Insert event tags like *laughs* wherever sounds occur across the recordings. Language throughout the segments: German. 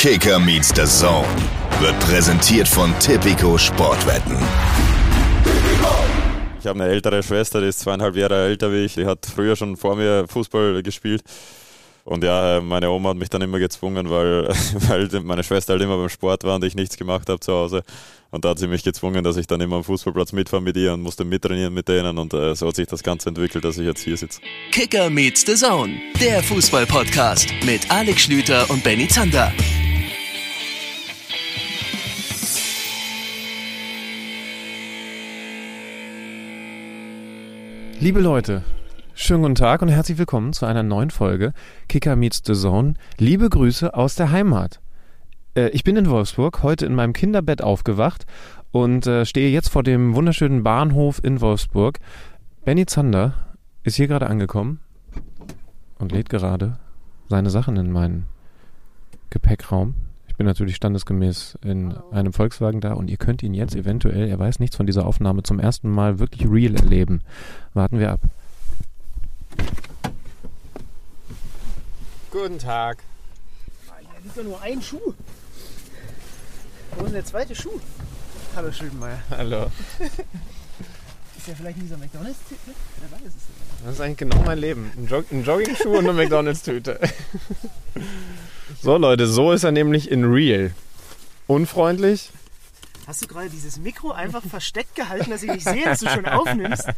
Kicker meets the Zone wird präsentiert von Tipico Sportwetten. Ich habe eine ältere Schwester, die ist zweieinhalb Jahre älter wie ich. Die hat früher schon vor mir Fußball gespielt. Und ja, meine Oma hat mich dann immer gezwungen, weil, *laughs* weil meine Schwester halt immer beim Sport war und ich nichts gemacht habe zu Hause. Und da hat sie mich gezwungen, dass ich dann immer am Fußballplatz mitfahre mit ihr und musste mittrainieren mit denen. Und äh, so hat sich das Ganze entwickelt, dass ich jetzt hier sitze. Kicker meets the Zone, der Fußball-Podcast mit Alex Schlüter und Benny Zander. Liebe Leute, schönen guten Tag und herzlich willkommen zu einer neuen Folge Kicker Meets the Zone. Liebe Grüße aus der Heimat. Äh, ich bin in Wolfsburg, heute in meinem Kinderbett aufgewacht und äh, stehe jetzt vor dem wunderschönen Bahnhof in Wolfsburg. Benny Zander ist hier gerade angekommen und lädt gerade seine Sachen in meinen Gepäckraum. Ich bin natürlich standesgemäß in einem Volkswagen da und ihr könnt ihn jetzt eventuell, er weiß nichts von dieser Aufnahme, zum ersten Mal wirklich real erleben. Warten wir ab. Guten Tag. Da liegt doch nur ein Schuh. Wo ist denn der zweite Schuh? Hallo Schuldenmeier. Hallo. *laughs* Ist ja vielleicht dieser McDonalds-Tipp? Wer weiß es. Das ist eigentlich genau mein Leben. Ein, Jog ein Jogging-Schuh und eine *laughs* McDonalds-Tüte. *laughs* So Leute, so ist er nämlich in real. Unfreundlich, Hast du gerade dieses Mikro einfach versteckt gehalten, dass ich nicht sehe, dass du schon aufnimmst? Das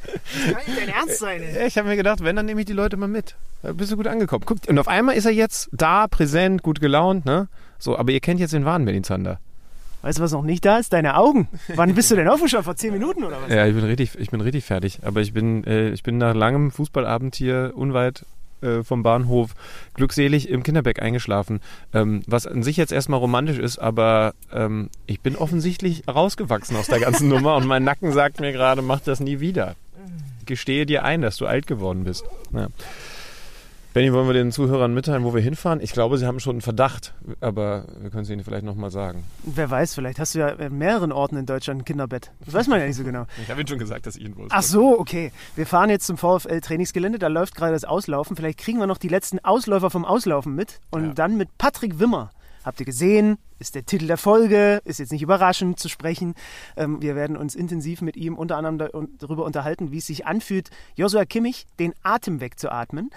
kann nicht dein Ernst sein. ey. Ich habe mir gedacht, wenn, dann nehme ich die Leute mal mit. Da bist du gut angekommen. Guckt, und auf einmal ist er jetzt da, präsent, gut gelaunt, ne? So, aber ihr kennt jetzt den wahren Berlin Zander. Weißt du, was noch nicht da ist? Deine Augen. Wann bist du denn aufgestanden? Vor zehn Minuten oder was? Ja, ich bin richtig, ich bin richtig fertig. Aber ich bin, äh, ich bin nach langem Fußballabend hier unweit äh, vom Bahnhof glückselig im Kinderbeck eingeschlafen. Ähm, was an sich jetzt erstmal romantisch ist, aber ähm, ich bin offensichtlich rausgewachsen aus der ganzen *laughs* Nummer und mein Nacken sagt mir gerade, mach das nie wieder. Gestehe dir ein, dass du alt geworden bist. Ja. Benny, wollen wir den Zuhörern mitteilen, wo wir hinfahren? Ich glaube, sie haben schon einen Verdacht, aber wir können es ihnen vielleicht nochmal sagen. Wer weiß, vielleicht hast du ja in mehreren Orten in Deutschland ein Kinderbett. Das weiß man ja nicht so genau. Ich habe Ihnen schon gesagt, dass ich ihn wusste. Ach so, okay. Wir fahren jetzt zum VfL-Trainingsgelände. Da läuft gerade das Auslaufen. Vielleicht kriegen wir noch die letzten Ausläufer vom Auslaufen mit. Und Ja. dann mit Patrick Wimmer. Habt ihr gesehen? Ist der Titel der Folge. Ist jetzt nicht überraschend zu sprechen. Ähm, wir werden uns intensiv mit ihm unter anderem darüber unterhalten, wie es sich anfühlt, Joshua Kimmich den Atem wegzuatmen.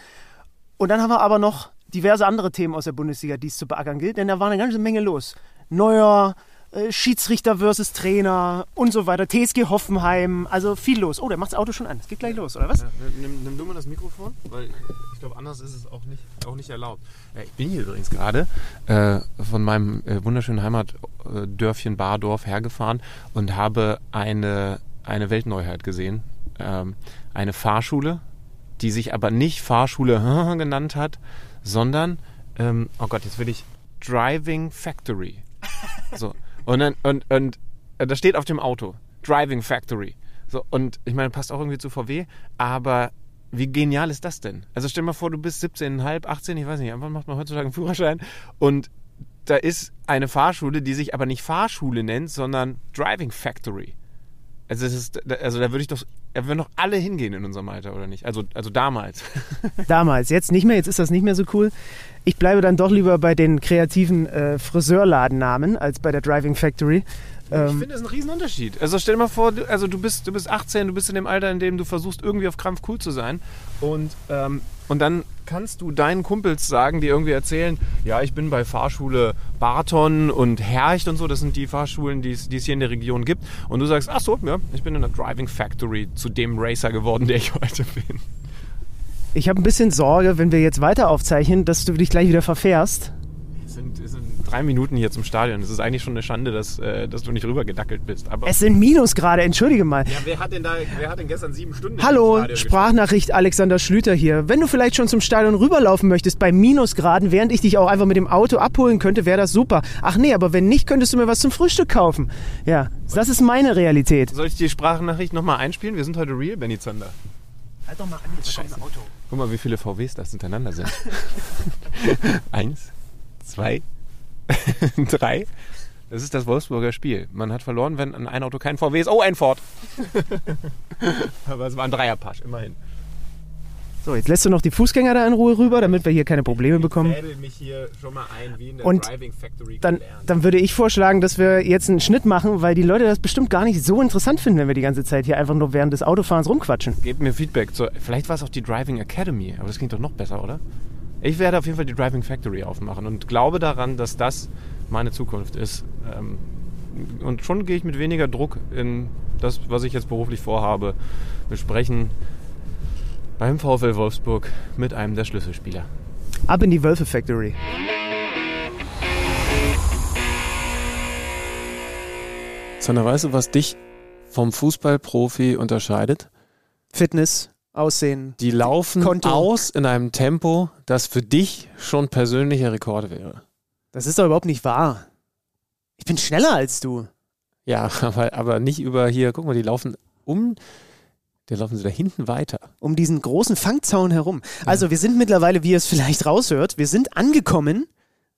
Und dann haben wir aber noch diverse andere Themen aus der Bundesliga, die es zu beackern gilt, denn da war eine ganze Menge los. Neuer äh, Schiedsrichter versus Trainer und so weiter. TSG Hoffenheim, also viel los. Oh, der macht das Auto schon an. Es geht gleich los, oder was? Ja, nimm, nimm du mal das Mikrofon, weil ich glaube, anders ist es auch nicht, auch nicht erlaubt. Ja, ich bin hier übrigens gerade äh, von meinem äh, wunderschönen Heimatdörfchen Bardorf hergefahren und habe eine, eine Weltneuheit gesehen. Ähm, eine Fahrschule, die sich aber nicht Fahrschule *laughs* genannt hat, sondern, ähm, oh Gott, jetzt will ich Driving Factory. *laughs* So. Und, dann, und, und äh, das steht auf dem Auto. Driving Factory. So, und ich meine, passt auch irgendwie zu VW, aber wie genial ist das denn? Also stell dir mal vor, du bist 17,5, 18, ich weiß nicht, einfach macht man heutzutage einen Führerschein und da ist eine Fahrschule, die sich aber nicht Fahrschule nennt, sondern Driving Factory. Also, ist, also da würde ich doch, da würden doch alle hingehen in unserem Alter, oder nicht? Also, also damals. *laughs* Damals, jetzt nicht mehr, jetzt ist das nicht mehr so cool. Ich bleibe dann doch lieber bei den kreativen äh, Friseurladennamen als bei der Driving Factory. Ich Ähm, finde, das ist ein Riesenunterschied. Also stell dir mal vor, du, also du bist, du bist 18, du bist in dem Alter, in dem du versuchst, irgendwie auf Krampf cool zu sein. Und, ähm, und dann kannst du deinen Kumpels sagen, die irgendwie erzählen, ja, ich bin bei Fahrschule Barton und Hercht und so, das sind die Fahrschulen, die es hier in der Region gibt. Und du sagst, ach so, ja, ich bin in der Driving Factory zu dem Racer geworden, der ich *laughs* heute bin. ich habe ein bisschen Sorge, wenn wir jetzt weiter aufzeichnen, dass du dich gleich wieder verfährst. Es sind, es sind drei Minuten hier zum Stadion. Es ist eigentlich schon eine Schande, dass, äh, dass du nicht rübergedackelt bist. Aber Es sind Minusgrade, entschuldige mal. ja, wer hat denn da, wer hat denn gestern sieben Stunden Hallo, Sprachnachricht Alexander Schlüter hier. Wenn du vielleicht schon zum Stadion rüberlaufen möchtest bei Minusgraden, während ich dich auch einfach mit dem Auto abholen könnte, wäre das super. Ach nee, aber wenn nicht, könntest du mir was zum Frühstück kaufen. Ja, das ist meine Realität. Soll ich die Sprachnachricht nochmal einspielen? Wir sind heute real, Benny Zander. Halt doch mal an, jetzt ein Auto. Guck mal, wie viele VWs das hintereinander sind. *laughs* *laughs* Eins, zwei, *laughs* drei. Das ist das Wolfsburger Spiel. Man hat verloren, wenn an ein Auto kein VW ist. Oh, ein Ford. *laughs* Aber es war ein Dreierpasch, immerhin. So, jetzt lässt du noch die Fußgänger da in Ruhe rüber, damit wir hier keine Probleme bekommen. Ich mich hier schon mal ein, wie in der Und Driving Factory Dann, dann würde ich vorschlagen, dass wir jetzt einen Schnitt machen, weil die Leute das bestimmt gar nicht so interessant finden, wenn wir die ganze Zeit hier einfach nur während des Autofahrens rumquatschen. Gebt mir Feedback. Zu, vielleicht war es auch die Driving Academy, aber das klingt doch noch besser, oder? Ich werde auf jeden Fall die Driving Factory aufmachen und glaube daran, dass das meine Zukunft ist. Ähm, und schon gehe ich mit weniger Druck in das, was ich jetzt beruflich vorhabe. Wir sprechen beim VfL Wolfsburg mit einem der Schlüsselspieler. Ab in die Wölfe Factory. Sander, weißt du, was dich vom Fußballprofi unterscheidet? Fitness, Aussehen. Die laufen Konto. aus in einem Tempo, das für dich schon persönlicher Rekord wäre. Das ist doch überhaupt nicht wahr. Ich bin schneller als du. Ja, *laughs* aber, aber nicht über hier, guck mal, die laufen um, die laufen sie da hinten weiter. Um diesen großen Fangzaun herum. Also, wir sind mittlerweile, wie ihr es vielleicht raushört, wir sind angekommen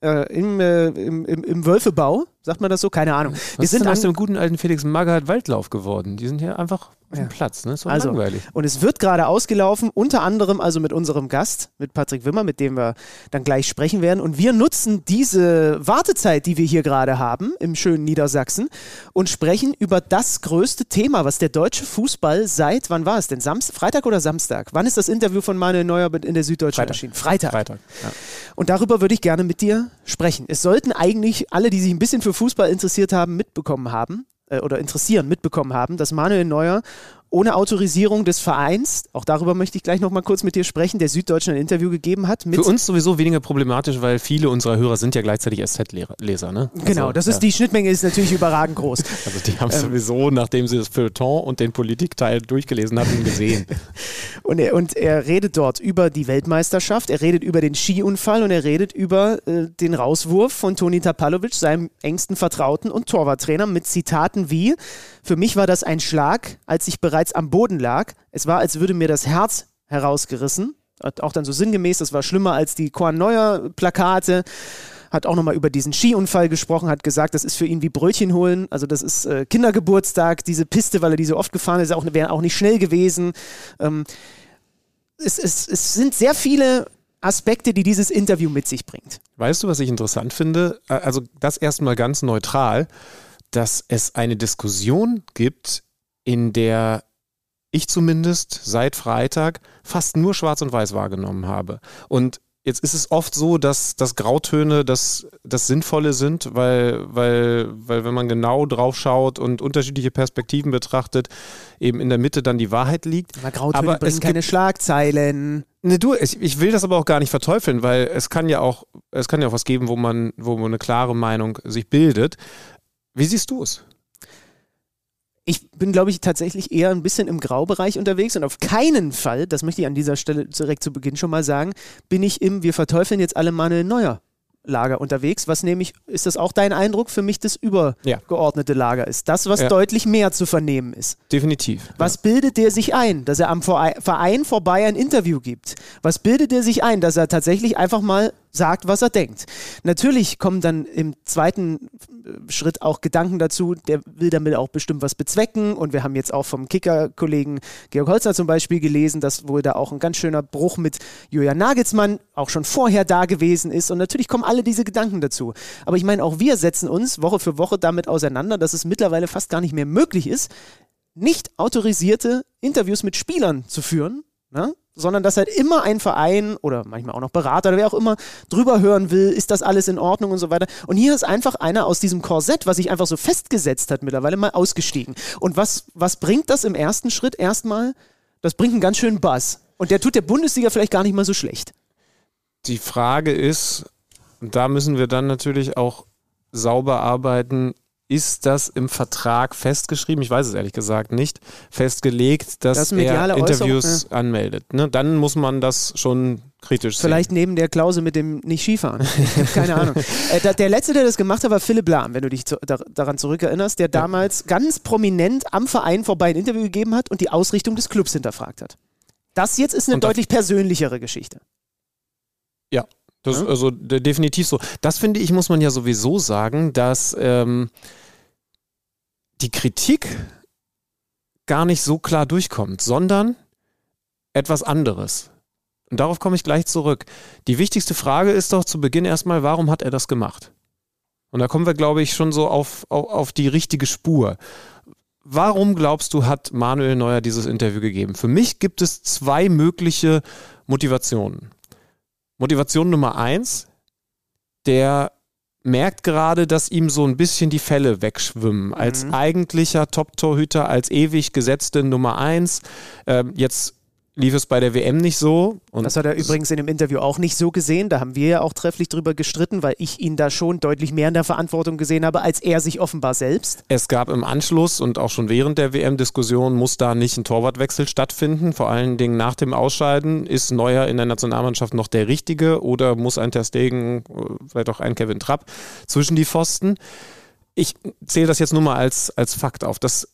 äh, im, äh, im, im, im Wölfebau. Sagt man das so? Keine Ahnung. Was wir sind denn aus dem guten alten Felix Magath Waldlauf geworden? Die sind hier einfach auf Ja. dem Platz, ne? So Also, langweilig. Und es wird gerade ausgelaufen, unter anderem also mit unserem Gast, mit Patrick Wimmer, mit dem wir dann gleich sprechen werden. Und wir nutzen diese Wartezeit, die wir hier gerade haben, im schönen Niedersachsen, und sprechen über das größte Thema, was der deutsche Fußball seit, wann war es denn? Samstag, Freitag oder Samstag? Wann ist das Interview von Manuel Neuer in der Süddeutschen Freitag. erschienen? Freitag. Freitag. Ja. Und darüber würde ich gerne mit dir sprechen. Es sollten eigentlich alle, die sich ein bisschen für Fußball interessiert haben, mitbekommen haben äh, oder interessieren, mitbekommen haben, dass Manuel Neuer ohne Autorisierung des Vereins, auch darüber möchte ich gleich noch mal kurz mit dir sprechen, der Süddeutschen ein Interview gegeben hat. Für uns sowieso weniger problematisch, weil viele unserer Hörer sind ja gleichzeitig SZ-Leser, ne? Genau, Also, das ist ja. die Schnittmenge ist natürlich überragend groß. *laughs* Also die haben Ähm. sowieso, nachdem sie das Feuilleton und den Politikteil durchgelesen hatten, gesehen. *laughs* Und er, und er redet dort über die Weltmeisterschaft, er redet über den Skiunfall und er redet über äh, den Rauswurf von Toni Tapalovic, seinem engsten Vertrauten und Torwarttrainer, mit Zitaten wie: Für mich war das ein Schlag, als ich bereits am Boden lag. Es war, als würde mir das Herz herausgerissen. Hat auch dann so sinngemäß, das war schlimmer als die Korn Neuer Plakate. Hat auch nochmal über diesen Skiunfall gesprochen, hat gesagt, das ist für ihn wie Brötchen holen. Also, das ist äh, Kindergeburtstag, diese Piste, weil er die so oft gefahren ist, wäre auch nicht schnell gewesen. Ähm, es, es, es sind sehr viele Aspekte, die dieses Interview mit sich bringt. Weißt du, was ich interessant finde? Äh, Also das erstmal ganz neutral, dass es eine Diskussion gibt, in der ich zumindest seit Freitag fast nur Schwarz und Weiß wahrgenommen habe. Und jetzt ist es oft so, dass, dass Grautöne das, das Sinnvolle sind, weil, weil, weil wenn man genau drauf schaut und unterschiedliche Perspektiven betrachtet, eben in der Mitte dann die Wahrheit liegt. Aber Grautöne Aber bringen keine gibt- Schlagzeilen. Ne, du, ich, ich will das aber auch gar nicht verteufeln, weil es kann ja auch, es kann ja auch was geben, wo man, wo man eine klare Meinung sich bildet. Wie siehst du es? Ich bin, glaube ich, tatsächlich eher ein bisschen im Graubereich unterwegs und auf keinen Fall, das möchte ich an dieser Stelle direkt zu Beginn schon mal sagen, bin ich im Wir verteufeln jetzt alle Manuel Neuer Lager unterwegs, was nämlich, ist das auch dein Eindruck, für mich das übergeordnete Lager ist. Das, was Ja. deutlich mehr zu vernehmen ist. Definitiv. Was bildet der sich ein, dass er am Verein vorbei ein Interview gibt? Was bildet er sich ein, dass er tatsächlich einfach mal sagt, was er denkt? Natürlich kommen dann im zweiten äh, Schritt auch Gedanken dazu, der will damit auch bestimmt was bezwecken und wir haben jetzt auch vom Kicker-Kollegen Georg Holzer zum Beispiel gelesen, dass wohl da auch ein ganz schöner Bruch mit Julian Nagelsmann auch schon vorher da gewesen ist und natürlich kommen alle diese Gedanken dazu. Aber ich meine, auch wir setzen uns Woche für Woche damit auseinander, dass es mittlerweile fast gar nicht mehr möglich ist, nicht autorisierte Interviews mit Spielern zu führen, ne? sondern dass halt immer ein Verein oder manchmal auch noch Berater oder wer auch immer drüber hören will, ist das alles in Ordnung und so weiter. Und hier ist einfach einer aus diesem Korsett, was sich einfach so festgesetzt hat mittlerweile, mal ausgestiegen. Und was, was bringt das im ersten Schritt erstmal? Das bringt einen ganz schönen Bass. Und der tut der Bundesliga vielleicht gar nicht mal so schlecht. Die Frage ist, und da müssen wir dann natürlich auch sauber arbeiten, ist das im Vertrag festgeschrieben? Ich weiß es ehrlich gesagt nicht. Festgelegt, dass Das er Äußerung, Interviews anmeldet. Ne? Dann muss man das schon kritisch sehen. Vielleicht neben der Klausel mit dem nicht Skifahren. Ich *laughs* keine Ahnung. Äh, der letzte, der das gemacht hat, war Philipp Lahm, wenn du dich zu, da, daran zurückerinnerst, der damals ganz prominent am Verein vorbei ein Interview gegeben hat und die Ausrichtung des Clubs hinterfragt hat. Das jetzt ist eine Und deutlich persönlichere Geschichte. Das Ja? ist also de- definitiv so. Das finde ich, muss man ja sowieso sagen, dass ähm, die Kritik gar nicht so klar durchkommt, sondern etwas anderes. und darauf komme ich gleich zurück, die wichtigste Frage ist doch zu Beginn erstmal, warum hat er das gemacht? Und da kommen wir, glaube ich, schon so auf, auf, auf die richtige Spur. Warum glaubst du, hat Manuel Neuer dieses Interview gegeben? Für mich gibt es zwei mögliche Motivationen. Motivation Nummer eins, der merkt gerade, dass ihm so ein bisschen die Fälle wegschwimmen. Als Mhm. eigentlicher Top-Torhüter, als ewig gesetzte Nummer eins. Ähm, jetzt lief es bei der WM nicht so. Und Das hat er übrigens in dem Interview auch nicht so gesehen. Da haben wir ja auch trefflich drüber gestritten, weil ich ihn da schon deutlich mehr in der Verantwortung gesehen habe, als er sich offenbar selbst. Es gab im Anschluss und auch schon während der WM-Diskussion muss da nicht ein Torwartwechsel stattfinden. Vor allen Dingen nach dem Ausscheiden ist Neuer in der Nationalmannschaft noch der Richtige oder muss ein Ter Stegen, äh, vielleicht auch ein Kevin Trapp zwischen die Pfosten. Ich zähle das jetzt nur mal als, als Fakt auf. Das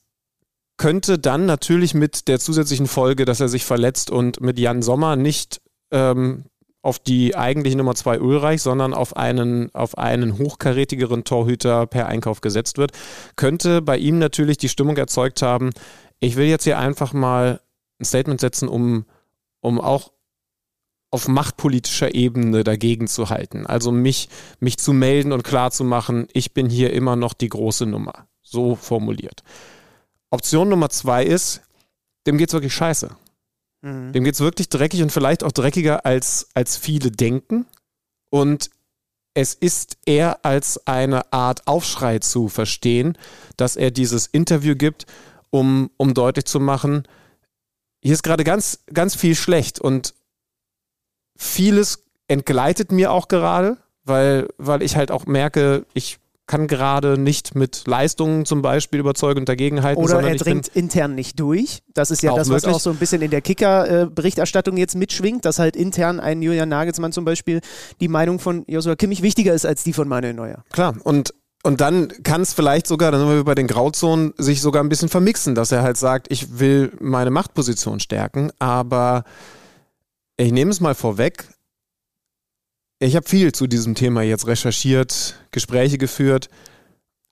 könnte dann natürlich mit der zusätzlichen Folge, dass er sich verletzt und mit Jan Sommer nicht ähm, auf die eigentliche Nummer zwei Ulreich, sondern auf einen, auf einen hochkarätigeren Torhüter per Einkauf gesetzt wird, könnte bei ihm natürlich die Stimmung erzeugt haben, ich will jetzt hier einfach mal ein Statement setzen, um, um auch auf machtpolitischer Ebene dagegen zu halten. Also mich, mich zu melden und klar zu machen, ich bin hier immer noch die große Nummer. So formuliert. Option Nummer zwei ist, dem geht's wirklich scheiße. Mhm. Dem geht's wirklich dreckig und vielleicht auch dreckiger als, als viele denken. Und es ist eher als eine Art Aufschrei zu verstehen, dass er dieses Interview gibt, um, um deutlich zu machen, hier ist gerade ganz, ganz viel schlecht und vieles entgleitet mir auch gerade, weil, weil ich halt auch merke, ich kann gerade nicht mit Leistungen zum Beispiel überzeugen und dagegenhalten. Oder sondern er dringt intern nicht durch. Das ist ja das, was möglich. auch so ein bisschen in der Kicker-Berichterstattung jetzt mitschwingt, dass halt intern ein Julian Nagelsmann zum Beispiel die Meinung von Joshua Kimmich wichtiger ist als die von Manuel Neuer. Klar, und, und dann kann es vielleicht sogar, dann sind wir bei den Grauzonen, sich sogar ein bisschen vermixen, dass er halt sagt, ich will meine Machtposition stärken, aber ich nehme es mal vorweg, ich habe viel zu diesem Thema jetzt recherchiert, Gespräche geführt.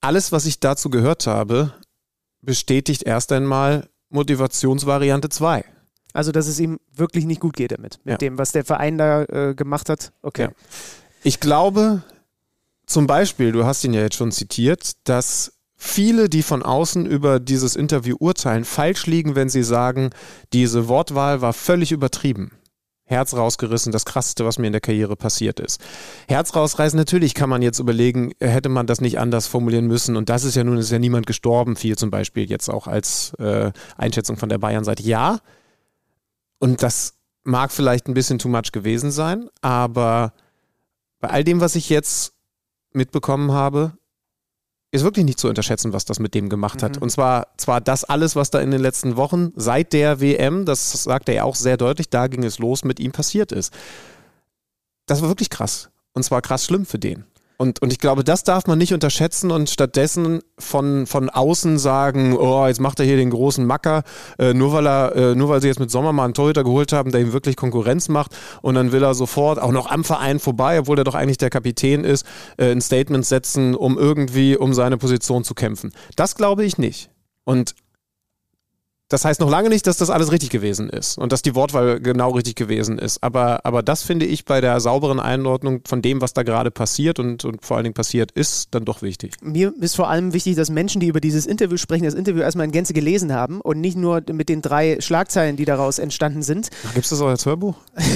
Alles, was ich dazu gehört habe, bestätigt erst einmal Motivationsvariante 2. Also, dass es ihm wirklich nicht gut geht damit, mit Ja. dem, was der Verein da äh, gemacht hat. Okay. Ja. Ich glaube, zum Beispiel, du hast ihn ja jetzt schon zitiert, dass viele, die von außen über dieses Interview urteilen, falsch liegen, wenn sie sagen, diese Wortwahl war völlig übertrieben. Herz rausgerissen, das krasseste, was mir in der Karriere passiert ist. Herz rausreißen, natürlich kann man jetzt überlegen, hätte man das nicht anders formulieren müssen. Und das ist ja nun, ist ja niemand gestorben, viel zum Beispiel jetzt auch als äh, Einschätzung von der Bayern-Seite. Ja, und das mag vielleicht ein bisschen too much gewesen sein, aber bei all dem, was ich jetzt mitbekommen habe, ist wirklich nicht zu unterschätzen, was das mit dem gemacht hat. Mhm. Und zwar, zwar das alles, was da in den letzten Wochen seit der WM, das sagt er ja auch sehr deutlich, da ging es los, mit ihm passiert ist. Das war wirklich krass. Und zwar krass schlimm für den. Und, und ich glaube, das darf man nicht unterschätzen und stattdessen von, von außen sagen, oh, jetzt macht er hier den großen Macker, äh, nur weil er, äh, nur weil sie jetzt mit Sommer mal einen Torhüter geholt haben, der ihm wirklich Konkurrenz macht und dann will er sofort auch noch am Verein vorbei, obwohl er doch eigentlich der Kapitän ist, äh, ein Statement setzen, um irgendwie um seine Position zu kämpfen. Das glaube ich nicht. Und das heißt noch lange nicht, dass das alles richtig gewesen ist und dass die Wortwahl genau richtig gewesen ist. Aber, aber das finde ich bei der sauberen Einordnung von dem, was da gerade passiert und, und vor allen Dingen passiert ist, dann doch wichtig. Mir ist vor allem wichtig, dass Menschen, die über dieses Interview sprechen, das Interview erstmal in Gänze gelesen haben und nicht nur mit den drei Schlagzeilen, die daraus entstanden sind. Gibt es das auch als Hörbuch? *laughs*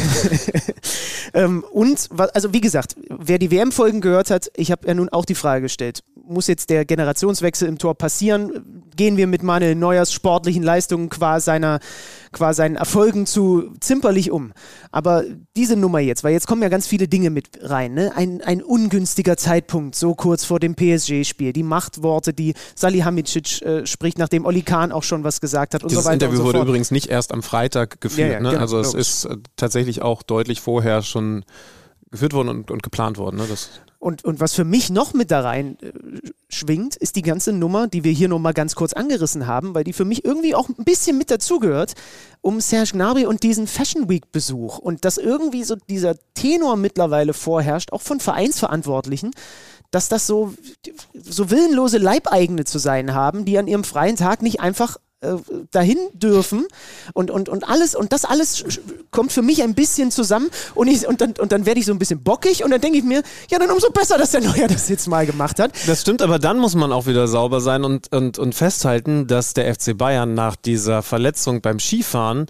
Ähm, und, also wie gesagt, wer die WM-Folgen gehört hat, ich habe ja nun auch die Frage gestellt, muss jetzt der Generationswechsel im Tor passieren? Gehen wir mit Manuel Neuers sportlichen Leistungen qua, seiner, qua seinen Erfolgen zu zimperlich um? Aber diese Nummer jetzt, weil jetzt kommen ja ganz viele Dinge mit rein, ne? ein, ein ungünstiger Zeitpunkt, so kurz vor dem PSG-Spiel, die Machtworte, die Salihamidzic äh, spricht, nachdem Oli Kahn auch schon was gesagt hat und Dieses so weiter Interview und so wurde übrigens nicht erst am Freitag geführt. Ja, ja, ne? genau, also es logisch. ist äh, tatsächlich auch deutlich vorher schon geführt worden und, und geplant worden. Ne? Das, Und, und was für mich noch mit da rein äh, schwingt, ist die ganze Nummer, die wir hier nochmal ganz kurz angerissen haben, weil die für mich irgendwie auch ein bisschen mit dazugehört, um Serge Gnabry und diesen Fashion Week Besuch. Und dass irgendwie so dieser Tenor mittlerweile vorherrscht, auch von Vereinsverantwortlichen, dass das so, so willenlose Leibeigene zu sein haben, die an ihrem freien Tag nicht einfach äh, dahin dürfen und, und, und alles und das alles kommt für mich ein bisschen zusammen und, ich, und dann, und dann werde ich so ein bisschen bockig und dann denke ich mir, ja, dann umso besser, dass der Neuer *laughs* das jetzt mal gemacht hat. Das stimmt, aber dann muss man auch wieder sauber sein und, und, und festhalten, dass der FC Bayern nach dieser Verletzung beim Skifahren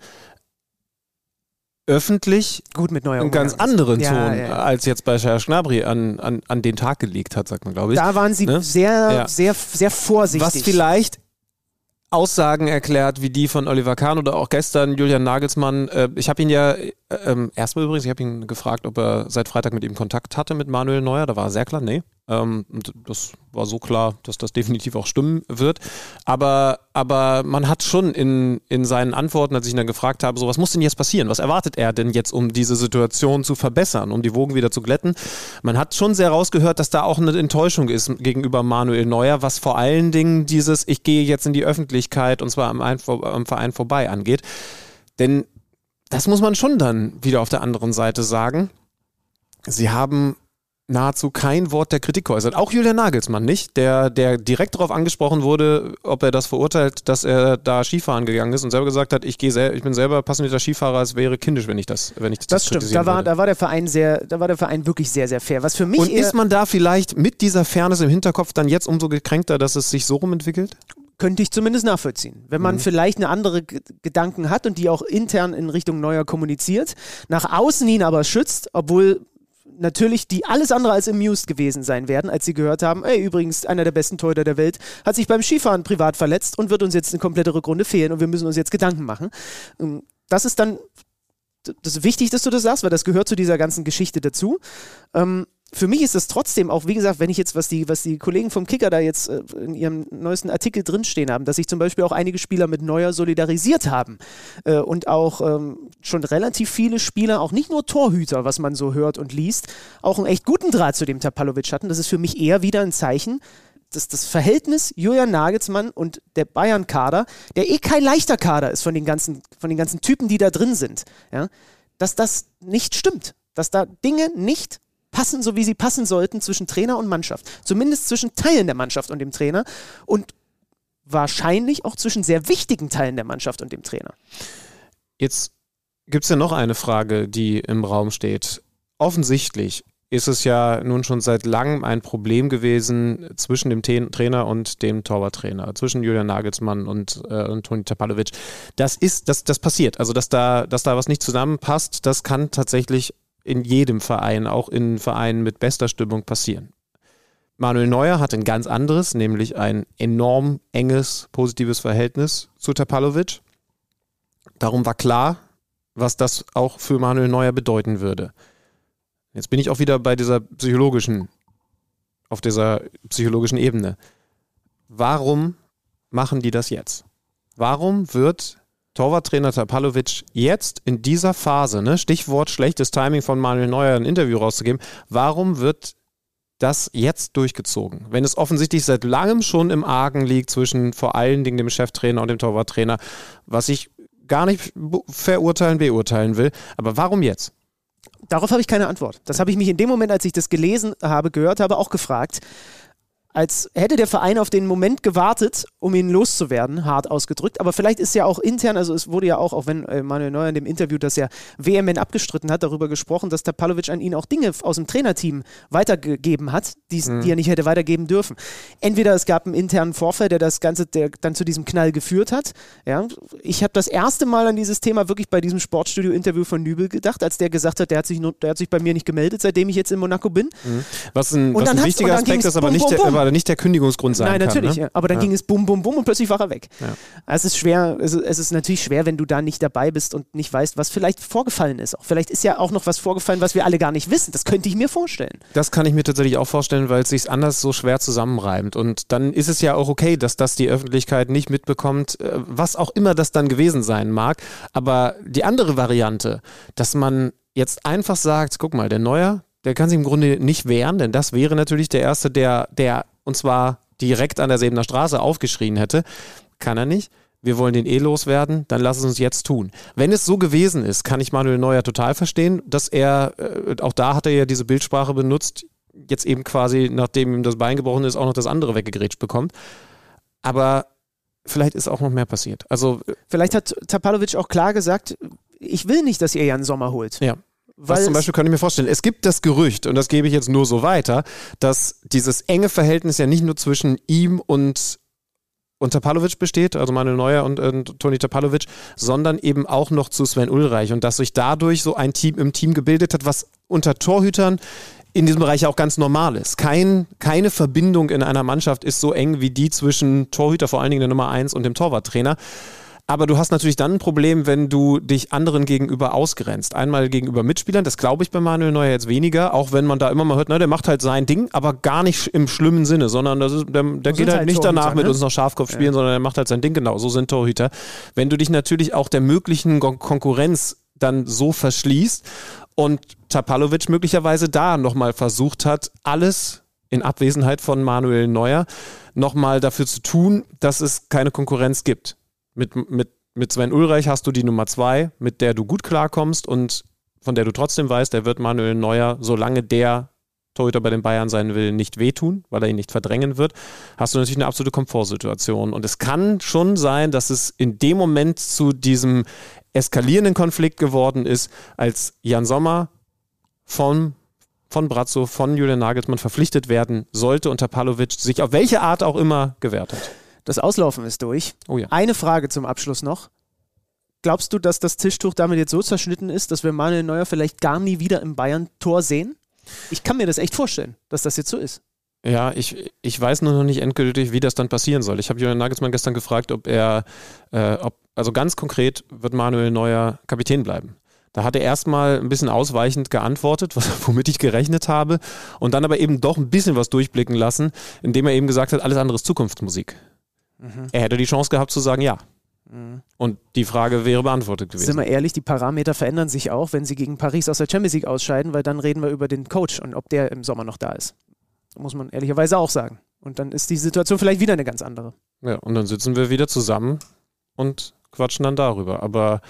öffentlich Gut mit neuer einen ganz anderen Ja, Ton ja. als jetzt bei Shah Schnabri an, an, an den Tag gelegt hat, sagt man, glaube ich. Da waren sie Ne? sehr, Ja. sehr, sehr vorsichtig. Was vielleicht Aussagen erklärt, wie die von Oliver Kahn oder auch gestern Julian Nagelsmann. Äh, ich habe ihn ja, äh, ähm, erstmal übrigens, ich habe ihn gefragt, ob er seit Freitag mit ihm Kontakt hatte mit Manuel Neuer. Da war er sehr klar, nee. Ähm, und das war so klar, dass das definitiv auch stimmen wird. Aber, aber man hat schon in, in seinen Antworten, als ich ihn dann gefragt habe, so was muss denn jetzt passieren? Was erwartet er denn jetzt, um diese Situation zu verbessern, um die Wogen wieder zu glätten? Man hat schon sehr rausgehört, dass da auch eine Enttäuschung ist gegenüber Manuel Neuer, was vor allen Dingen dieses Ich gehe jetzt in die Öffentlichkeit und zwar am, am Verein vorbei angeht. Denn das muss man schon dann wieder auf der anderen Seite sagen. Sie haben nahezu kein Wort der Kritik geäußert. Auch Julian Nagelsmann nicht, der, der direkt darauf angesprochen wurde, ob er das verurteilt, dass er da Skifahren gegangen ist und selber gesagt hat, ich gehe ich bin selber passionierter Skifahrer, es wäre kindisch, wenn ich das, wenn ich das, das stimmt. Da war, würde. da war der Verein sehr, da war der Verein wirklich sehr, sehr fair. Was für mich Und ist man da vielleicht mit dieser Fairness im Hinterkopf dann jetzt umso gekränkter, dass es sich so rum entwickelt? könnte ich zumindest nachvollziehen. Wenn Mhm. man vielleicht eine andere G Gedanken hat und die auch intern in Richtung Neuer kommuniziert, nach außen ihn aber schützt, obwohl natürlich die alles andere als amused gewesen sein werden, als sie gehört haben, ey, übrigens, einer der besten Torhüter der Welt hat sich beim Skifahren privat verletzt und wird uns jetzt eine komplette Rückrunde fehlen und wir müssen uns jetzt Gedanken machen. Ähm, Das ist dann das ist wichtig, dass du das sagst, weil das gehört zu dieser ganzen Geschichte dazu. Ähm, für mich ist das trotzdem auch, wie gesagt, wenn ich jetzt, was die, was die Kollegen vom Kicker da jetzt äh, in ihrem neuesten Artikel drinstehen haben, dass sich zum Beispiel auch einige Spieler mit Neuer solidarisiert haben äh, und auch ähm, schon relativ viele Spieler, auch nicht nur Torhüter, was man so hört und liest, auch einen echt guten Draht zu dem Tapalovic hatten. Das ist für mich eher wieder ein Zeichen, dass das Verhältnis Julian Nagelsmann und der Bayern-Kader, der eh kein leichter Kader ist von den ganzen, von den ganzen Typen, die da drin sind, ja, dass das nicht stimmt. Dass da Dinge nicht passen, so wie sie passen sollten zwischen Trainer und Mannschaft. Zumindest zwischen Teilen der Mannschaft und dem Trainer und wahrscheinlich auch zwischen sehr wichtigen Teilen der Mannschaft und dem Trainer. Jetzt gibt es ja noch eine Frage, die im Raum steht. Offensichtlich ist es ja nun schon seit langem ein Problem gewesen zwischen dem Trainer und dem Torwarttrainer, zwischen Julian Nagelsmann und, äh, und Toni Tapalovic. Das ist, das, das passiert. Also, dass da, dass da was nicht zusammenpasst, das kann tatsächlich in jedem Verein, auch in Vereinen mit bester Stimmung passieren. Manuel Neuer hat ein ganz anderes, nämlich ein enorm enges, positives Verhältnis zu Tapalovic. Darum war klar, was das auch für Manuel Neuer bedeuten würde. Jetzt bin ich auch wieder bei dieser psychologischen, auf dieser psychologischen Ebene. Warum machen die das jetzt? Warum wird Torwarttrainer Tapalovic jetzt in dieser Phase, ne, Stichwort schlechtes Timing von Manuel Neuer ein Interview rauszugeben, warum wird das jetzt durchgezogen? Wenn es offensichtlich seit langem schon im Argen liegt zwischen vor allen Dingen dem Cheftrainer und dem Torwarttrainer, was ich gar nicht verurteilen, beurteilen will. Aber warum jetzt? Darauf habe ich keine Antwort. Das habe ich mich in dem Moment, als ich das gelesen habe, gehört habe, auch gefragt. Als hätte der Verein auf den Moment gewartet, um ihn loszuwerden, hart ausgedrückt. Aber vielleicht ist ja auch intern, also es wurde ja auch, auch wenn äh, Manuel Neuer in dem Interview das ja vehement abgestritten hat, darüber gesprochen, dass Tapalovic an ihn auch Dinge aus dem Trainerteam weitergegeben hat, die's- die er nicht hätte weitergeben dürfen. Entweder es gab einen internen Vorfall, der das Ganze, der dann zu diesem Knall geführt hat. Ja, ich habe das erste Mal an dieses Thema wirklich bei diesem Sportstudio-Interview von Nübel gedacht, als der gesagt hat, der hat sich, nur, der hat sich bei mir nicht gemeldet, seitdem ich jetzt in Monaco bin. Was ein, was ein wichtiger Aspekt ist, aber nicht, bum, der, aber nicht der Kündigungsgrund sein Nein, kann. natürlich, ne? ja. aber dann ging es bum, bum, bum und plötzlich war er weg. Ja. Es ist schwer, es ist, es ist natürlich schwer, wenn du da nicht dabei bist und nicht weißt, was vielleicht vorgefallen ist. Auch vielleicht ist ja auch noch was vorgefallen, was wir alle gar nicht wissen. Das könnte ich mir vorstellen. Das kann ich mir tatsächlich auch vorstellen, weil es sich anders so schwer zusammenreimt. Und dann ist es ja auch okay, dass das die Öffentlichkeit nicht mitbekommt, äh, was auch immer das dann gewesen sein mag. Aber die andere Variante, dass man jetzt einfach sagt, guck mal, der Neuer, der kann sich im Grunde nicht wehren, denn das wäre natürlich der Erste, der, der und zwar direkt an der Sebener Straße aufgeschrien hätte. Kann er nicht. Wir wollen den eh loswerden, dann lass es uns jetzt tun. Wenn es so gewesen ist, kann ich Manuel Neuer total verstehen, dass er, äh, auch da hat er ja diese Bildsprache benutzt, jetzt eben quasi, nachdem ihm das Bein gebrochen ist, auch noch das andere weggegrätscht bekommt. Aber vielleicht ist auch noch mehr passiert. Also Vielleicht hat Tapalovic auch klar gesagt, ich will nicht, dass ihr Jan Sommer holt. ja. Weil Was zum Beispiel kann ich mir vorstellen. Es gibt das Gerücht, und das gebe ich jetzt nur so weiter, dass dieses enge Verhältnis ja nicht nur zwischen ihm und, und Tapalovic besteht, also Manuel Neuer und, und Toni Tapalovic, sondern eben auch noch zu Sven Ulreich und dass sich dadurch so ein Team im Team gebildet hat, was unter Torhütern in diesem Bereich auch ganz normal ist. Kein, keine Verbindung in einer Mannschaft ist so eng wie die zwischen Torhüter, vor allen Dingen der Nummer 1 und dem Torwarttrainer. Aber du hast natürlich dann ein Problem, wenn du dich anderen gegenüber ausgrenzt. Einmal gegenüber Mitspielern, das glaube ich bei Manuel Neuer jetzt weniger, auch wenn man da immer mal hört, na, der macht halt sein Ding, aber gar nicht im schlimmen Sinne, sondern das ist, der, der geht halt halt nicht danach Torhüter, mit ne? uns noch Schafkopf spielen, sondern er macht halt sein Ding genau. So sind Torhüter. Wenn du dich natürlich auch der möglichen Kon- Konkurrenz dann so verschließt und Tapalovic möglicherweise da nochmal versucht hat, alles in Abwesenheit von Manuel Neuer nochmal dafür zu tun, dass es keine Konkurrenz gibt. Mit, mit, mit Sven Ulreich hast du die Nummer zwei, mit der du gut klarkommst und von der du trotzdem weißt, der wird Manuel Neuer, solange der Torhüter bei den Bayern sein will, nicht wehtun, weil er ihn nicht verdrängen wird, hast du natürlich eine absolute Komfortsituation. Und es kann schon sein, dass es in dem Moment zu diesem eskalierenden Konflikt geworden ist, als Jan Sommer von, von Brazzo, von Julian Nagelsmann verpflichtet werden sollte und Tapalovic sich auf welche Art auch immer gewehrt hat. Das Auslaufen ist durch. Oh ja. Eine Frage zum Abschluss noch. Glaubst du, dass das Tischtuch damit jetzt so zerschnitten ist, dass wir Manuel Neuer vielleicht gar nie wieder im Bayern-Tor sehen? Ich kann mir das echt vorstellen, dass das jetzt so ist. Ja, ich, ich weiß nur noch nicht endgültig, wie das dann passieren soll. Ich habe Julian Nagelsmann gestern gefragt, ob er, äh, ob, also ganz konkret wird Manuel Neuer Kapitän bleiben. Da hat er erstmal ein bisschen ausweichend geantwortet, was, *laughs* womit ich gerechnet habe, und dann aber eben doch ein bisschen was durchblicken lassen, indem er eben gesagt hat, alles andere ist Zukunftsmusik. Er hätte die Chance gehabt zu sagen, ja. Und die Frage wäre beantwortet gewesen. Sind wir ehrlich, die Parameter verändern sich auch, wenn sie gegen Paris aus der Champions League ausscheiden, weil dann reden wir über den Coach und ob der im Sommer noch da ist. Muss man ehrlicherweise auch sagen. Und dann ist die Situation vielleicht wieder eine ganz andere. Ja, und dann sitzen wir wieder zusammen und quatschen dann darüber. Aber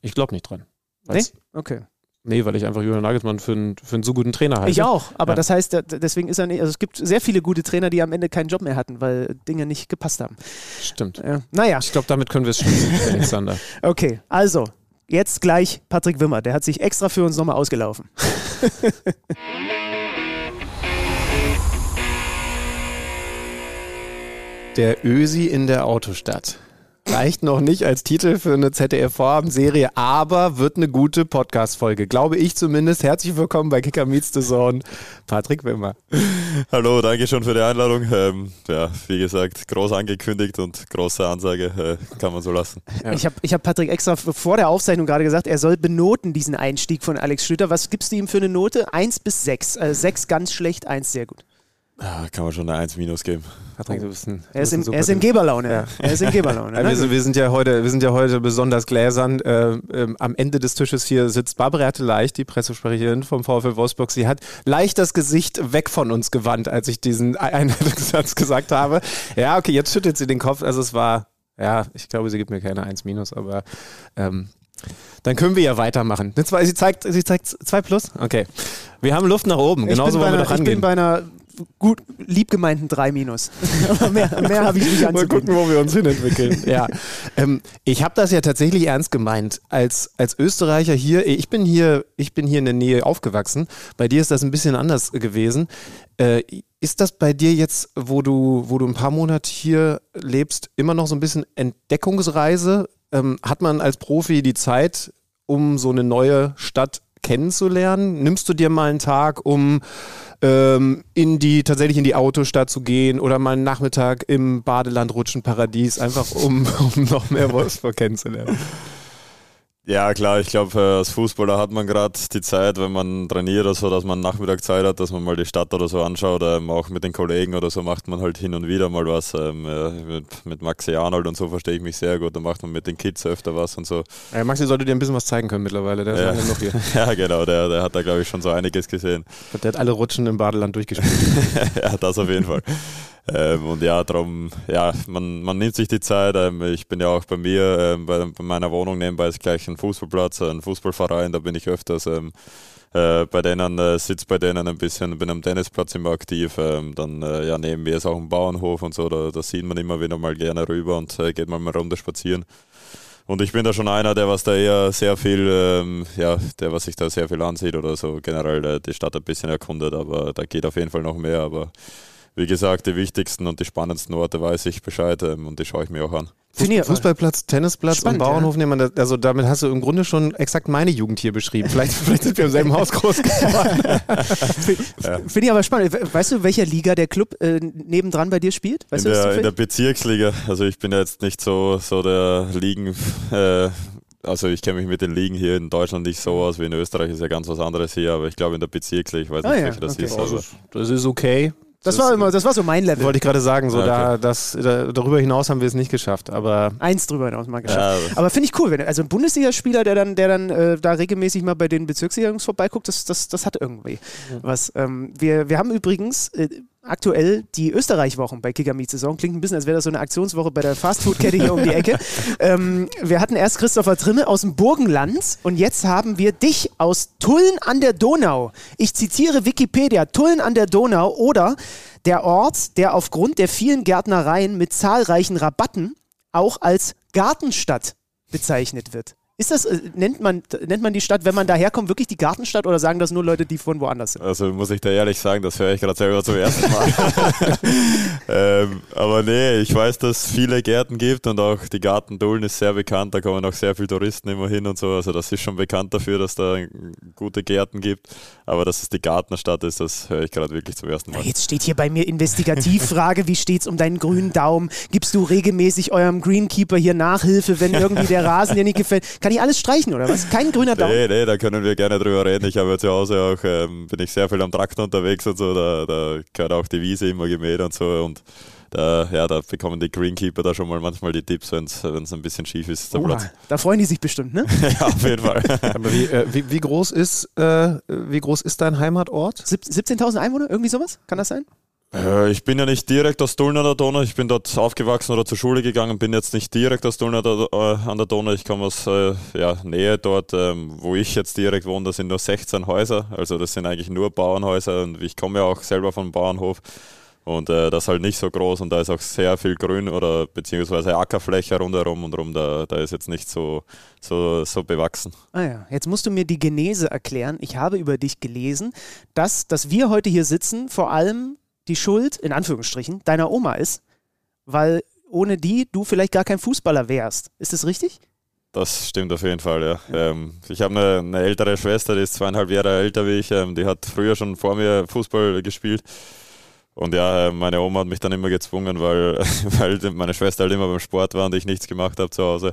ich glaube nicht dran. Nee? Okay. Nee, weil ich einfach Julian Nagelsmann für, einen- für einen so guten Trainer halte. Ich auch, aber Ja. das heißt, deswegen ist er nicht, also es gibt sehr viele gute Trainer, die am Ende keinen Job mehr hatten, weil Dinge nicht gepasst haben. Stimmt. Ja. Naja, Ich glaube, damit können wir es schließen, *laughs* Alexander. okay, also, jetzt gleich Patrick Wimmer, der hat sich extra für uns nochmal ausgelaufen. Der Ösi in der Autostadt. Reicht noch nicht als Titel für eine ZDF-Vorabendserie, aber wird eine gute Podcast-Folge. Glaube ich zumindest. Herzlich willkommen bei Kicker Meets the Zone. Patrick Wimmer. Hallo, danke schon für die Einladung. Ähm, ja, wie gesagt, groß angekündigt und große Ansage äh, kann man so lassen. Ja. Ich habe ich hab Patrick extra vor der Aufzeichnung gerade gesagt, er soll benoten diesen Einstieg von Alex Schlüter. Was gibst du ihm für eine Note? Eins bis sechs. Also sechs ganz schlecht, eins sehr gut. Ja, kann man schon eine 1 minus geben. Patrick, du bist ein, Er ist, in, bist ein er ist in Geberlaune. Er ist in Geberlaune. *laughs* Ja, ne? wir, sind, wir, sind ja heute, wir sind ja heute besonders gläsern. Äh, ähm, am Ende des Tisches hier sitzt Barbara Leicht, die Pressesprecherin vom VfL Wolfsburg. Sie hat leicht das Gesicht weg von uns gewandt, als ich diesen *laughs* Einleitungssatz gesagt habe. Ja, okay, jetzt schüttelt sie den Kopf. Also es war, ja, ich glaube, sie gibt mir keine 1 minus, aber ähm, dann können wir ja weitermachen. Sie zeigt, sie zeigt 2 plus? Okay. Wir haben Luft nach oben. Genauso wollen wir einer, doch ich bin bei einer gut lieb gemeinten 3 minus. *laughs* Mehr, mehr habe ich nicht Mal anzubieten. gucken, wo wir uns hinentwickeln. ja. Ähm, ich habe das ja tatsächlich ernst gemeint. Als, als Österreicher hier, ich bin hier, ich bin hier in der Nähe aufgewachsen. Bei dir ist das ein bisschen anders gewesen. Äh, ist das bei dir jetzt, wo du, wo du ein paar Monate hier lebst, immer noch so ein bisschen Entdeckungsreise? Ähm, hat man als Profi die Zeit, um so eine neue Stadt kennenzulernen? Nimmst du dir mal einen Tag, um ähm, in die, tatsächlich in die Autostadt zu gehen oder mal einen Nachmittag im Badeland rutschen Paradies, einfach um, *laughs* um noch mehr Wolfsburg kennenzulernen. Ja, klar, ich glaube, als Fußballer hat man gerade die Zeit, wenn man trainiert oder so, dass man Nachmittag Zeit hat, dass man mal die Stadt oder so anschaut. Ähm, auch mit den Kollegen oder so macht man halt hin und wieder mal was. Ähm, mit, mit Maxi Arnold und so verstehe ich mich sehr gut. Da macht man mit den Kids öfter was und so. Ja, Maxi sollte dir ein bisschen was zeigen können mittlerweile, der ist Ja. genug hier. *laughs* ja, genau, der, der hat da, glaube ich, schon so einiges gesehen. Der hat alle Rutschen im Badeland durchgespielt. *laughs* ja, das auf jeden Fall. Ähm, und ja, darum, ja, man, man nimmt sich die Zeit. Ähm, ich bin ja auch bei mir, ähm, bei, bei meiner Wohnung nebenbei ist gleich ein Fußballplatz, ein Fußballverein, da bin ich öfters. Ähm, äh, bei denen äh, sitze bei denen ein bisschen, bin am Tennisplatz immer aktiv. Ähm, dann äh, ja, neben mir ist auch ein Bauernhof und so, da, da sieht man immer wieder mal gerne rüber und äh, geht mal eine Runde spazieren. Und ich bin da schon einer, der was da eher sehr viel, ähm, ja, der was sich da sehr viel ansieht oder so generell äh, die Stadt ein bisschen erkundet, aber da geht auf jeden Fall noch mehr. Aber wie gesagt, die wichtigsten und die spannendsten Orte weiß ich Bescheid ähm, und die schaue ich mir auch an. Fußball, Fußballplatz, Tennisplatz Spannend, und Bauernhof nehmen wir, also damit hast du im Grunde schon exakt meine Jugend hier beschrieben. Vielleicht, *laughs* vielleicht sind wir im selben Haus groß geworden. *laughs* Finde ich aber spannend. Weißt du, welcher Liga der Club äh, nebendran bei dir spielt? Weißt in, du der, in der? Bezirksliga, also ich bin ja jetzt nicht so, so der Ligen, äh, also ich kenne mich mit den Ligen hier in Deutschland nicht so aus wie in Österreich, ist ja ganz was anderes hier, aber ich glaube in der Bezirksliga, ich weiß nicht, Ah ja, welche das okay. ist. Also, Das ist okay. Das war immer, das war so mein Level. Wollte ich gerade sagen, so Okay. da, das, da, darüber hinaus haben wir es nicht geschafft. Aber Eins drüber hinaus mal geschafft. ja, das- Aber finde ich cool, wenn also ein Bundesligaspieler, der dann, der dann äh, da regelmäßig mal bei den Bezirksliga-Jungs vorbeiguckt, das, das, das hat irgendwie was. Ähm, wir, wir haben übrigens äh, aktuell die Österreich-Wochen bei Kicker Meets Saison. Klingt ein bisschen, als wäre das so eine Aktionswoche bei der Fastfood-Kette hier um die Ecke. *laughs* Ähm, wir hatten erst Christopher Trimme aus dem Burgenland und jetzt haben wir dich aus Tulln an der Donau. Ich zitiere Wikipedia: Tulln an der Donau oder der Ort, der aufgrund der vielen Gärtnereien mit zahlreichen Rabatten auch als Gartenstadt bezeichnet wird. Ist das, äh, nennt, man, nennt man die Stadt, wenn man daherkommt, wirklich die Gartenstadt oder sagen das nur Leute, die von woanders sind? Also muss ich da ehrlich sagen, das höre ich gerade selber zum ersten Mal. *laughs* ähm, aber nee, ich weiß, dass es viele Gärten gibt und auch die Gartendullen ist sehr bekannt, da kommen auch sehr viele Touristen immer hin und so. Also das ist schon bekannt dafür, dass da gute Gärten gibt. Aber dass es die Gartenstadt ist, das höre ich gerade wirklich zum ersten Mal. Jetzt steht hier bei mir Investigativfrage, wie steht's um deinen grünen Daumen? Gibst du regelmäßig eurem Greenkeeper hier Nachhilfe, wenn *laughs* irgendwie der Rasen dir nicht gefällt? Kann ich alles streichen oder was? Kein grüner Daumen? Nee, nee, da können wir gerne drüber reden. Ich habe ja zu Hause auch, ähm, bin ich sehr viel am Traktor unterwegs und so, da, da gehört auch die Wiese immer gemäht und so und da, ja, da bekommen die Greenkeeper da schon mal manchmal die Tipps, wenn es ein bisschen schief ist, der Oha, Platz. da freuen die sich bestimmt, ne? *laughs* ja, auf jeden Fall. *laughs* Aber wie, äh, wie, wie, groß ist, äh, wie groß ist dein Heimatort? Sieb- 17.000 Einwohner, irgendwie sowas? Kann das sein? Äh, Ich bin ja nicht direkt aus Tulln an der Donau. Ich bin dort aufgewachsen oder zur Schule gegangen. Bin jetzt nicht direkt aus der, äh, an der Donau. Ich komme aus äh, ja, Nähe dort, ähm, wo ich jetzt direkt wohne. Das sind nur 16 Häuser. Also das sind eigentlich nur Bauernhäuser. Und ich komme ja auch selber vom Bauernhof. Und äh, das ist halt nicht so groß und da ist auch sehr viel Grün oder beziehungsweise Ackerfläche rundherum und rum. Da, da ist jetzt nicht so, so, so bewachsen. Ah ja, jetzt musst du mir die Genese erklären. Ich habe über dich gelesen, dass, dass wir heute hier sitzen, vor allem die Schuld, in Anführungsstrichen, deiner Oma ist, weil ohne die du vielleicht gar kein Fußballer wärst. Ist das richtig? Das stimmt auf jeden Fall, ja. Ähm, ich habe eine, eine ältere Schwester, die ist zweieinhalb Jahre älter wie ich. Ähm, die hat früher schon vor mir Fußball gespielt. Und ja, äh, meine Oma hat mich dann immer gezwungen, weil, *laughs* weil meine Schwester halt immer beim Sport war und ich nichts gemacht habe zu Hause.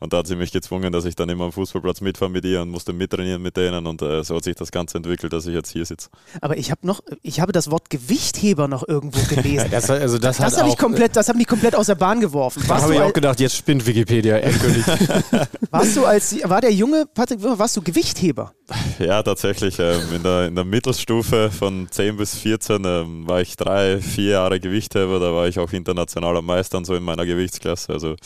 Und da hat sie mich gezwungen, dass ich dann immer am Fußballplatz mitfahre mit ihr und musste mittrainieren mit denen. Und äh, so hat sich das Ganze entwickelt, dass ich jetzt hier sitze. Aber ich habe noch, ich habe das Wort Gewichtheber noch irgendwo gelesen. *laughs* Das, also das, Das hat habe ich komplett, das hat mich komplett aus der Bahn geworfen. da habe ich auch gedacht, jetzt spinnt Wikipedia endgültig. *laughs* warst du als, war der junge Patrick warst du Gewichtheber? Ja, tatsächlich. Ähm, in, der, in der Mittelstufe von 10 bis 14 ähm, war ich drei, vier Jahre Gewichtheber. Da war ich auch internationaler Meister und so in meiner Gewichtsklasse. Also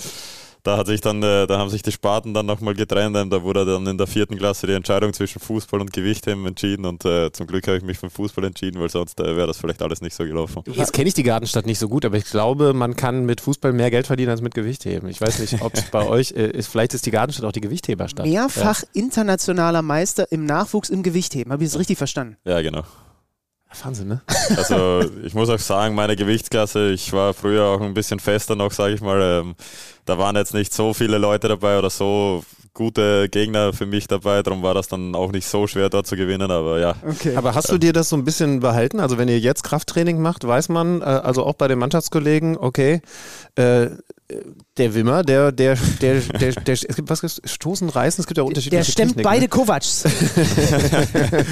da hat sich dann, äh, da haben sich die Sparten dann nochmal getrennt. Ähm, Da wurde dann in der vierten Klasse die Entscheidung zwischen Fußball und Gewichtheben entschieden. Und äh, zum Glück habe ich mich für den Fußball entschieden, weil sonst äh, wäre das vielleicht alles nicht so gelaufen. Jetzt kenne ich die Gartenstadt nicht so gut, aber ich glaube, man kann mit Fußball mehr Geld verdienen als mit Gewichtheben. Ich weiß nicht, ob es *laughs* bei euch äh, ist. Vielleicht ist die Gartenstadt auch die Gewichtheberstadt. Mehrfach internationaler Meister im Nachwuchs im Gewichtheben. Habe ich das richtig verstanden? Ja, genau. Wahnsinn, ne? Also *laughs* ich muss auch sagen, meine Gewichtsklasse, ich war früher auch ein bisschen fester noch, sage ich mal. Ähm, da waren jetzt nicht so viele Leute dabei oder so gute Gegner für mich dabei. Darum war das dann auch nicht so schwer dort zu gewinnen. Aber ja, Okay. Aber hast du dir das so ein bisschen behalten? Also wenn ihr jetzt Krafttraining macht, weiß man, äh, also auch bei den Mannschaftskollegen, okay, äh, der Wimmer, der, der, der, der, der, es gibt was? Stoßen, Reißen, es gibt ja unterschiedliche Der stemmt Techniken, beide Kovacs. Ne? *laughs*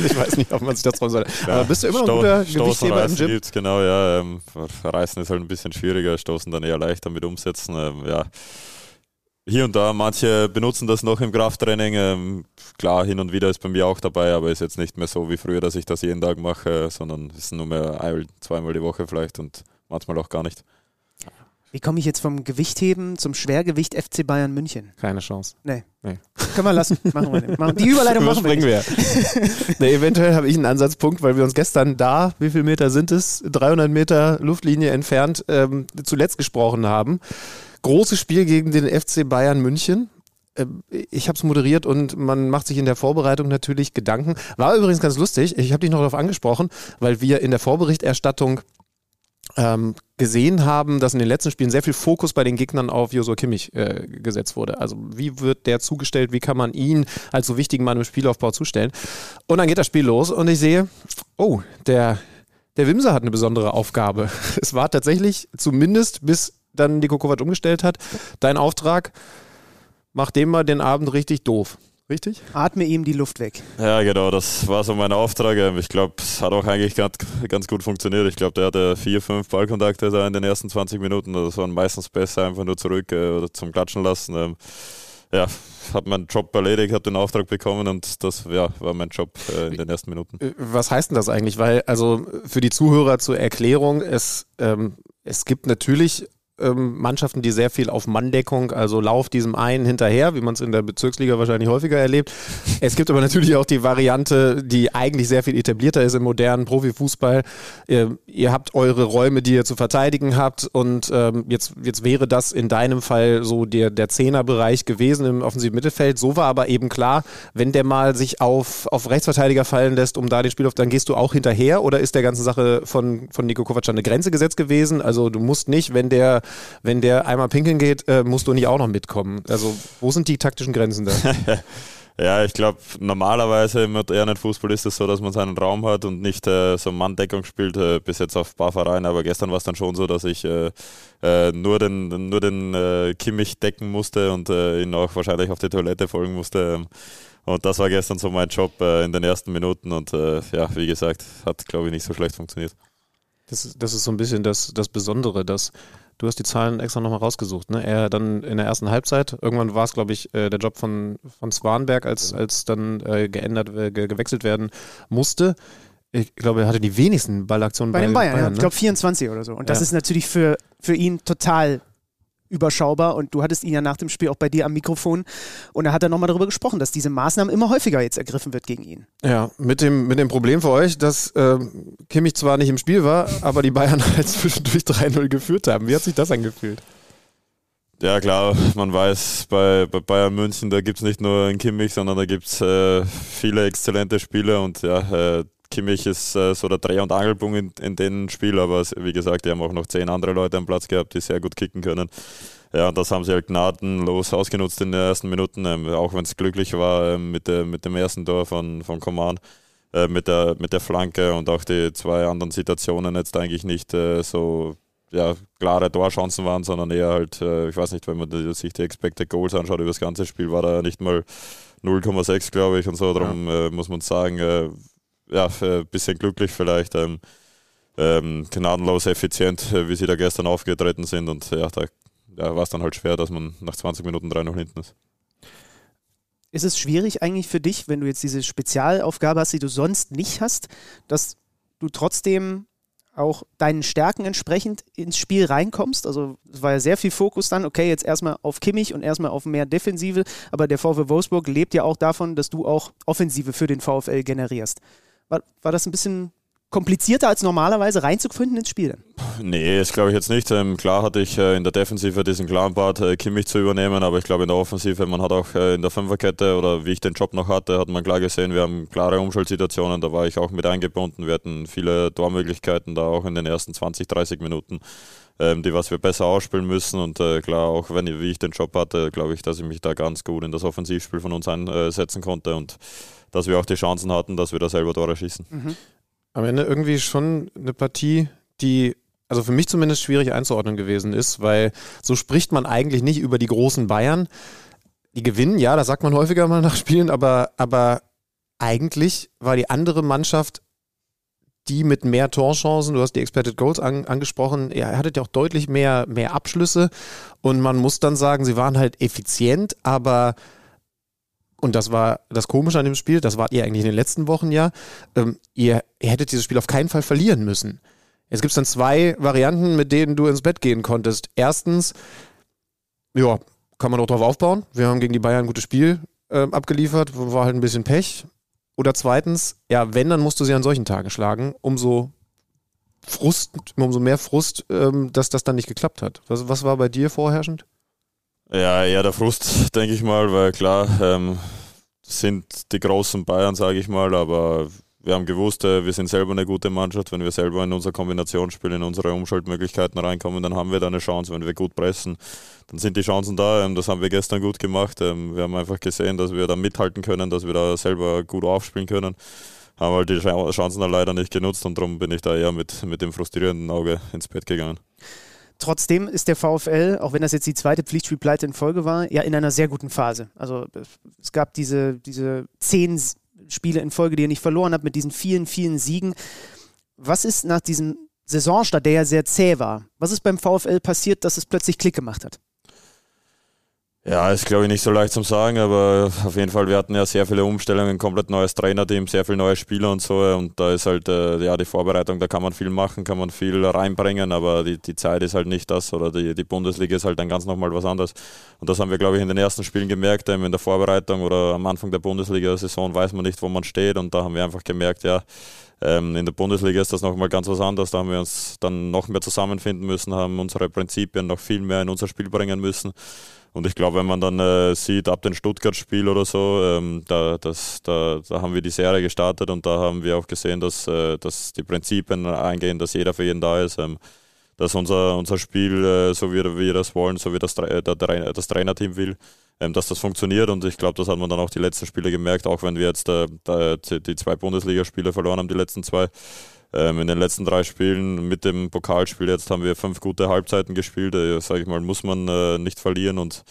ich weiß nicht, ob man sich das trauen soll. Aber bist du immer noch ein guter Stoßen, Gewichtheber im Reißen Gym? gibt's, genau, ja. Ähm, Reißen ist halt ein bisschen schwieriger, Stoßen dann eher leichter mit umsetzen. Ähm, ja. Hier und da, manche benutzen das noch im Krafttraining. Ähm, klar, hin und wieder ist bei mir auch dabei, aber ist jetzt nicht mehr so wie früher, dass ich das jeden Tag mache, sondern ist nur mehr ein, zweimal die Woche vielleicht und manchmal auch gar nicht. Wie komme ich jetzt vom Gewichtheben zum Schwergewicht FC Bayern München? Keine Chance. Nee. Nee. Können wir lassen. Machen wir nicht. Machen- Die Überleitung machen wir nicht. wir. nee, eventuell habe ich einen Ansatzpunkt, weil wir uns gestern da, wie viele Meter sind es? 300 Meter Luftlinie entfernt, ähm, zuletzt gesprochen haben. Großes Spiel gegen den FC Bayern München. Ähm, Ich habe es moderiert und man macht sich in der Vorbereitung natürlich Gedanken. War übrigens ganz lustig. Ich habe dich noch darauf angesprochen, weil wir in der Vorberichterstattung ähm, gesehen haben, dass in den letzten Spielen sehr viel Fokus bei den Gegnern auf Josua Kimmich äh, gesetzt wurde. Also wie wird der zugestellt, wie kann man ihn als so wichtigen Mann im Spielaufbau zustellen? Und dann geht das Spiel los und ich sehe, oh, der, der Wimser hat eine besondere Aufgabe. *laughs* Es war tatsächlich, zumindest bis dann Niko Kovac umgestellt hat, dein Auftrag, mach dem mal den Abend richtig doof. Richtig? Atme ihm die Luft weg. Ja, genau, das war so mein Auftrag. Ich glaube, es hat auch eigentlich ganz, ganz gut funktioniert. Ich glaube, der hatte vier, fünf Ballkontakte da in den ersten 20 Minuten. Das waren meistens besser, einfach nur zurück äh, oder zum Klatschen lassen. Ähm, Ja, habe meinen Job erledigt, habe den Auftrag bekommen und das ja, war mein Job äh, in den ersten Minuten. Äh, Was heißt denn das eigentlich? Weil, also für die Zuhörer zur Erklärung, es, ähm, es gibt natürlich ähm, Mannschaften, die sehr viel auf Manndeckung, also Lauf diesem einen hinterher, wie man es in der Bezirksliga wahrscheinlich häufiger erlebt. Es gibt aber natürlich auch die Variante, die eigentlich sehr viel etablierter ist im modernen Profifußball. Ihr, ihr habt eure Räume, die ihr zu verteidigen habt und ähm, jetzt, jetzt wäre das in deinem Fall so der, der Zehnerbereich gewesen im offensiven Mittelfeld. So war aber eben klar, wenn der mal sich auf, auf Rechtsverteidiger fallen lässt, um da den Spiel auf, dann gehst du auch hinterher oder ist der ganzen Sache von, von Nico Kovac eine Grenze gesetzt gewesen? Also du musst nicht, wenn der, wenn der einmal pinkeln geht, äh, musst du nicht auch noch mitkommen. Also wo sind die taktischen Grenzen da? *laughs* Ja, ich glaube, normalerweise im modernen Fußball ist es so, dass man seinen Raum hat und nicht äh, so Manndeckung spielt, äh, bis jetzt auf ein paar Vereine. Aber gestern war es dann schon so, dass ich äh, äh, nur den, nur den äh, Kimmich decken musste und äh, ihn auch wahrscheinlich auf die Toilette folgen musste. Ähm, Und das war gestern so mein Job in den ersten Minuten. Und ja, wie gesagt, hat, glaube ich, nicht so schlecht funktioniert. Das, ist- das ist so ein bisschen das, das Besondere, dass du hast die Zahlen extra nochmal rausgesucht. Ne? Er dann in der ersten Halbzeit, irgendwann war es, glaube ich, äh, der Job von, von Swanberg, als, als dann äh, geändert, äh, ge- gewechselt werden musste. Ich glaube, er hatte die wenigsten Ballaktionen Bei den Bayern, ja. ne? ich glaube 24 oder so. Und das Ja. ist natürlich für, für ihn total überschaubar. Und du hattest ihn ja nach dem Spiel auch bei dir am Mikrofon. Und da hat er nochmal darüber gesprochen, dass diese Maßnahmen immer häufiger jetzt ergriffen wird gegen ihn. Ja, mit dem, mit dem Problem für euch, dass ähm, Kimmich zwar nicht im Spiel war, aber die Bayern *laughs* halt zwischendurch 3-0 geführt haben. Wie hat sich das angefühlt? Ja klar, man weiß, bei, bei Bayern München, da gibt es nicht nur einen Kimmich, sondern da gibt es äh, viele exzellente Spieler und ja, äh, Kimmich ist äh, so der Dreh- und Angelpunkt in, in dem Spiel, aber wie gesagt, die haben auch noch zehn andere Leute am Platz gehabt, die sehr gut kicken können. Ja, und das haben sie halt gnadenlos ausgenutzt in den ersten Minuten, ähm, auch wenn es glücklich war ähm, mit, der, mit dem ersten Tor von, von Coman, äh, mit, der, mit der Flanke und auch die zwei anderen Situationen jetzt eigentlich nicht äh, so ja, klare Torchancen waren, sondern eher halt, äh, ich weiß nicht, wenn man die- sich die Expected Goals anschaut über das ganze Spiel, war da nicht mal 0,6, glaube ich, und so. Darum äh, muss man sagen, äh, ja, ein bisschen glücklich vielleicht. Ähm, ähm, gnadenlos effizient, äh, wie sie da gestern aufgetreten sind. Und ja, da, da war es dann halt schwer, dass man nach 20 Minuten 3 noch hinten ist. Ist es schwierig eigentlich für dich, wenn du jetzt diese Spezialaufgabe hast, die du sonst nicht hast, dass du trotzdem auch deinen Stärken entsprechend ins Spiel reinkommst? Also es war ja sehr viel Fokus dann, okay, jetzt erstmal auf Kimmich und erstmal auf mehr Defensive, aber der VfL Wolfsburg lebt ja auch davon, dass du auch Offensive für den VfL generierst. War, war das ein bisschen komplizierter als normalerweise reinzufinden ins Spiel? Nee, das glaube ich jetzt nicht. Ähm, klar hatte ich äh, in der Defensive diesen klaren Part, äh, Kimmich zu übernehmen, aber ich glaube in der Offensive, man hat auch äh, in der Fünferkette oder wie ich den Job noch hatte, hat man klar gesehen, wir haben klare Umschaltsituationen, da war ich auch mit eingebunden. Wir hatten viele Tormöglichkeiten da auch in den ersten 20, 30 Minuten, ähm, die was wir besser ausspielen müssen und äh, klar, auch wenn ich, wie ich den Job hatte, glaube ich, dass ich mich da ganz gut in das Offensivspiel von uns einsetzen konnte und dass wir auch die Chancen hatten, dass wir da selber Tore schießen. Am Ende irgendwie schon eine Partie, die also für mich zumindest schwierig einzuordnen gewesen ist, weil so spricht man eigentlich nicht über die großen Bayern. Die gewinnen, ja, das sagt man häufiger mal nach Spielen, aber, aber eigentlich war die andere Mannschaft die mit mehr Torchancen, du hast die Expected Goals an, angesprochen, ihr hattet ja auch deutlich mehr, mehr Abschlüsse und man muss dann sagen, sie waren halt effizient, aber und das war das Komische an dem Spiel, das wart ihr eigentlich in den letzten Wochen ja, ähm, ihr, ihr hättet dieses Spiel auf keinen Fall verlieren müssen. Jetzt gibt es dann zwei Varianten, mit denen du ins Bett gehen konntest. Erstens, ja, kann man auch drauf aufbauen. Wir haben gegen die Bayern ein gutes Spiel äh, abgeliefert, war halt ein bisschen Pech. Oder zweitens, ja, wenn, dann musst du sie an solchen Tagen schlagen, umso Frust, umso mehr Frust, ähm, dass das dann nicht geklappt hat. Was, was war bei dir vorherrschend? Ja, eher der Frust, denke ich mal, weil klar, ähm, sind die großen Bayern, sage ich mal, aber wir haben gewusst, äh, wir sind selber eine gute Mannschaft. Wenn wir selber in unser Kombinationsspiel, in unsere Umschaltmöglichkeiten reinkommen, dann haben wir da eine Chance. Wenn wir gut pressen, dann sind die Chancen da. Ähm, das haben wir gestern gut gemacht. Ähm, wir haben einfach gesehen, dass wir da mithalten können, dass wir da selber gut aufspielen können. Haben halt die Chancen dann leider nicht genutzt und darum bin ich da eher mit, mit dem frustrierenden Auge ins Bett gegangen. Trotzdem ist der VfL, auch wenn das jetzt die zweite Pflichtspielpleite in Folge war, ja in einer sehr guten Phase. Also es gab diese, diese zehn Spiele in Folge, die er nicht verloren hat, mit diesen vielen, vielen Siegen. Was ist nach diesem Saisonstart, der ja sehr zäh war, was ist beim VfL passiert, dass es plötzlich Klick gemacht hat? Ja, ist glaube ich nicht so leicht zum sagen, aber auf jeden Fall, wir hatten ja sehr viele Umstellungen, komplett neues Trainerteam, sehr viele neue Spieler und so und da ist halt, äh, ja, die Vorbereitung, da kann man viel machen, kann man viel reinbringen, aber die, die Zeit ist halt nicht das oder die, die Bundesliga ist halt dann ganz nochmal was anderes und das haben wir glaube ich in den ersten Spielen gemerkt, in der Vorbereitung oder am Anfang der Bundesliga-Saison weiß man nicht, wo man steht und da haben wir einfach gemerkt, ja, ähm, in der Bundesliga ist das nochmal ganz was anderes. Da haben wir uns dann noch mehr zusammenfinden müssen, haben unsere Prinzipien noch viel mehr in unser Spiel bringen müssen. Und ich glaube, wenn man dann äh, sieht, ab dem Stuttgart-Spiel oder so, ähm, da, das, da, da haben wir die Serie gestartet und da haben wir auch gesehen, dass, äh, dass die Prinzipien eingehen, dass jeder für jeden da ist. Ähm, dass unser, unser Spiel, äh, so wie wir das wollen, so wie das, der, der, das Trainerteam will, ähm, dass das funktioniert. Und ich glaube, das hat man dann auch die letzten Spiele gemerkt, auch wenn wir jetzt äh, die zwei Bundesligaspiele verloren haben, die letzten zwei. Ähm, in den letzten drei Spielen mit dem Pokalspiel jetzt haben wir fünf gute Halbzeiten gespielt. Äh, Sage ich mal, muss man äh, nicht verlieren und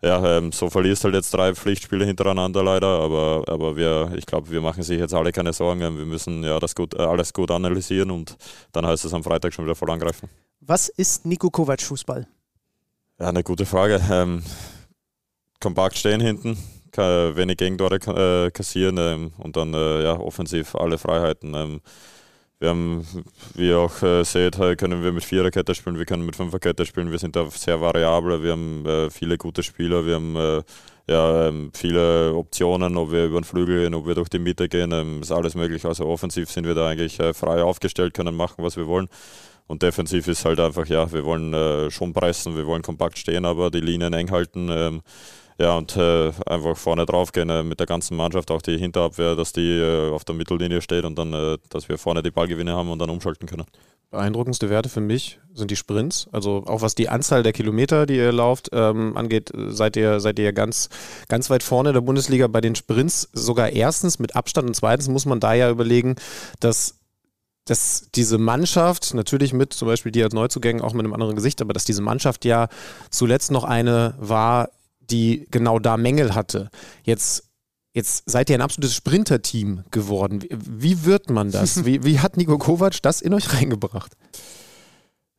ja, ähm, so verlierst halt jetzt drei Pflichtspiele hintereinander leider, aber, aber wir, ich glaube, wir machen sich jetzt alle keine Sorgen. Wir müssen ja das gut, äh, alles gut analysieren und dann heißt es am Freitag schon wieder voll angreifen. Was ist Nico Kovac Fußball? Ja, eine gute Frage. Ähm, kompakt stehen hinten, wenig Gegentore äh, kassieren ähm, und dann äh, ja, offensiv alle Freiheiten. Ähm, wir haben, wie ihr auch äh, seht, können wir mit Viererkette spielen, wir können mit Fünferkette spielen, wir sind da sehr variabel, wir haben äh, viele gute Spieler, wir haben äh, ja, ähm, viele Optionen, ob wir über den Flügel gehen, ob wir durch die Mitte gehen, ähm, ist alles möglich. Also offensiv sind wir da eigentlich äh, frei aufgestellt, können machen, was wir wollen. Und defensiv ist halt einfach, ja, wir wollen äh, schon pressen, wir wollen kompakt stehen, aber die Linien eng halten. Ähm, ja, und äh, einfach vorne drauf gehen äh, mit der ganzen Mannschaft, auch die Hinterabwehr, dass die äh, auf der Mittellinie steht und dann, äh, dass wir vorne die Ballgewinne haben und dann umschalten können. Beeindruckendste Werte für mich sind die Sprints. Also auch was die Anzahl der Kilometer, die ihr lauft, ähm, angeht, seid ihr, seid ihr ganz, ganz weit vorne der Bundesliga bei den Sprints. Sogar erstens mit Abstand und zweitens muss man da ja überlegen, dass dass diese Mannschaft, natürlich mit zum Beispiel die als Neuzugängen auch mit einem anderen Gesicht, aber dass diese Mannschaft ja zuletzt noch eine war, die genau da Mängel hatte. Jetzt Jetzt seid ihr ein absolutes Sprinter-Team geworden. Wie, wie, wird man das? *laughs* Wie, wie, hat Nico Kovac das in euch reingebracht?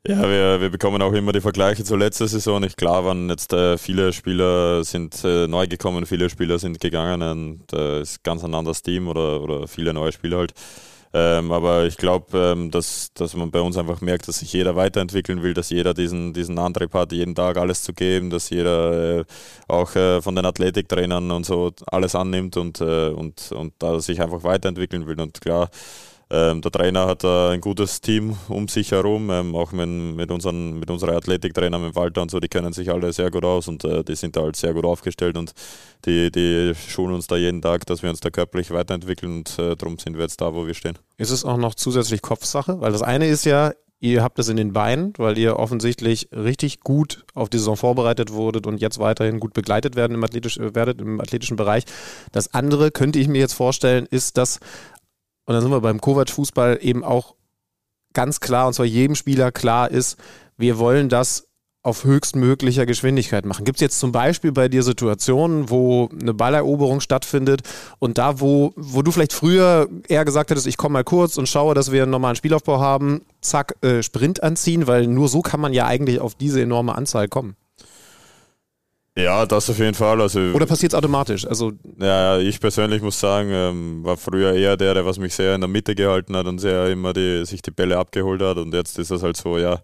Ja, wir, wir bekommen auch immer die Vergleiche zur letzten Saison. Ich klar waren jetzt äh, viele Spieler sind äh, neu gekommen, viele Spieler sind gegangen und äh, ist ganz ein anderes Team oder, oder viele neue Spieler halt. Ähm, aber ich glaube, ähm, dass, dass man bei uns einfach merkt, dass sich jeder weiterentwickeln will, dass jeder diesen, diesen Antrieb hat, jeden Tag alles zu geben, dass jeder äh, auch äh, von den Athletiktrainern und so alles annimmt und, äh, und, und da sich einfach weiterentwickeln will. Und klar, ähm, der Trainer hat äh, ein gutes Team um sich herum, ähm, auch mit, mit, unseren, mit unserer Athletiktrainer, mit Walter und so, die kennen sich alle sehr gut aus und äh, die sind da halt sehr gut aufgestellt und die, die schulen uns da jeden Tag, dass wir uns da körperlich weiterentwickeln und äh, darum sind wir jetzt da, wo wir stehen. Ist es auch noch zusätzlich Kopfsache? Weil das eine ist ja, ihr habt es in den Beinen, weil ihr offensichtlich richtig gut auf die Saison vorbereitet wurdet und jetzt weiterhin gut begleitet werden im, athletisch, äh, werdet im athletischen Bereich. Das andere könnte ich mir jetzt vorstellen, ist, dass und dann sind wir beim Kovac-Fußball eben auch ganz klar, und zwar jedem Spieler klar ist, wir wollen das auf höchstmöglicher Geschwindigkeit machen. Gibt es jetzt zum Beispiel bei dir Situationen, wo eine Balleroberung stattfindet und da, wo, wo du vielleicht früher eher gesagt hättest, ich komme mal kurz und schaue, dass wir einen normalen Spielaufbau haben, zack, äh, Sprint anziehen, weil nur so kann man ja eigentlich auf diese enorme Anzahl kommen. Ja, das auf jeden Fall. Also, Oder passiert es automatisch? Also, ja, ich persönlich muss sagen, ähm, war früher eher der, der was mich sehr in der Mitte gehalten hat und sehr immer die, sich die Bälle abgeholt hat. Und jetzt ist das halt so, ja,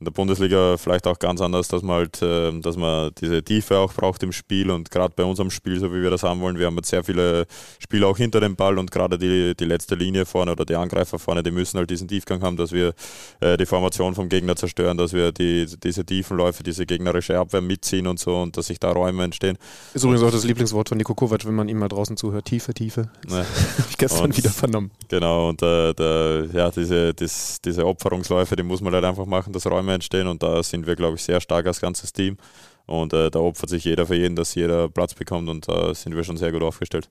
in der Bundesliga vielleicht auch ganz anders, dass man halt, äh, dass man diese Tiefe auch braucht im Spiel und gerade bei unserem Spiel, so wie wir das haben wollen, wir haben jetzt sehr viele Spieler auch hinter dem Ball und gerade die, die letzte Linie vorne oder die Angreifer vorne, die müssen halt diesen Tiefgang haben, dass wir äh, die Formation vom Gegner zerstören, dass wir die, diese tiefen Läufe, diese gegnerische Abwehr mitziehen und so und dass sich da Räume entstehen. Ist übrigens auch das Lieblingswort von Nico Kovac, wenn man ihm mal draußen zuhört. Tiefe, Tiefe. Ne. *laughs* Habe ich gestern Und- wieder vernommen. Genau, und äh, der, ja, diese, das, diese Opferungsläufe, die muss man halt einfach machen, dass Räume entstehen und da sind wir, glaube ich, sehr stark als ganzes Team. Und äh, da opfert sich jeder für jeden, dass jeder Platz bekommt und da sind wir schon sehr gut aufgestellt.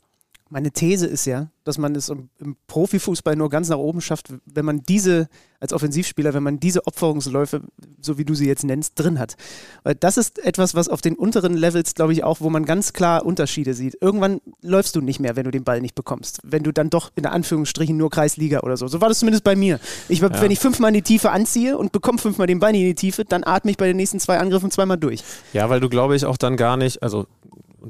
Meine These ist ja, dass man es im, im Profifußball nur ganz nach oben schafft, wenn man diese, als Offensivspieler, wenn man diese Opferungsläufe, so wie du sie jetzt nennst, drin hat. Weil das ist etwas, was auf den unteren Levels, glaube ich, auch, wo man ganz klar Unterschiede sieht. Irgendwann läufst du nicht mehr, wenn du den Ball nicht bekommst. Wenn du dann doch in Anführungsstrichen nur Kreisliga oder so. So war das zumindest bei mir. Ich, Ja. Wenn ich fünfmal in die Tiefe anziehe und bekomme fünfmal den Ball in die Tiefe, dann atme ich bei den nächsten zwei Angriffen zweimal durch. Ja, weil du, glaube ich, auch dann gar nicht, also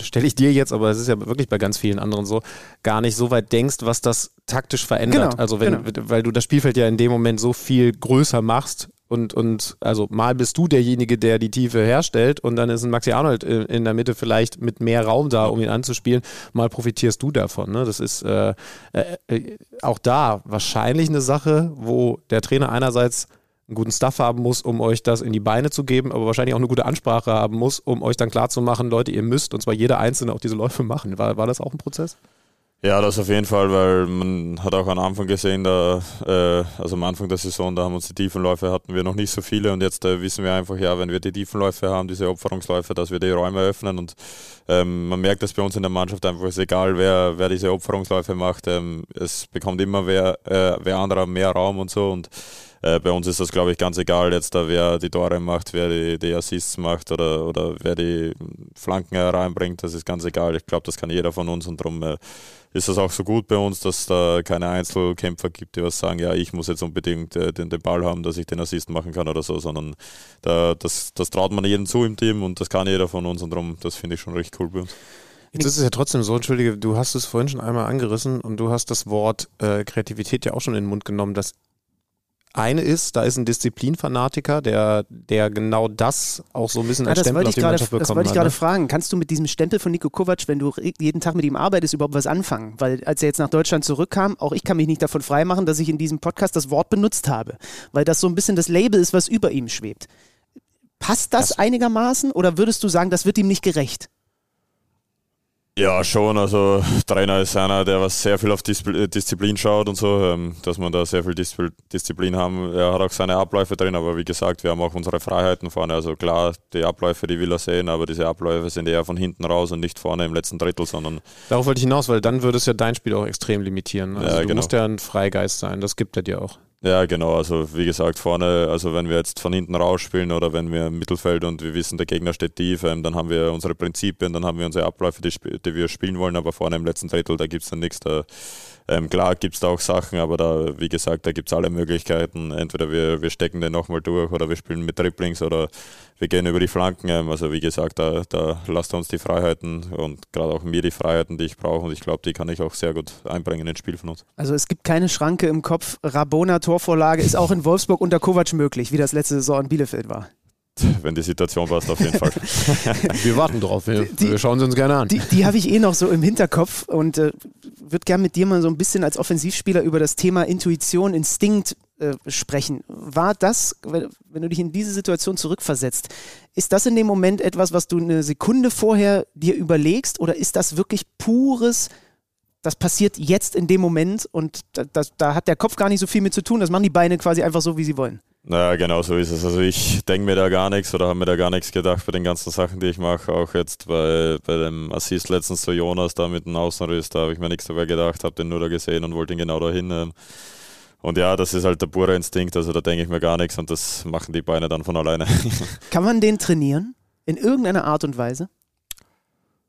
stelle ich dir jetzt, aber es ist ja wirklich bei ganz vielen anderen so, gar nicht so weit denkst, was das taktisch verändert. Genau, also wenn, weil du das Spielfeld ja in dem Moment so viel größer machst und, und also mal bist du derjenige, der die Tiefe herstellt und dann ist ein Maxi Arnold in, in der Mitte vielleicht mit mehr Raum da, um ihn anzuspielen, mal profitierst du davon. Ne? Das ist äh, äh, äh, auch da wahrscheinlich eine Sache, wo der Trainer einerseits einen guten Stuff haben muss, um euch das in die Beine zu geben, aber wahrscheinlich auch eine gute Ansprache haben muss, um euch dann klarzumachen, Leute, ihr müsst, und zwar jeder Einzelne, auch diese Läufe machen. War, war das auch ein Prozess? Ja, das auf jeden Fall, weil man hat auch am Anfang gesehen, da, äh, also am Anfang der Saison, da haben uns die Tiefenläufe hatten wir noch nicht so viele und jetzt äh, wissen wir einfach, ja, wenn wir die Tiefenläufe haben, diese Opferungsläufe, dass wir die Räume öffnen und ähm, man merkt das bei uns in der Mannschaft einfach, ist egal, wer, wer diese Opferungsläufe macht, ähm, es bekommt immer wer, äh, wer anderer mehr Raum und so und äh, bei uns ist das, glaube ich, ganz egal, jetzt da wer die Tore macht, wer die, die Assists macht oder, oder wer die Flanken reinbringt, das ist ganz egal. Ich glaube, das kann jeder von uns und darum äh, ist das auch so gut bei uns, dass da keine Einzelkämpfer gibt, die was sagen, ja, ich muss jetzt unbedingt äh, den, den Ball haben, dass ich den Assist machen kann oder so, sondern da, das, das traut man jedem zu im Team und das kann jeder von uns und darum, das finde ich schon richtig cool bei uns. Jetzt ist es ja trotzdem so, entschuldige, du hast es vorhin schon einmal angerissen und du hast das Wort äh, Kreativität ja auch schon in den Mund genommen. Das eine ist, da ist ein Disziplinfanatiker, der, der genau das auch so ein bisschen Ah, als das Stempel wollte auf ich die gerade, Mannschaft das bekommen wollte ich gerade hat. ne? fragen. Kannst du mit diesem Stempel von Nico Kovac, wenn du jeden Tag mit ihm arbeitest, überhaupt was anfangen? Weil als er jetzt nach Deutschland zurückkam, auch ich kann mich nicht davon freimachen, dass ich in diesem Podcast das Wort benutzt habe, weil das so ein bisschen das Label ist, was über ihm schwebt. Passt das einigermaßen oder würdest du sagen, das wird ihm nicht gerecht? Ja, schon. Also Trainer ist einer, der was sehr viel auf Displ- äh, Disziplin schaut und so, ähm, dass man da sehr viel Displ Disziplin haben. Er hat auch seine Abläufe drin, aber wie gesagt, wir haben auch unsere Freiheiten vorne. Also klar, die Abläufe, die will er sehen, aber diese Abläufe sind eher von hinten raus und nicht vorne im letzten Drittel, sondern Darauf wollte ich hinaus, weil dann würde es ja dein Spiel auch extrem limitieren. Also Ja, du genau. musst ja ein Freigeist sein, das gibt er dir auch. Ja, genau. Also wie gesagt, vorne, also wenn wir jetzt von hinten rausspielen oder wenn wir im Mittelfeld und wir wissen, der Gegner steht tief, ähm, dann haben wir unsere Prinzipien, dann haben wir unsere Abläufe, die, die wir spielen wollen, aber vorne im letzten Drittel, da gibt es dann nichts. Da, ähm, klar gibt es da auch Sachen, aber da, wie gesagt, da gibt es alle Möglichkeiten. Entweder wir, wir stecken den nochmal durch oder wir spielen mit Dribblings oder wir gehen über die Flanken. Ähm, also wie gesagt, da, da lasst uns die Freiheiten und gerade auch mir die Freiheiten, die ich brauche und ich glaube, die kann ich auch sehr gut einbringen ins Spiel von uns. Also es gibt keine Schranke im Kopf. Rabona Torvorlage ist auch in Wolfsburg unter Kovac möglich, wie das letzte Saison in Bielefeld war. Wenn die Situation passt, auf jeden Fall. *laughs* Wir warten drauf, wir, Die- wir schauen sie uns gerne an. Die, die habe ich eh noch so im Hinterkopf und äh, würde gerne mit dir mal so ein bisschen als Offensivspieler über das Thema Intuition, Instinkt äh, sprechen. War das, wenn, du dich in diese Situation zurückversetzt, ist das in dem Moment etwas, was du eine Sekunde vorher dir überlegst oder ist das wirklich pures, das passiert jetzt in dem Moment und da, das, da hat der Kopf gar nicht so viel mit zu tun, das machen die Beine quasi einfach so, wie sie wollen. Naja, genau so ist es. Also ich denke mir da gar nichts oder habe mir da gar nichts gedacht bei den ganzen Sachen, die ich mache. Auch jetzt bei, bei dem Assist letztens zu Jonas da mit dem Außenriss, da habe ich mir nichts dabei gedacht, habe den nur da gesehen und wollte ihn genau dahin. ähm. Und ja, das ist halt der pure Instinkt, also da denke ich mir gar nichts und das machen die Beine dann von alleine. *laughs* Kann man den trainieren? In irgendeiner Art und Weise?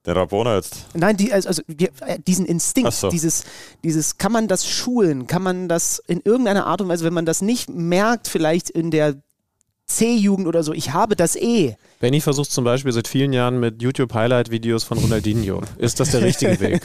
Den Rabona jetzt. Nein, die, also, also äh, diesen Instinkt, so. dieses, dieses, kann man das schulen? Kann man das in irgendeiner Art und Weise, wenn man das nicht merkt, vielleicht in der C-Jugend oder so. Ich habe das eh. Benny versucht zum Beispiel seit vielen Jahren mit YouTube-Highlight-Videos von Ronaldinho. Ist das der richtige *laughs* Weg?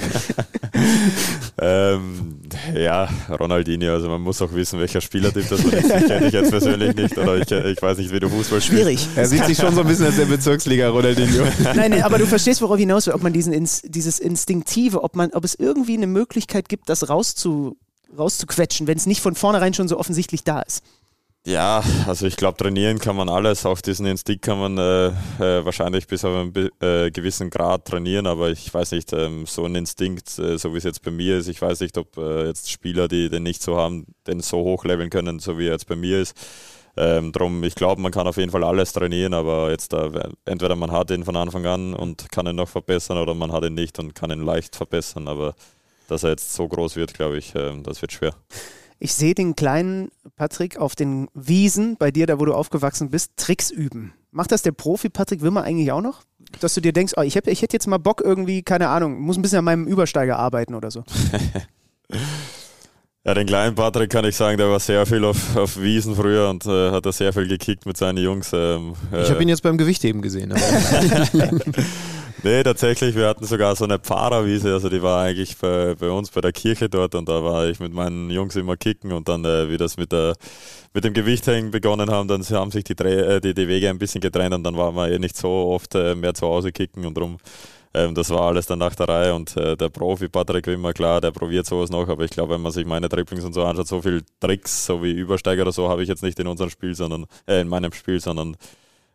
ähm, ja, Ronaldinho, also man muss auch wissen, welcher Spielertyp das ist. Ich kenne ich jetzt persönlich nicht oder ich, ich weiß nicht, wie du Fußball spielst. Schwierig. Er sieht sich schon so ein bisschen als der Bezirksliga Ronaldinho. Nein, nee, aber du verstehst, worauf ich hinaus will, ob man diesen Ins, dieses Instinktive, ob man, ob es irgendwie eine Möglichkeit gibt, das rauszu, rauszuquetschen, wenn es nicht von vornherein schon so offensichtlich da ist. Ja, also ich glaube, trainieren kann man alles. Auch diesen Instinkt kann man äh, äh, wahrscheinlich bis auf einen äh, gewissen Grad trainieren, aber ich weiß nicht, ähm, so ein Instinkt, äh, so wie es jetzt bei mir ist, ich weiß nicht, ob äh, jetzt Spieler, die den nicht so haben, den so hochleveln können, so wie er jetzt bei mir ist. Ähm, drum, ich glaube, man kann auf jeden Fall alles trainieren, aber jetzt da, entweder man hat ihn von Anfang an und kann ihn noch verbessern oder man hat ihn nicht und kann ihn leicht verbessern, aber dass er jetzt so groß wird, glaube ich, äh, das wird schwer. Ich sehe den kleinen Patrick auf den Wiesen bei dir, da wo du aufgewachsen bist, Tricks üben. Macht das der Profi Patrick Wimmer eigentlich auch noch? Dass du dir denkst, oh, ich, hab, ich hätte jetzt mal Bock irgendwie, keine Ahnung, muss ein bisschen an meinem Übersteiger arbeiten oder so. *laughs* Ja, den kleinen Patrick kann ich sagen, der war sehr viel auf, auf Wiesen früher und äh, hat da sehr viel gekickt mit seinen Jungs. Ähm, ich habe ihn jetzt beim Gewichtheben gesehen. *laughs* *laughs* Nee, tatsächlich, wir hatten sogar so eine Pfarrerwiese, also die war eigentlich bei, bei uns bei der Kirche dort und da war ich mit meinen Jungs immer kicken und dann, äh, wie das mit, der, mit dem Gewichthängen begonnen haben, dann haben sich die, äh, die, die Wege ein bisschen getrennt und dann waren wir eh nicht so oft äh, mehr zu Hause kicken und drum. Ähm, das war alles dann nach der Reihe und äh, der Profi Patrick Wimmer, klar, der probiert sowas noch, aber ich glaube, wenn man sich meine Dribblings und so anschaut, so viel Tricks, so wie Übersteiger oder so, habe ich jetzt nicht in unserem Spiel, sondern äh, in meinem Spiel, sondern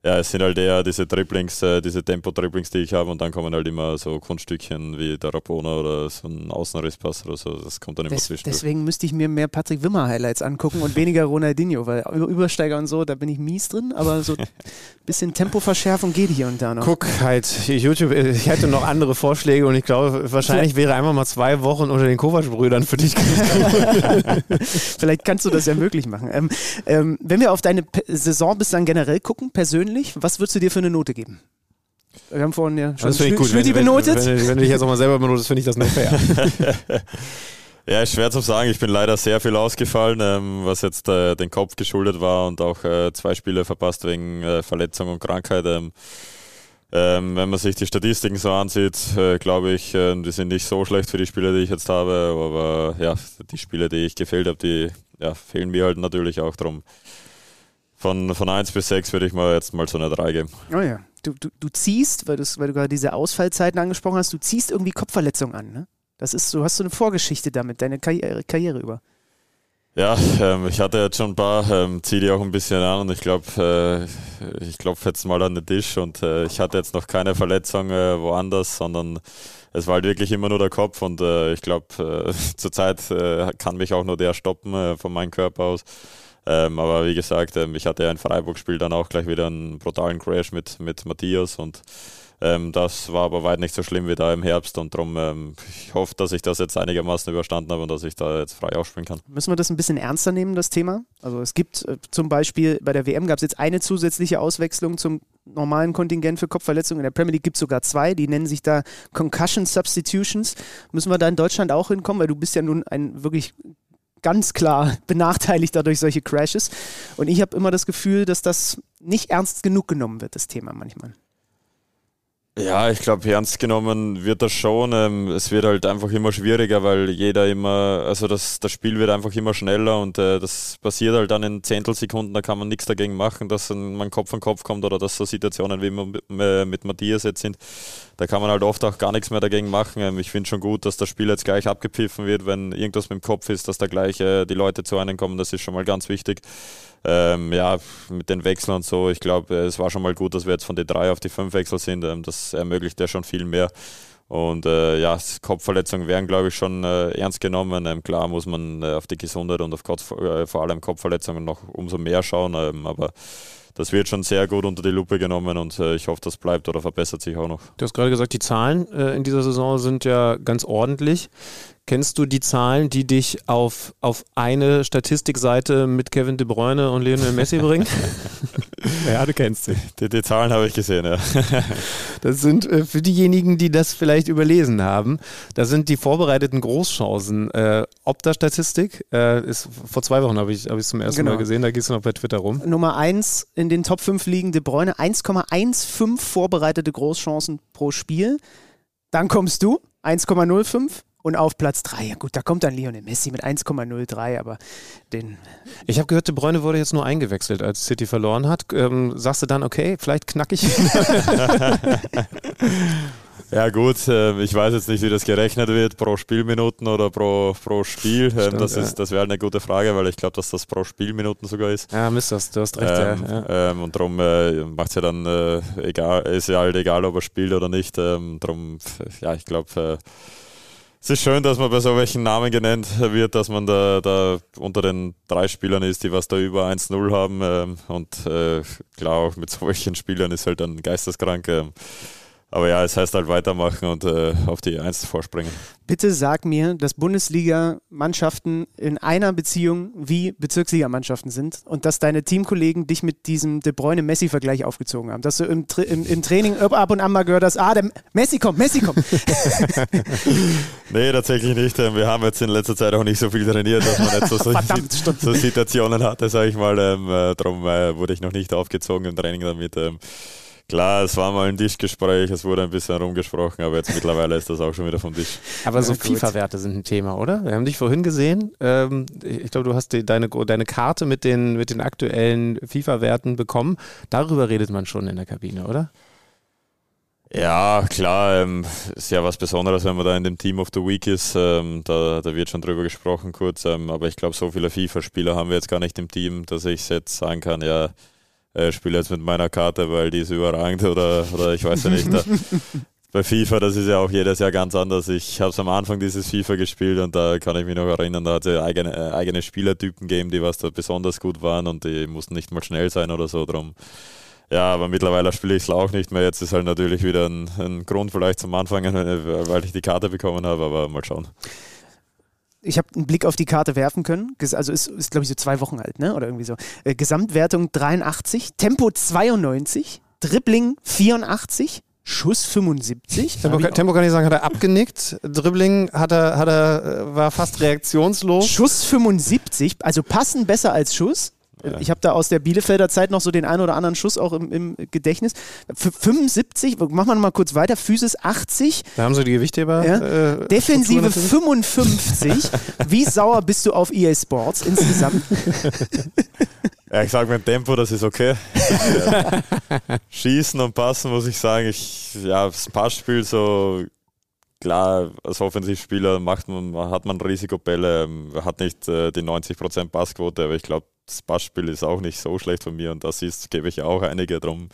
ja, es sind halt eher diese Dribblings, äh, diese Tempo-Dribblings, die ich habe und dann kommen halt immer so Kunststückchen wie der Rapona oder so ein Außenrisspass oder so. Das kommt dann immer Des, zwischen. Deswegen müsste ich mir mehr Patrick Wimmer Highlights angucken und weniger Ronaldinho, weil Übersteiger und so, da bin ich mies drin, aber so ein *laughs* bisschen Tempoverschärfung geht hier und da noch. Guck halt, YouTube, ich hätte noch andere Vorschläge und ich glaube, wahrscheinlich wäre einfach mal zwei Wochen unter den Kovac-Brüdern für dich. *laughs* Vielleicht kannst du das ja möglich machen. Ähm, ähm, wenn wir auf deine P Saison bis dann generell gucken, persönlich, was würdest du dir für eine Note geben? Wir haben vorhin ja schon das ich gut. Wenn, benotet. Wenn, wenn, wenn, du dich jetzt auch mal selber benotest, finde ich das nicht fair. *laughs* ja, ist schwer zu sagen. Ich bin leider sehr viel ausgefallen, ähm, was jetzt äh, den Kopf geschuldet war und auch äh, zwei Spiele verpasst wegen äh, Verletzung und Krankheit. Ähm, ähm, wenn man sich die Statistiken so ansieht, äh, glaube ich, äh, die sind nicht so schlecht für die Spiele, die ich jetzt habe. Aber ja, die Spiele, die ich gefehlt habe, die ja, fehlen mir halt natürlich auch drum. Von, von 1 bis 6 würde ich mal jetzt mal so eine 3 geben. Oh ja. Du, du, du ziehst, weil, weil du gerade diese Ausfallzeiten angesprochen hast, du ziehst irgendwie Kopfverletzungen an, ne? Das ist, du hast so eine Vorgeschichte damit, deine Karriere, Karriere über. Ja, ähm, ich hatte jetzt schon ein paar, ähm, ziehe die auch ein bisschen an und ich glaube, äh, ich klopfe jetzt mal an den Tisch und äh, ich hatte jetzt noch keine Verletzung äh, woanders, sondern es war halt wirklich immer nur der Kopf und äh, ich glaube, äh, *laughs* zurzeit äh, kann mich auch nur der stoppen äh, von meinem Körper aus. Ähm, aber wie gesagt, ähm, ich hatte ja in Freiburg-Spiel dann auch gleich wieder einen brutalen Crash mit, mit Matthias und ähm, das war aber weit nicht so schlimm wie da im Herbst und darum, ähm, ich hoffe, dass ich das jetzt einigermaßen überstanden habe und dass ich da jetzt frei aufspielen kann. Müssen wir das ein bisschen ernster nehmen, das Thema? Also es gibt äh, zum Beispiel bei der WM gab es jetzt eine zusätzliche Auswechslung zum normalen Kontingent für Kopfverletzungen. In der Premier League gibt es sogar zwei, die nennen sich da Concussion Substitutions. Müssen wir da in Deutschland auch hinkommen, weil du bist ja nun ein wirklich ganz klar *laughs* benachteiligt dadurch solche Crashes. Und ich habe immer das Gefühl, dass das nicht ernst genug genommen wird, das Thema manchmal. Ja, ich glaube, ernst genommen wird das schon. Ähm, es wird halt einfach immer schwieriger, weil jeder immer, also das, das Spiel wird einfach immer schneller und äh, das passiert halt dann in Zehntelsekunden, da kann man nichts dagegen machen, dass man Kopf an Kopf kommt oder dass so Situationen wie mit, mit Matthias jetzt sind. Da kann man halt oft auch gar nichts mehr dagegen machen. Ähm, ich finde schon gut, dass das Spiel jetzt gleich abgepfiffen wird, wenn irgendwas mit dem Kopf ist, dass da gleich äh, die Leute zu einem kommen, das ist schon mal ganz wichtig ähm, ja, mit den Wechseln und so, ich glaube, es war schon mal gut, dass wir jetzt von den drei auf die fünf Wechsel sind. Ähm, das ermöglicht ja schon viel mehr. Und äh, ja, Kopfverletzungen werden, glaube ich, schon äh, ernst genommen. Ähm, klar muss man äh, auf die Gesundheit und auf Kopf, äh, vor allem Kopfverletzungen noch umso mehr schauen. Ähm, aber das wird schon sehr gut unter die Lupe genommen und äh, ich hoffe, das bleibt oder verbessert sich auch noch. Du hast gerade gesagt, die Zahlen äh, in dieser Saison sind ja ganz ordentlich. Kennst du die Zahlen, die dich auf, auf eine Statistikseite mit Kevin De Bruyne und Lionel Messi *laughs* bringen? *laughs* ja, du kennst sie. Die, die Zahlen habe ich gesehen, ja. *laughs* das sind äh, für diejenigen, die das vielleicht überlesen haben, das sind die vorbereiteten Großchancen. Äh, Opta-Statistik äh, ist vor zwei Wochen habe ich es hab zum ersten genau. Mal gesehen, da gehst du noch bei Twitter rum. Nummer eins in in den Top 5 liegen De Bruyne 1,15 vorbereitete Großchancen pro Spiel. Dann kommst du 1,05 und auf Platz 3, ja gut, da kommt dann Lionel Messi mit 1,03, aber den. Ich habe gehört, De Bruyne wurde jetzt nur eingewechselt, als City verloren hat. Ähm, sagst du dann, okay, vielleicht knack ich ihn? *laughs* Ja gut, äh, ich weiß jetzt nicht, wie das gerechnet wird, pro Spielminuten oder pro, pro Spiel. Ähm, Stimmt, das ja. das wäre eine gute Frage, weil ich glaube, dass das pro Spielminuten sogar ist. ja, Mist, das, du hast recht. Ähm, ja, ähm, und darum äh, macht es ja dann äh, egal, ist ja halt egal, ob er spielt oder nicht. Ähm, darum, ja, ich glaube, äh, es ist schön, dass man bei so welchen Namen genannt wird, dass man da, da unter den drei Spielern ist, die was da über 1-0 haben. Ähm, und äh, klar, auch mit solchen Spielern ist halt dann geisteskrank. Ähm, aber ja, es heißt halt weitermachen und äh, auf die Eins vorspringen. Bitte sag mir, dass Bundesliga-Mannschaften in einer Beziehung wie Bezirksligamannschaften sind und dass deine Teamkollegen dich mit diesem De Bruyne-Messi-Vergleich aufgezogen haben. Dass du im, Tra im, im Training ab und an mal gehört hast, ah, der Messi kommt, Messi kommt. *laughs* Nee, tatsächlich nicht. Wir haben jetzt in letzter Zeit auch nicht so viel trainiert, dass man nicht so, *laughs* so, so Situationen hatte, sage ich mal. Ähm, äh, darum äh, wurde ich noch nicht aufgezogen im Training damit. Ähm, klar, es war mal ein Tischgespräch, es wurde ein bisschen rumgesprochen, aber jetzt mittlerweile ist das auch schon wieder vom Tisch. Aber so. FIFA-Werte sind ein Thema, oder? Wir haben dich vorhin gesehen. Ähm, ich glaube, du hast die, deine, deine Karte mit den, mit den aktuellen FIFA-Werten bekommen. Darüber redet man schon in der Kabine, oder? Ja, klar, ähm, ist ja was Besonderes, wenn man da in dem Team of the Week ist. Ähm, da, da wird schon drüber gesprochen kurz. Ähm, aber ich glaube, so viele FIFA-Spieler haben wir jetzt gar nicht im Team, dass ich jetzt sagen kann, ja, äh, spiele jetzt mit meiner Karte, weil die ist überragend oder, oder ich weiß ja nicht. Da, *laughs* bei FIFA, das ist ja auch jedes Jahr ganz anders. Ich habe es am Anfang dieses FIFA gespielt und da kann ich mich noch erinnern, da hat es ja eigene, äh, eigene Spielertypen gegeben, die was da besonders gut waren und die mussten nicht mal schnell sein oder so. Drum. Ja, aber mittlerweile spiele ich es auch nicht mehr. Jetzt ist halt natürlich wieder ein, ein Grund vielleicht zum Anfangen, äh, weil ich die Karte bekommen habe, aber mal schauen. Ich habe einen Blick auf die Karte werfen können. Also ist, ist glaube ich, so zwei Wochen alt, ne? Oder irgendwie so. Äh, Gesamtwertung 83, Tempo 92, Dribbling 84, Schuss 75. Tempo, kann- Tempo kann ich sagen, hat er abgenickt. Dribbling hat er, hat er, äh, war fast reaktionslos. Schuss 75, also passen besser als Schuss. Ich habe da aus der Bielefelder Zeit noch so den einen oder anderen Schuss auch im, im Gedächtnis. F 75, machen wir mal kurz weiter. Physis 80, Da haben sie die Gewichtheber. ja. äh, Defensive Struktur natürlich. 55. Wie *laughs* sauer bist du auf EA Sports insgesamt? *laughs* Ja, ich sage mit Tempo, das ist okay. *laughs* Schießen und passen muss ich sagen, ich, ja, das Passspiel so, klar, als Offensivspieler macht man, hat man Risikobälle, ähm, hat nicht äh, die 90% Passquote, aber ich glaube, das Passspiel ist auch nicht so schlecht von mir und das ist, gebe ich auch einige drum.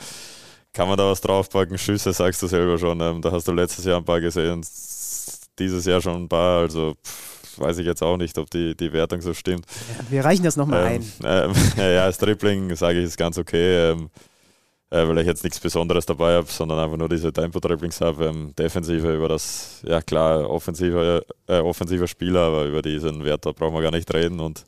Kann man da was draufpacken? Schüsse sagst du selber schon. Ähm, da hast du letztes Jahr ein paar gesehen, dieses Jahr schon ein paar. Also pff, weiß ich jetzt auch nicht, ob die, die Wertung so stimmt. Wir reichen das nochmal Ähm, ein. ähm, *laughs* ja, das Dribbling, sage ich, ist ganz okay, ähm, äh, weil ich jetzt nichts Besonderes dabei habe, sondern einfach nur diese Tempo-Dribblings habe. Ähm, Defensive über das, ja klar, offensiver, äh, offensiver Spieler, aber über diesen Wert, da brauchen wir gar nicht reden und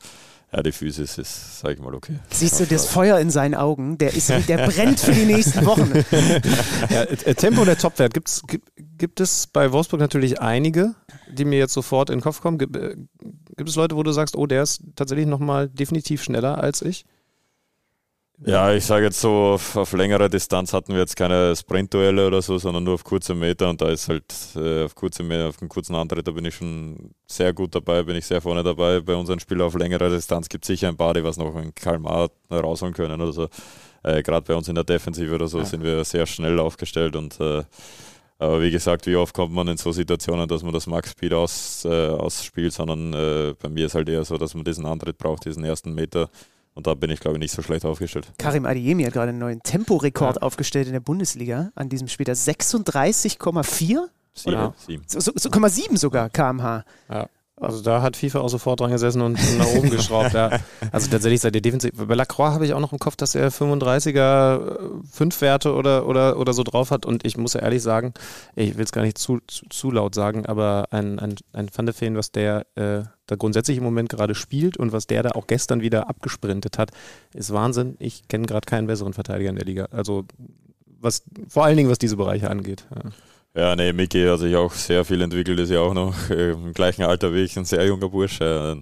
ja, die Physis ist, sage ich mal, okay. Siehst du das Feuer in seinen Augen? Der, ist, der brennt für die nächsten Wochen. *laughs* Ja, äh, Tempo der Topwert. Gibt's, gibt, gibt es bei Wolfsburg natürlich einige, die mir jetzt sofort in den Kopf kommen. Gibt, äh, gibt es Leute, wo du sagst, oh, der ist tatsächlich nochmal definitiv schneller als ich? Ja, ich sage jetzt so, auf, auf längere Distanz hatten wir jetzt keine Sprintduelle oder so, sondern nur auf kurze Meter und da ist halt äh, auf kurze Meter, auf dem kurzen Antritt, da bin ich schon sehr gut dabei, bin ich sehr vorne dabei. Bei unseren Spielern auf längere Distanz gibt es sicher ein paar, die was noch in Kalmar rausholen können oder so. Äh, Gerade bei uns in der Defensive oder so sind wir sehr schnell aufgestellt und äh, aber wie gesagt, wie oft kommt man in so Situationen, dass man das Max-Speed aus, äh, ausspielt, sondern äh, bei mir ist halt eher so, dass man diesen Antritt braucht, diesen ersten Meter. Und da bin ich, glaube ich, nicht so schlecht aufgestellt. Karim Adiemi hat gerade einen neuen Temporekord aufgestellt in der Bundesliga an diesem Spiel. Das 36,4? Sieben, Ja. sieben. So, so, so 0,7 sogar kmh. Ja. Also da hat FIFA auch sofort dran gesessen und *laughs* nach oben geschraubt. Ja. Also tatsächlich seit der Defensive. Bei Lacroix habe ich auch noch im Kopf, dass er 35er 5 Werte oder, oder, oder so drauf hat. Und ich muss ja ehrlich sagen, ich will es gar nicht zu, zu, zu laut sagen, aber ein, ein, ein Van was der äh, da grundsätzlich im Moment gerade spielt und was der da auch gestern wieder abgesprintet hat, ist Wahnsinn. Ich kenne gerade keinen besseren Verteidiger in der Liga. Also was vor allen Dingen, was diese Bereiche angeht. Ja. Ja, nee, Miki hat sich auch sehr viel entwickelt, ist ja auch noch äh, im gleichen Alter wie ich, ein sehr junger Bursche.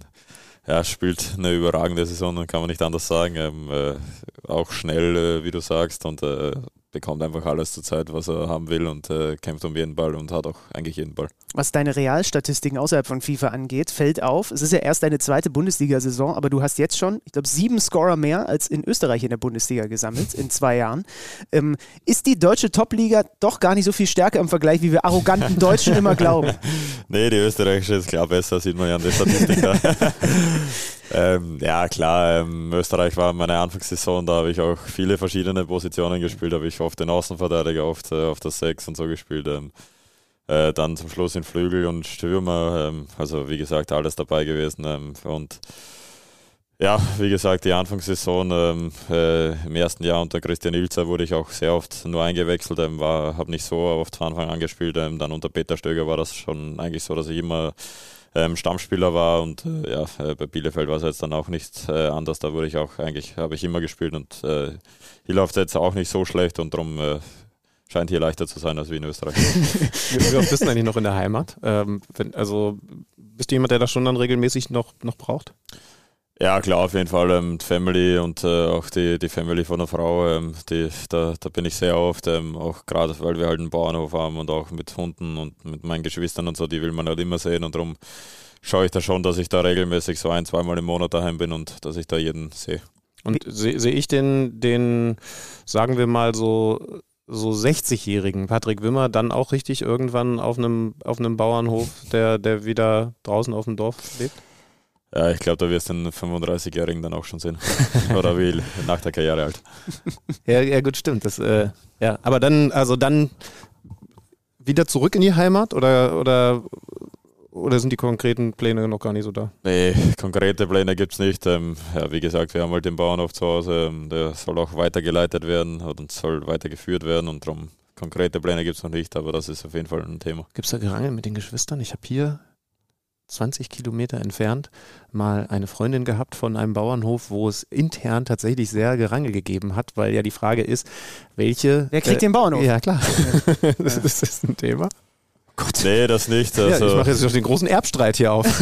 ja, spielt eine überragende Saison, kann man nicht anders sagen. Ähm, äh, auch schnell, äh, wie du sagst, und äh, bekommt einfach alles zur Zeit, was er haben will und äh, kämpft um jeden Ball und hat auch eigentlich jeden Ball. Was deine Realstatistiken außerhalb von FIFA angeht, fällt auf, es ist ja erst deine zweite Bundesliga-Saison, aber du hast jetzt schon, ich glaube, sieben Scorer mehr als in Österreich in der Bundesliga gesammelt in zwei Jahren. Ähm, ist die deutsche Top-Liga doch gar nicht so viel stärker im Vergleich, wie wir arroganten *laughs* Deutschen immer glauben? Nee, die österreichische ist klar besser, sieht man ja an der Statistik. *laughs* Ähm, ja, klar, ähm, Österreich war meine Anfangssaison, da habe ich auch viele verschiedene Positionen gespielt, habe ich oft den Außenverteidiger, oft äh, auf der Sechs und so gespielt. Ähm, äh, dann zum Schluss in Flügel und Stürmer, ähm, also wie gesagt, alles dabei gewesen. Ähm, und ja, wie gesagt, die Anfangssaison ähm, äh, im ersten Jahr unter Christian Ilzer wurde ich auch sehr oft nur eingewechselt, ähm, habe nicht so oft von Anfang an gespielt. Dann unter Peter Stöger war das schon eigentlich so, dass ich immer ähm, Stammspieler war und äh, ja, äh, bei Bielefeld war es jetzt dann auch nicht äh, anders. Da wurde ich auch eigentlich, habe ich immer gespielt und äh, hier läuft es jetzt auch nicht so schlecht und darum äh, scheint hier leichter zu sein als wie in Österreich. *laughs* wie oft bist du eigentlich noch in der Heimat? Ähm, wenn, also bist du jemand, der das schon dann regelmäßig noch, noch braucht? Ja, klar, auf jeden Fall. Ähm, Family und äh, auch die, die Family von der Frau, ähm, die, da, da bin ich sehr oft, ähm, auch gerade weil wir halt einen Bauernhof haben und auch mit Hunden und mit meinen Geschwistern und so, die will man halt immer sehen und darum schaue ich da schon, dass ich da regelmäßig so ein, zweimal im Monat daheim bin und dass ich da jeden sehe. Und sehe seh ich den, den, sagen wir mal so, so 60-jährigen Patrick Wimmer dann auch richtig irgendwann auf einem, auf einem Bauernhof, der, der wieder draußen auf dem Dorf lebt? Ja, ich glaube, da wirst du den 35-Jährigen dann auch schon sehen. *laughs* Oder wie nach der Karriere halt. Ja, ja gut, stimmt. Das, äh, ja. Aber dann, also dann wieder zurück in die Heimat oder, oder, oder sind die konkreten Pläne noch gar nicht so da? Nee, konkrete Pläne gibt es nicht. Ähm, ja, wie gesagt, wir haben halt den Bauernhof zu Hause. Ähm, der soll auch weitergeleitet werden und soll weitergeführt werden und darum konkrete Pläne gibt es noch nicht, aber das ist auf jeden Fall ein Thema. Gibt es da Gerangel mit den Geschwistern? Ich habe hier 20 Kilometer entfernt mal eine Freundin gehabt von einem Bauernhof, wo es intern tatsächlich sehr Gerangel gegeben hat, weil ja die Frage ist, welche. Wer kriegt äh, den Bauernhof? Ja, klar. *laughs* das, das ist ein Thema. Gott. Nee, das nicht. Also ja, ich mache jetzt noch den großen Erbstreit hier auf. *laughs*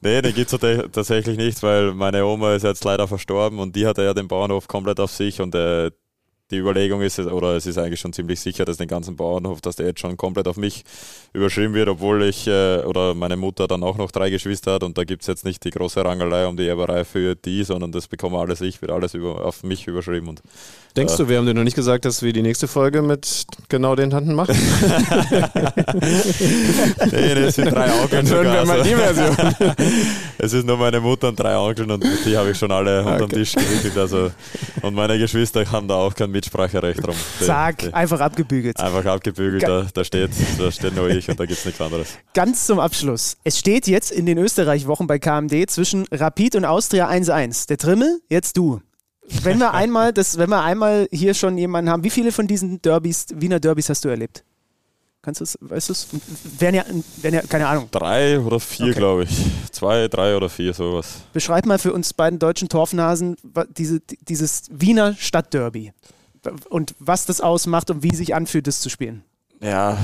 nee, den gibt es tatsächlich nicht, weil meine Oma ist jetzt leider verstorben und die hatte ja den Bauernhof komplett auf sich und äh, die Überlegung ist, oder es ist eigentlich schon ziemlich sicher, dass den ganzen Bauernhof, dass der jetzt schon komplett auf mich überschrieben wird, obwohl ich äh, oder meine Mutter dann auch noch drei Geschwister hat und da gibt es jetzt nicht die große Rangelei um die Erberei für die, sondern das bekommen alles ich, wird alles über, auf mich überschrieben. Und, Denkst äh, du, wir haben dir noch nicht gesagt, dass wir die nächste Folge mit genau den Tanten machen? *laughs* nee, das sind drei Onkeln. Dann hören wir mal die Version. *laughs* es ist nur meine Mutter und drei Onkeln und die habe ich schon alle okay. unterm Tisch gewickelt. Also, und meine Geschwister haben da auch kein Mitspracherecht drum. *laughs* Zack, einfach abgebügelt. Einfach abgebügelt, da, da, steht, da steht nur ich und da gibt es nichts anderes. Ganz zum Abschluss. Es steht jetzt in den Österreich-Wochen bei KMD zwischen Rapid und Austria 1-1. Der Trimmel, jetzt du. Wenn wir *laughs* einmal, das, wenn wir einmal hier schon jemanden haben, wie viele von diesen Derbys, Wiener Derbys hast du erlebt? Kannst du es, weißt du es? Wären ja, wären ja, keine Ahnung. Drei oder vier, okay. glaube ich. Zwei, drei oder vier, sowas. Beschreib mal für uns beiden deutschen Torfnasen diese, dieses Wiener Stadtderby und was das ausmacht und wie sich anfühlt, das zu spielen. Ja,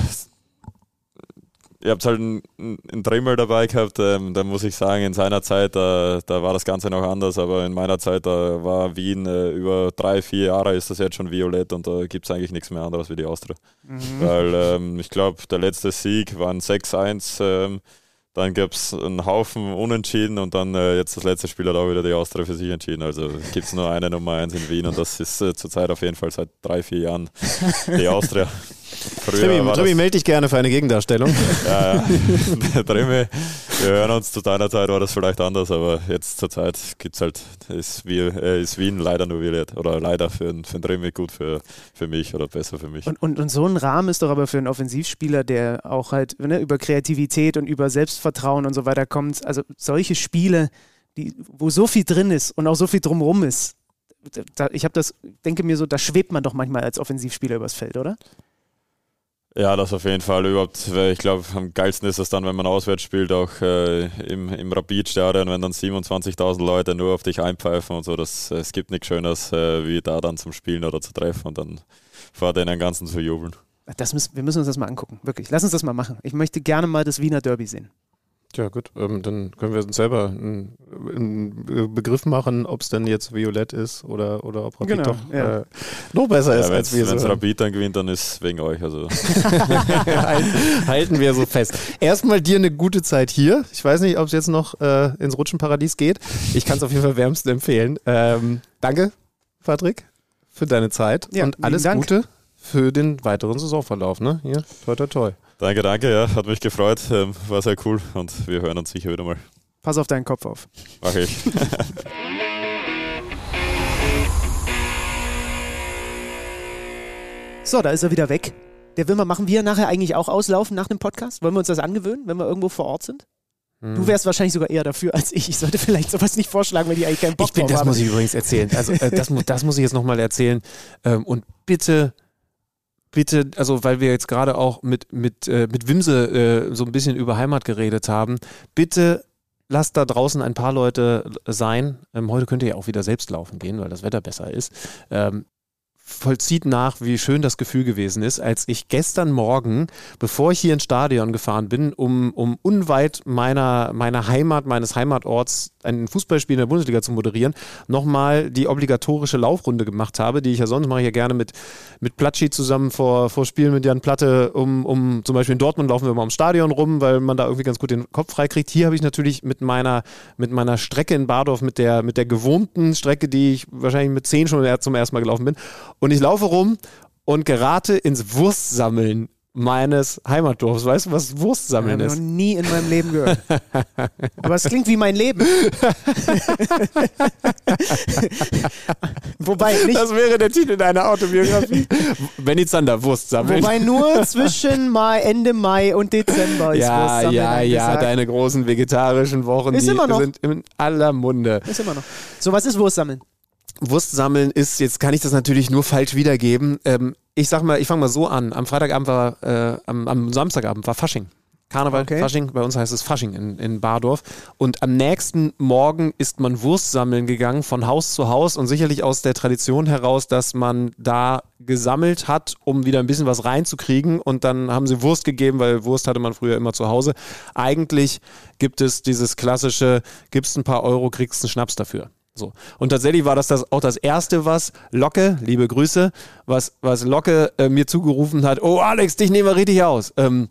ihr habt halt einen, einen Dremel dabei gehabt, ähm, da muss ich sagen, in seiner Zeit, da, da war das Ganze noch anders, aber in meiner Zeit, da war Wien äh, über drei, vier Jahre ist das jetzt schon violett und da gibt es eigentlich nichts mehr anderes wie die Austria. Mhm. Weil ähm, ich glaube, der letzte Sieg war ein 6-1. Ähm, dann gab es einen Haufen Unentschieden und dann äh, jetzt das letzte Spiel hat auch wieder die Austria für sich entschieden. Also gibt es nur eine Nummer eins in Wien und das ist äh, zurzeit auf jeden Fall seit drei, vier Jahren die Austria. Früher Trimi, melde dich gerne für eine Gegendarstellung. *laughs* ja, ja. *laughs* Trimi, wir hören uns zu deiner Zeit war das vielleicht anders, aber jetzt zur Zeit gibt es halt, ist, äh, ist Wien leider nur violett. Oder leider für, für einen Trimi gut für, für mich oder besser für mich. Und, und, und so ein Rahmen ist doch aber für einen Offensivspieler, der auch halt ne, über Kreativität und über Selbstvertrauen und so weiter kommt, also solche Spiele, die, wo so viel drin ist und auch so viel drumherum ist, da, ich habe das, denke mir so, da schwebt man doch manchmal als Offensivspieler übers Feld, oder? Ja, das auf jeden Fall überhaupt. Ich glaube, am geilsten ist es dann, wenn man auswärts spielt, auch äh, im, im Rapid-Stadion, wenn dann 27.000 Leute nur auf dich einpfeifen und so. Das, es gibt nichts Schöneres, äh, wie da dann zum Spielen oder zu treffen und dann vor denen Ganzen zu jubeln. Das müssen, wir müssen uns das mal angucken, wirklich. Lass uns das mal machen. Ich möchte gerne mal das Wiener Derby sehen. Ja gut, ähm, dann können wir uns selber einen, einen Begriff machen, ob es denn jetzt Violett ist oder, oder ob Rapid Genau, doch ja. äh, noch besser ist Ja, als Wenn wir. es so. Rapid dann gewinnt, dann ist es wegen euch. Also *laughs* halten, wir so fest. Erstmal dir eine gute Zeit hier. Ich weiß nicht, ob es jetzt noch äh, ins Rutschenparadies geht. Ich kann es auf jeden Fall wärmstens empfehlen. Ähm, danke, Patrick, für deine Zeit Ja, und alles. Gute für den weiteren Saisonverlauf. Ne? Hier, toi, toi, toi. Danke, danke, ja, hat mich gefreut, ähm, war sehr cool und wir hören uns sicher wieder mal. Pass auf deinen Kopf auf. Mach ich. *laughs* So, da ist er wieder weg. Der Wilmer, machen wir nachher eigentlich auch auslaufen nach dem Podcast? Wollen wir uns das angewöhnen, wenn wir irgendwo vor Ort sind? Hm. Du wärst wahrscheinlich sogar eher dafür als ich. Ich sollte vielleicht sowas nicht vorschlagen, wenn ich eigentlich keinen Bock Ich bin, drauf das habe. muss ich übrigens erzählen. Also äh, das, das muss ich jetzt nochmal erzählen. Ähm, und bitte, bitte, also weil wir jetzt gerade auch mit, mit, äh, mit Wimse äh, so ein bisschen über Heimat geredet haben, bitte lasst da draußen ein paar Leute sein. Ähm, heute könnt ihr ja auch wieder selbst laufen gehen, weil das Wetter besser ist. Ähm, vollzieht nach, wie schön das Gefühl gewesen ist, als ich gestern Morgen, bevor ich hier ins Stadion gefahren bin, um, um unweit meiner, meiner Heimat, meines Heimatorts ein Fußballspiel in der Bundesliga zu moderieren, nochmal die obligatorische Laufrunde gemacht habe, die ich ja sonst mache ja gerne mit, mit Platschi zusammen vor, vor Spielen mit Jan Platte, um, um zum Beispiel in Dortmund laufen wir mal ums Stadion rum, weil man da irgendwie ganz gut den Kopf freikriegt. Hier habe ich natürlich mit meiner, mit meiner Strecke in Bardorf, mit der, mit der gewohnten Strecke, die ich wahrscheinlich mit zehn schon zum ersten Mal gelaufen bin. Und ich laufe rum und gerate ins Wurstsammeln meines Heimatdorfs. Weißt du, was Wurstsammeln Habe ich ist? noch nie in meinem Leben gehört. *laughs* Aber es klingt wie mein Leben. *laughs* Wobei nicht, Das wäre der Titel deiner Autobiografie. Benny Zander, Wurst sammeln. wobei nur zwischen Mai, Ende Mai und Dezember ist ja, Wurstsammeln ja, ja, angesagt. deine großen vegetarischen Wochen, Ist die immer noch. sind in aller Munde. Ist immer noch. So, was ist Wurstsammeln? Wurst sammeln ist, jetzt kann ich das natürlich nur falsch wiedergeben. Ähm, ich sag mal, ich fange mal so an. Am Freitagabend war, äh, am, am Samstagabend war Fasching. Karneval, Okay. Fasching, bei uns heißt es Fasching in, in Bardorf. Und am nächsten Morgen ist man Wurst sammeln gegangen von Haus zu Haus und sicherlich aus der Tradition heraus, dass man da gesammelt hat, um wieder ein bisschen was reinzukriegen. Und dann haben sie Wurst gegeben, weil Wurst hatte man früher immer zu Hause. Eigentlich gibt es dieses klassische, gibst ein paar Euro, kriegst einen Schnaps dafür. So. Und tatsächlich war das, das auch das erste, was Locke, liebe Grüße, was, was Locke äh, mir zugerufen hat, oh Alex, dich nehmen wir richtig aus. Ähm,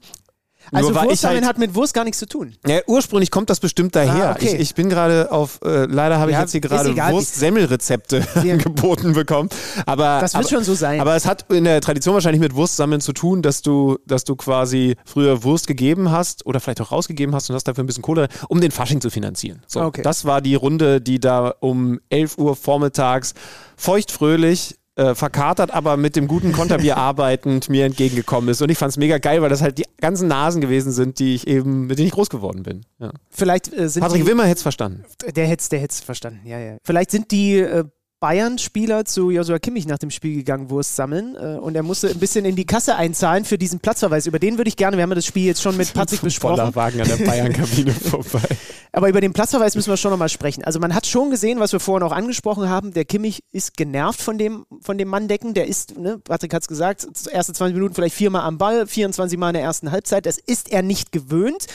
Also nur ich Wurstsammeln halt, hat mit Wurst gar nichts zu tun. ja, ursprünglich kommt das bestimmt daher. Ah, okay. ich, ich bin gerade auf, äh, leider habe ich Ja, jetzt hier gerade. Wurst-Semmelrezepte *laughs* angeboten bekommen. Aber, Das wird aber, schon so sein. aber es hat in der Tradition wahrscheinlich mit Wurstsammeln zu tun, dass du, dass du quasi früher Wurst gegeben hast oder vielleicht auch rausgegeben hast und hast dafür ein bisschen Kohle, um den Fasching zu finanzieren. So, Okay. Das war die Runde, die da um 11 Uhr vormittags feuchtfröhlich äh, verkatert, aber mit dem guten Konterbier *laughs* arbeitend mir entgegengekommen ist. Und ich fand es mega geil, weil das halt die ganzen Nasen gewesen sind, die ich eben, mit denen ich groß geworden bin. Ja. Vielleicht äh, sind Patrick die, Wimmer hätte es verstanden. der hätte der hätt's verstanden. Ja, ja. Vielleicht sind die äh, Bayern-Spieler zu Joshua Kimmich nach dem Spiel gegangen, Wurst sammeln. Äh, und er musste ein bisschen in die Kasse einzahlen für diesen Platzverweis. Über den würde ich gerne, wir haben ja das Spiel jetzt schon mit Patrick besprochen. Bollerwagen an der Bayern-Kabine *laughs* vorbei. Aber über den Platzverweis müssen wir schon nochmal sprechen. Also man hat schon gesehen, was wir vorhin auch angesprochen haben, der Kimmich ist genervt von dem, von dem Manndecken. Der ist, ne, Patrick hat es gesagt, erste 20 Minuten vielleicht viermal am Ball, 24 Mal in der ersten Halbzeit. Das ist er nicht gewöhnt.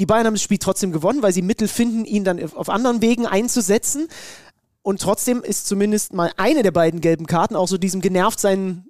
Die Bayern haben das Spiel trotzdem gewonnen, weil sie Mittel finden, ihn dann auf anderen Wegen einzusetzen. Und trotzdem ist zumindest mal eine der beiden gelben Karten auch so diesem Genervtsein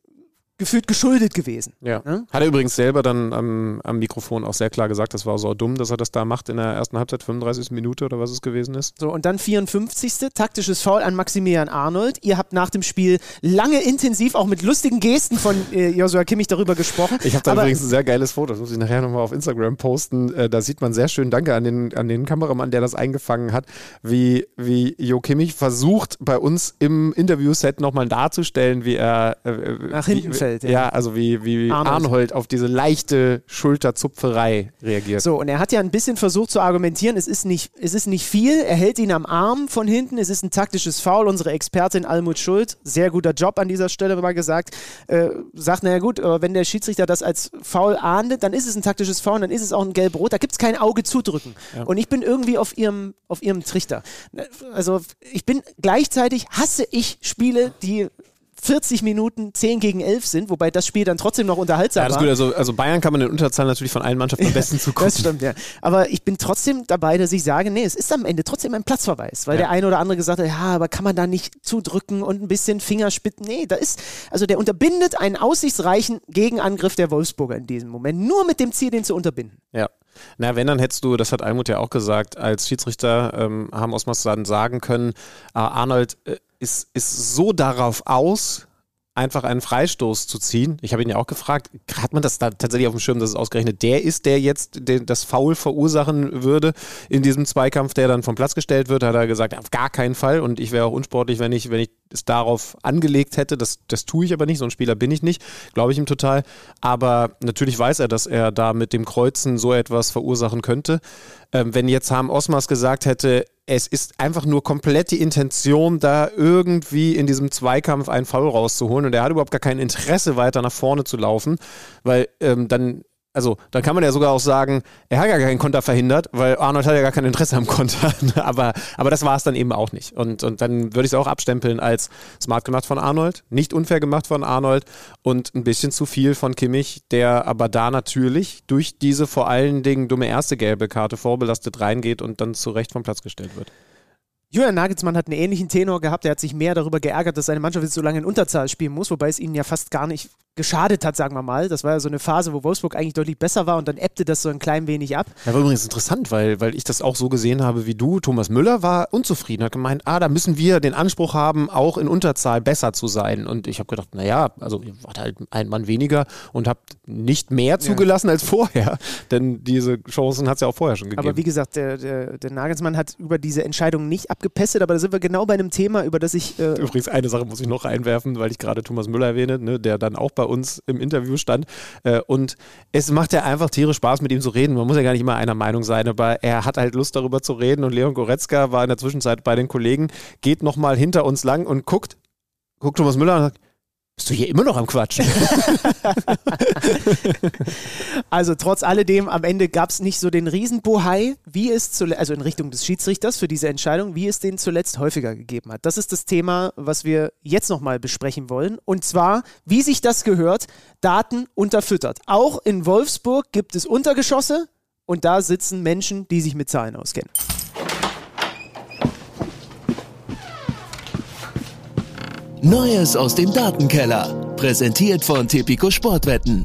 gefühlt geschuldet gewesen. Ja. Ne? Hat er übrigens selber dann am, am Mikrofon auch sehr klar gesagt, das war so dumm, dass er das da macht in der ersten Halbzeit, 35. Minute oder was es gewesen ist. So, und dann 54. taktisches Foul an Maximilian Arnold. Ihr habt nach dem Spiel lange intensiv, auch mit lustigen Gesten von äh, Joshua Kimmich darüber gesprochen. Ich habe da Aber übrigens ein sehr geiles Foto, das muss ich nachher nochmal auf Instagram posten. Äh, da sieht man sehr schön, danke an den, an den Kameramann, der das eingefangen hat, wie, wie Jo Kimmich versucht, bei uns im Interviewset nochmal darzustellen, wie er äh, Nach wie, fällt, ja. Ja, also wie, wie Arnold. Arnold. auf diese leichte Schulterzupferei reagiert. So, und er hat ja ein bisschen versucht zu argumentieren, es ist nicht, es ist nicht viel. Er hält ihn am Arm von hinten. Es ist ein taktisches Foul. Unsere Expertin Almut Schuld, sehr guter Job an dieser Stelle mal gesagt, äh, sagt, naja gut, wenn der Schiedsrichter das als Foul ahndet, dann ist es ein taktisches Foul, dann ist es auch ein Gelb-Rot. Da gibt es kein Auge zudrücken. Und ich bin irgendwie auf ihrem, auf ihrem Trichter. Also ich bin gleichzeitig, hasse ich Spiele, die 40 Minuten 10 gegen 11 sind, wobei das Spiel dann trotzdem noch unterhaltsam Ja, das ist war. gut. Also, also Bayern kann man in Unterzahl natürlich von allen Mannschaften am besten zugucken. Das stimmt, ja. Aber ich bin trotzdem dabei, dass ich sage, nee, es ist am Ende trotzdem ein Platzverweis, weil Ja. der eine oder andere gesagt hat, ja, aber kann man da nicht zudrücken und ein bisschen Fingerspitzen? Nee, da ist, also der unterbindet einen aussichtsreichen Gegenangriff der Wolfsburger in diesem Moment, nur mit dem Ziel, den zu unterbinden. Ja. Na, wenn, dann hättest du, das hat Almut ja auch gesagt, als Schiedsrichter ähm, haben Osmas dann sagen können, äh, Arnold äh, ist, ist so darauf aus, einfach einen Freistoß zu ziehen. Ich habe ihn ja auch gefragt, hat man das da tatsächlich auf dem Schirm, dass es ausgerechnet der ist, der jetzt den, das Foul verursachen würde in diesem Zweikampf, der dann vom Platz gestellt wird, hat er gesagt, auf gar keinen Fall und ich wäre auch unsportlich, wenn ich, wenn ich es darauf angelegt hätte. Das, das tue ich aber nicht, so ein Spieler bin ich nicht, glaube ich ihm total. Aber natürlich weiß er, dass er da mit dem Kreuzen so etwas verursachen könnte. Ähm, wenn jetzt Harm Osmas gesagt hätte, es ist einfach nur komplett die Intention, da irgendwie in diesem Zweikampf einen Foul rauszuholen. Und er hat überhaupt gar kein Interesse, weiter nach vorne zu laufen, weil ähm, dann also dann kann man ja sogar auch sagen, er hat ja keinen Konter verhindert, weil Arnold hat ja gar kein Interesse am Konter. *laughs* aber, aber das war es dann eben auch nicht. Und, und dann würde ich es auch abstempeln als smart gemacht von Arnold, nicht unfair gemacht von Arnold und ein bisschen zu viel von Kimmich, der aber da natürlich durch diese vor allen Dingen dumme erste gelbe Karte vorbelastet reingeht und dann zu Recht vom Platz gestellt wird. Julian Nagelsmann hat einen ähnlichen Tenor gehabt. Er hat sich mehr darüber geärgert, dass seine Mannschaft jetzt so lange in Unterzahl spielen muss, wobei es ihnen ja fast gar nicht geschadet hat, sagen wir mal. Das war ja so eine Phase, wo Wolfsburg eigentlich deutlich besser war und dann ebbte das so ein klein wenig ab. Ja, war übrigens interessant, weil, weil ich das auch so gesehen habe wie du. Thomas Müller war unzufrieden, hat gemeint, ah, da müssen wir den Anspruch haben, auch in Unterzahl besser zu sein. Und ich habe gedacht, naja, also ihr wart halt ein Mann weniger und habt nicht mehr zugelassen als vorher. *laughs* Denn diese Chancen hat es ja auch vorher schon gegeben. Aber wie gesagt, der, der, der Nagelsmann hat über diese Entscheidung nicht abgepestet, aber da sind wir genau bei einem Thema, über das ich. Äh, Übrigens, eine Sache muss ich noch einwerfen, weil ich gerade Thomas Müller erwähne, ne, der dann auch bei uns im Interview stand. Äh, und es macht ja einfach tierisch Spaß, mit ihm zu reden. Man muss ja gar nicht immer einer Meinung sein, aber er hat halt Lust darüber zu reden. Und Leon Goretzka war in der Zwischenzeit bei den Kollegen, geht nochmal hinter uns lang und guckt, guckt Thomas Müller und sagt, bist du hier immer noch am Quatschen? *laughs* Also trotz alledem, am Ende gab es nicht so den Riesenbohai, wie es zuletzt, also in Richtung des Schiedsrichters für diese Entscheidung, wie es den zuletzt häufiger gegeben hat. Das ist das Thema, was wir jetzt nochmal besprechen wollen. Und zwar, wie sich das gehört, Daten unterfüttert. Auch in Wolfsburg gibt es Untergeschosse und da sitzen Menschen, die sich mit Zahlen auskennen. Neues aus dem Datenkeller. Präsentiert von Tipico Sportwetten.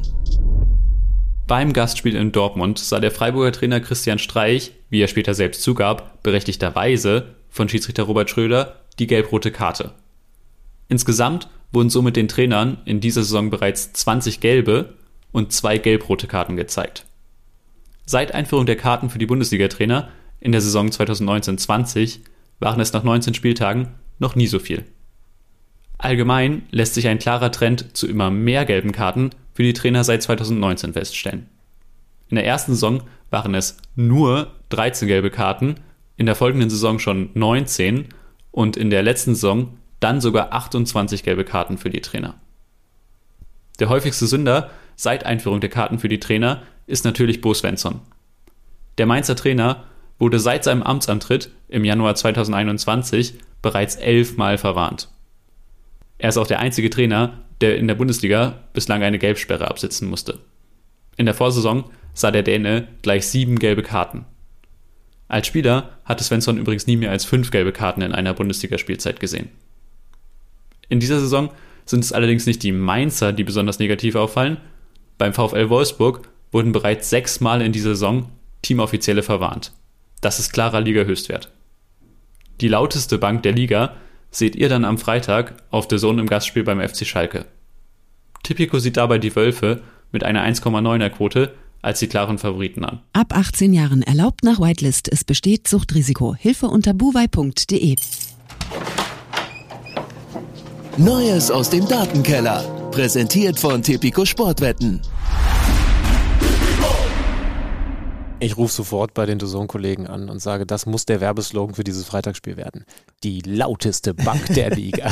Beim Gastspiel in Dortmund sah der Freiburger Trainer Christian Streich, wie er später selbst zugab, berechtigterweise von Schiedsrichter Robert Schröder die gelb-rote Karte. Insgesamt wurden somit den Trainern in dieser Saison bereits 20 gelbe und zwei gelb-rote Karten gezeigt. Seit Einführung der Karten für die Bundesliga-Trainer in der Saison 2019-20 waren es nach 19 Spieltagen noch nie so viel. Allgemein lässt sich ein klarer Trend zu immer mehr gelben Karten für die Trainer seit 2019 feststellen. In der ersten Saison waren es nur 13 gelbe Karten, in der folgenden Saison schon 19 und in der letzten Saison dann sogar 28 gelbe Karten für die Trainer. Der häufigste Sünder seit Einführung der Karten für die Trainer ist natürlich Bo Svensson. Der Mainzer Trainer wurde seit seinem Amtsantritt im Januar 2021 bereits elfmal verwarnt. Er ist auch der einzige Trainer, der in der Bundesliga bislang eine Gelbsperre absitzen musste. In der Vorsaison sah der Däne gleich sieben gelbe Karten. Als Spieler hatte Svensson übrigens nie mehr als fünf gelbe Karten in einer Bundesligaspielzeit gesehen. In dieser Saison sind es allerdings nicht die Mainzer, die besonders negativ auffallen. Beim VfL Wolfsburg wurden bereits sechsmal in dieser Saison Teamoffizielle verwarnt. Das ist klarer Liga-Höchstwert. Die lauteste Bank der Liga seht ihr dann am Freitag auf der Sohn im Gastspiel beim FC Schalke. Tipico sieht dabei die Wölfe mit einer 1,9er Quote als die klaren Favoriten an. Ab 18 Jahren erlaubt nach Whitelist. Es besteht Suchtrisiko. Hilfe unter buwei.de. Neues aus dem Datenkeller. Präsentiert von Tipico Sportwetten. Ich rufe sofort bei den Dozon-Kollegen an und sage, das muss der Werbeslogan für dieses Freitagsspiel werden. Die lauteste Bank der *laughs* Liga.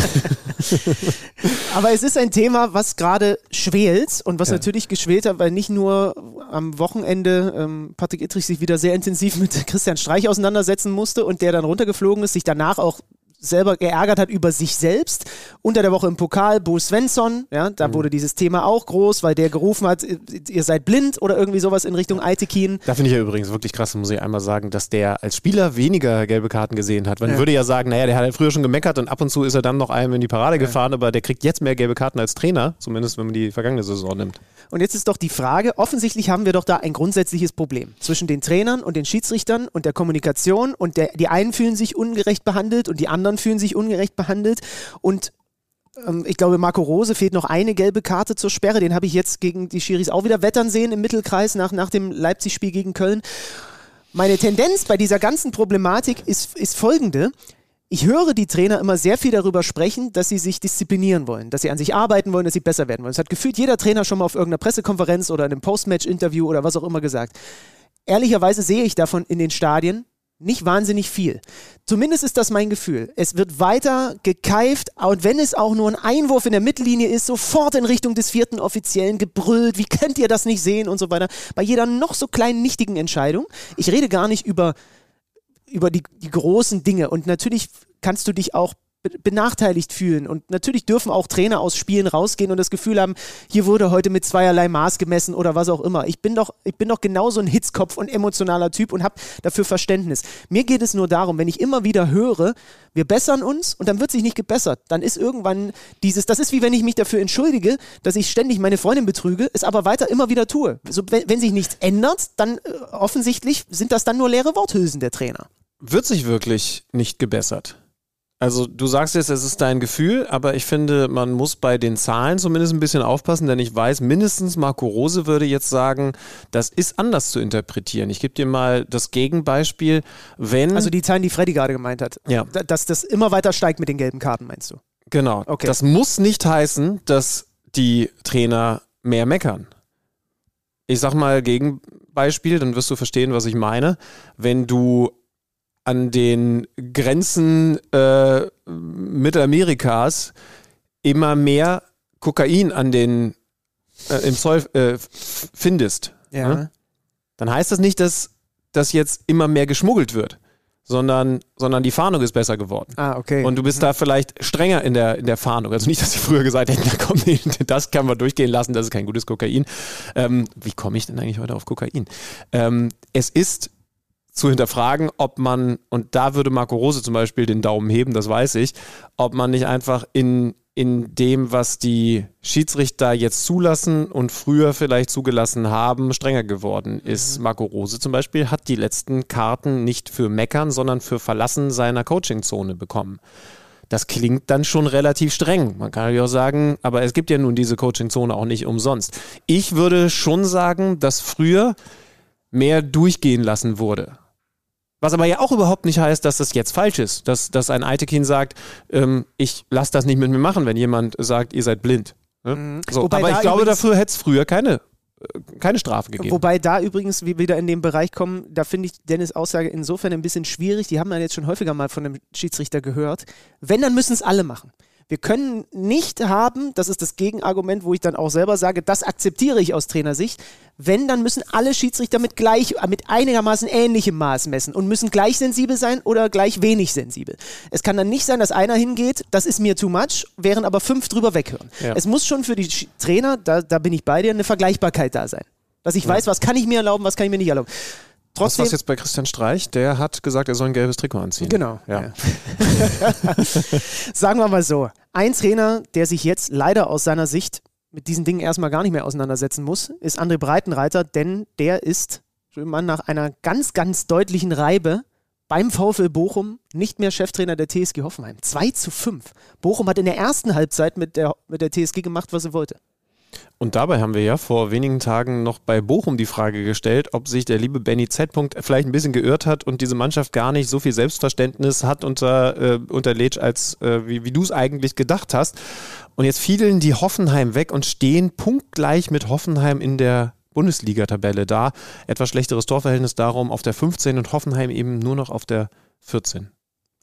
Aber es ist ein Thema, was gerade schwelt und was Ja. natürlich geschwelt hat, weil nicht nur am Wochenende ähm, Patrick Ittrich sich wieder sehr intensiv mit Christian Streich auseinandersetzen musste und der dann runtergeflogen ist, sich danach auch selber geärgert hat über sich selbst. Unter der Woche im Pokal Bo Svensson, ja, da mhm. wurde dieses Thema auch groß, weil der gerufen hat, ihr seid blind oder irgendwie sowas in Richtung Aitekin. Da finde ich ja übrigens wirklich krass, muss ich einmal sagen, dass der als Spieler weniger gelbe Karten gesehen hat. Man ja. würde ja sagen, naja, der hat ja früher schon gemeckert und ab und zu ist er dann noch einem in die Parade ja. gefahren, aber der kriegt jetzt mehr gelbe Karten als Trainer, zumindest wenn man die vergangene Saison nimmt. Und jetzt ist doch die Frage, offensichtlich haben wir doch da ein grundsätzliches Problem zwischen den Trainern und den Schiedsrichtern und der Kommunikation und der, die einen fühlen sich ungerecht behandelt und die anderen fühlen sich ungerecht behandelt und ähm, ich glaube, Marco Rose fehlt noch eine gelbe Karte zur Sperre. Den habe ich jetzt gegen die Schiris auch wieder wettern sehen im Mittelkreis nach, nach dem Leipzig-Spiel gegen Köln. Meine Tendenz bei dieser ganzen Problematik ist, ist folgende ich höre die Trainer immer sehr viel darüber sprechen, dass sie sich disziplinieren wollen, dass sie an sich arbeiten wollen, dass sie besser werden wollen. Das hat gefühlt jeder Trainer schon mal auf irgendeiner Pressekonferenz oder in einem Postmatch-Interview oder was auch immer gesagt. Ehrlicherweise sehe ich davon in den Stadien nicht wahnsinnig viel. Zumindest ist das mein Gefühl. Es wird weiter gekeift und wenn es auch nur ein Einwurf in der Mittellinie ist, sofort in Richtung des vierten Offiziellen gebrüllt. Wie könnt ihr das nicht sehen und so weiter. Bei jeder noch so kleinen nichtigen Entscheidung. Ich rede gar nicht über über die, die großen Dinge. Und natürlich kannst du dich auch benachteiligt fühlen. Und natürlich dürfen auch Trainer aus Spielen rausgehen und das Gefühl haben, hier wurde heute mit zweierlei Maß gemessen oder was auch immer. Ich bin doch, ich bin doch genauso ein Hitzkopf und emotionaler Typ und habe dafür Verständnis. Mir geht es nur darum, wenn ich immer wieder höre, wir bessern uns und dann wird sich nicht gebessert, dann ist irgendwann dieses, das ist wie wenn ich mich dafür entschuldige, dass ich ständig meine Freundin betrüge, es aber weiter immer wieder tue. So, wenn, wenn sich nichts ändert, dann äh, offensichtlich sind das dann nur leere Worthülsen der Trainer wird sich wirklich nicht gebessert. Also du sagst jetzt, es ist dein Gefühl, aber ich finde, man muss bei den Zahlen zumindest ein bisschen aufpassen, denn ich weiß, mindestens Marco Rose würde jetzt sagen, das ist anders zu interpretieren. Ich gebe dir mal das Gegenbeispiel, wenn... Also die Zahlen, die Freddy gerade gemeint hat, ja. dass das immer weiter steigt mit den gelben Karten, meinst du? Genau. Okay. Das muss nicht heißen, dass die Trainer mehr meckern. Ich sag mal Gegenbeispiel, dann wirst du verstehen, was ich meine. Wenn du an den Grenzen äh, Mittelamerikas immer mehr Kokain an den äh, im Zoll äh, findest, ja. ne? dann heißt das nicht, dass das jetzt immer mehr geschmuggelt wird, sondern, sondern die Fahndung ist besser geworden. Ah, okay. Und du bist mhm. da vielleicht strenger in der, in der Fahndung. Also nicht, dass sie früher gesagt hätten, *laughs* ja, komm, *laughs* das kann man durchgehen lassen, das ist kein gutes Kokain. Ähm, wie komme ich denn eigentlich heute auf Kokain? Ähm, es ist zu hinterfragen, ob man, und da würde Marco Rose zum Beispiel den Daumen heben, das weiß ich, ob man nicht einfach in, in dem, was die Schiedsrichter jetzt zulassen und früher vielleicht zugelassen haben, strenger geworden ist. Mhm. Marco Rose zum Beispiel hat die letzten Karten nicht für Meckern, sondern für Verlassen seiner Coachingzone bekommen. Das klingt dann schon relativ streng. Man kann ja auch sagen, aber es gibt ja nun diese Coachingzone auch nicht umsonst. Ich würde schon sagen, dass früher mehr durchgehen lassen wurde. Was aber ja auch überhaupt nicht heißt, dass das jetzt falsch ist. Dass, dass ein Aitekin sagt, ähm, ich lasse das nicht mit mir machen, wenn jemand sagt, ihr seid blind. Ne? Mhm. So, aber ich glaube, dafür hätte es früher keine, äh, keine Strafe gegeben. Wobei da übrigens wir wieder in den Bereich kommen, da finde ich Dennis Aussage insofern ein bisschen schwierig. Die haben wir jetzt schon häufiger mal von einem Schiedsrichter gehört. Wenn, dann müssen es alle machen. Wir können nicht haben, das ist das Gegenargument, wo ich dann auch selber sage, das akzeptiere ich aus Trainersicht. Wenn, dann müssen alle Schiedsrichter mit gleich, mit einigermaßen ähnlichem Maß messen und müssen gleich sensibel sein oder gleich wenig sensibel. Es kann dann nicht sein, dass einer hingeht, das ist mir too much, während aber fünf drüber weghören. Ja. Es muss schon für die Trainer, da, da bin ich bei dir, eine Vergleichbarkeit da sein. Dass ich ja. weiß, was kann ich mir erlauben, was kann ich mir nicht erlauben. Trotzdem, was war jetzt bei Christian Streich? Der hat gesagt, er soll ein gelbes Trikot anziehen. Genau. Ja. *laughs* Sagen wir mal so: Ein Trainer, der sich jetzt leider aus seiner Sicht mit diesen Dingen erstmal gar nicht mehr auseinandersetzen muss, ist André Breitenreiter, denn der ist man nach einer ganz, ganz deutlichen Reibe beim VfL Bochum nicht mehr Cheftrainer der TSG Hoffenheim. 2 zu 5. Bochum hat in der ersten Halbzeit mit der, mit der TSG gemacht, was er wollte. Und dabei haben wir ja vor wenigen Tagen noch bei Bochum die Frage gestellt, ob sich der liebe Benny Z. vielleicht ein bisschen geirrt hat und diese Mannschaft gar nicht so viel Selbstverständnis hat unter, äh, unter Letsch, als äh, wie, wie du es eigentlich gedacht hast. Und jetzt fielen die Hoffenheim weg und stehen punktgleich mit Hoffenheim in der Bundesliga-Tabelle da. Etwas schlechteres Torverhältnis darum auf der 15 und Hoffenheim eben nur noch auf der 14.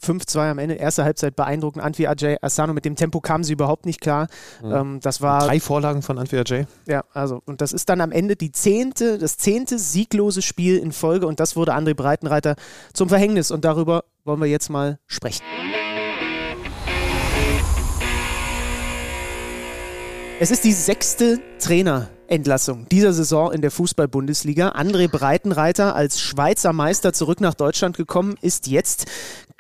5-2 am Ende, erste Halbzeit beeindruckend. Antwi Ajay Asano, mit dem Tempo kamen sie überhaupt nicht klar. Mhm. Ähm, das war. Drei Vorlagen von Antwi Ajay. Ja, also, und das ist dann am Ende die zehnte, das zehnte sieglose Spiel in Folge und das wurde André Breitenreiter zum Verhängnis und darüber wollen wir jetzt mal sprechen. Es ist die sechste Trainerentlassung dieser Saison in der Fußball-Bundesliga. André Breitenreiter als Schweizer Meister zurück nach Deutschland gekommen, ist jetzt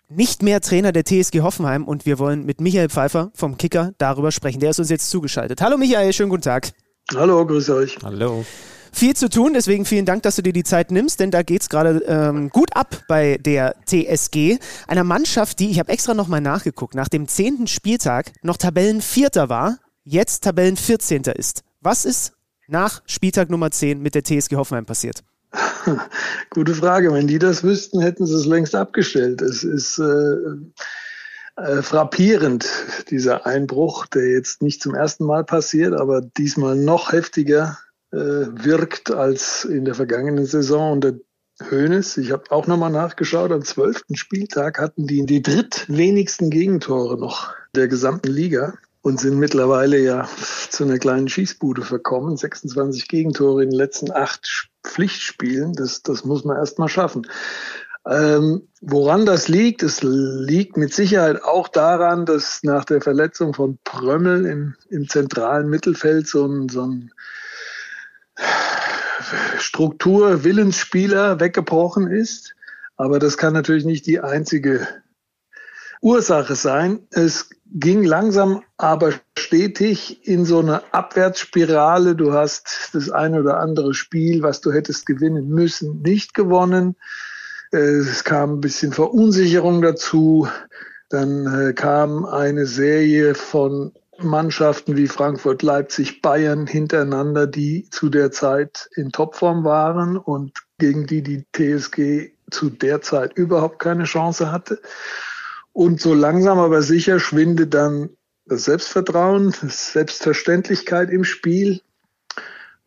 nicht mehr Trainer der TSG Hoffenheim und wir wollen mit Michael Pfeiffer vom Kicker darüber sprechen. Der ist uns jetzt zugeschaltet. Hallo Michael, schönen guten Tag. Hallo, grüß euch. Hallo. Viel zu tun, deswegen vielen Dank, dass du dir die Zeit nimmst, denn da geht es gerade ähm, gut ab bei der TSG. Einer Mannschaft, die, ich habe extra nochmal nachgeguckt, nach dem zehnten Spieltag noch Tabellenvierter war, jetzt Tabellenvierzehnter ist. Was ist nach Spieltag Nummer 10 mit der TSG Hoffenheim passiert? Gute Frage. Wenn die das wüssten, hätten sie es längst abgestellt. Es ist äh, äh, frappierend, dieser Einbruch, der jetzt nicht zum ersten Mal passiert, aber diesmal noch heftiger äh, wirkt als in der vergangenen Saison unter Hoeneß. Ich habe auch nochmal nachgeschaut. Am zwölften Spieltag hatten die die drittwenigsten Gegentore noch der gesamten Liga und sind mittlerweile ja zu einer kleinen Schießbude verkommen. 26 Gegentore in den letzten acht Pflichtspielen. Das, das muss man erst mal schaffen. Ähm, woran das liegt? Es liegt mit Sicherheit auch daran, dass nach der Verletzung von Prömmel im, im zentralen Mittelfeld so ein, so ein Struktur-Willensspieler weggebrochen ist. Aber das kann natürlich nicht die einzige Ursache sein. Es ging langsam, aber stetig in so eine Abwärtsspirale. Du hast das eine oder andere Spiel, was du hättest gewinnen müssen, nicht gewonnen. Äh, es kam ein bisschen Verunsicherung dazu. Dann äh, kam eine Serie von Mannschaften wie Frankfurt, Leipzig, Bayern hintereinander, die zu der Zeit in Topform waren und gegen die die TSG zu der Zeit überhaupt keine Chance hatte. Und so langsam aber sicher schwindet dann das Selbstvertrauen, das Selbstverständlichkeit im Spiel.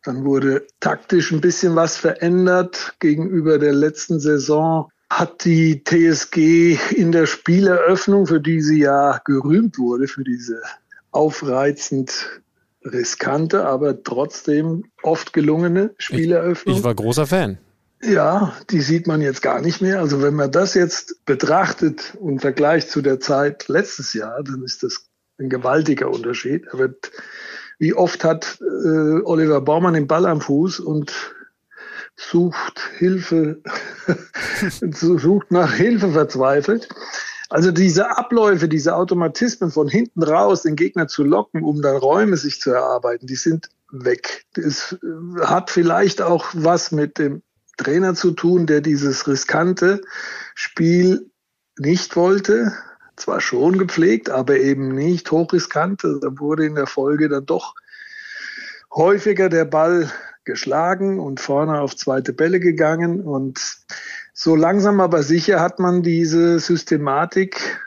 Dann wurde taktisch ein bisschen was verändert gegenüber der letzten Saison. Hat die TSG in der Spieleröffnung, für die sie ja gerühmt wurde, für diese aufreizend riskante, aber trotzdem oft gelungene Spieleröffnung. Ich, ich war großer Fan. Ja, die sieht man jetzt gar nicht mehr. Also wenn man das jetzt betrachtet und vergleicht zu der Zeit letztes Jahr, dann ist das ein gewaltiger Unterschied. Er wird, wie oft hat äh, Oliver Baumann den Ball am Fuß und sucht Hilfe, *laughs* *laughs* sucht nach Hilfe verzweifelt. Also diese Abläufe, diese Automatismen von hinten raus, den Gegner zu locken, um dann Räume sich zu erarbeiten, die sind weg. Es hat vielleicht auch was mit dem Trainer zu tun, der dieses riskante Spiel nicht wollte. Zwar schon gepflegt, aber eben nicht hochriskant. Da wurde in der Folge dann doch häufiger der Ball geschlagen und vorne auf zweite Bälle gegangen. Und so langsam aber sicher hat man diese Systematik,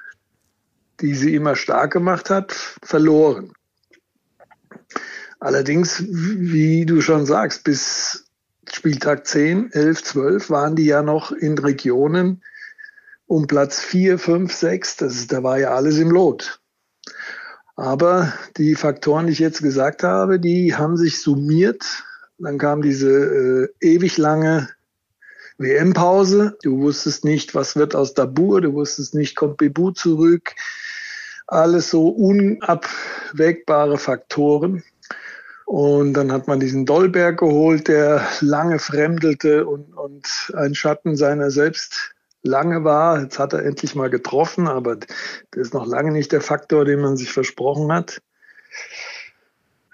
die sie immer stark gemacht hat, verloren. Allerdings, wie du schon sagst, bis Spieltag 10, 11, 12 waren die ja noch in Regionen um Platz 4, 5, 6. Das ist, da war ja alles im Lot. Aber die Faktoren, die ich jetzt gesagt habe, die haben sich summiert. Dann kam diese äh, ewig lange WM-Pause. Du wusstest nicht, was wird aus Dabur. Du wusstest nicht, kommt Bebu zurück. Alles so unabwägbare Faktoren. Und dann hat man diesen Dollberg geholt, der lange fremdelte und, und ein Schatten seiner selbst lange war. Jetzt hat er endlich mal getroffen, aber das ist noch lange nicht der Faktor, den man sich versprochen hat.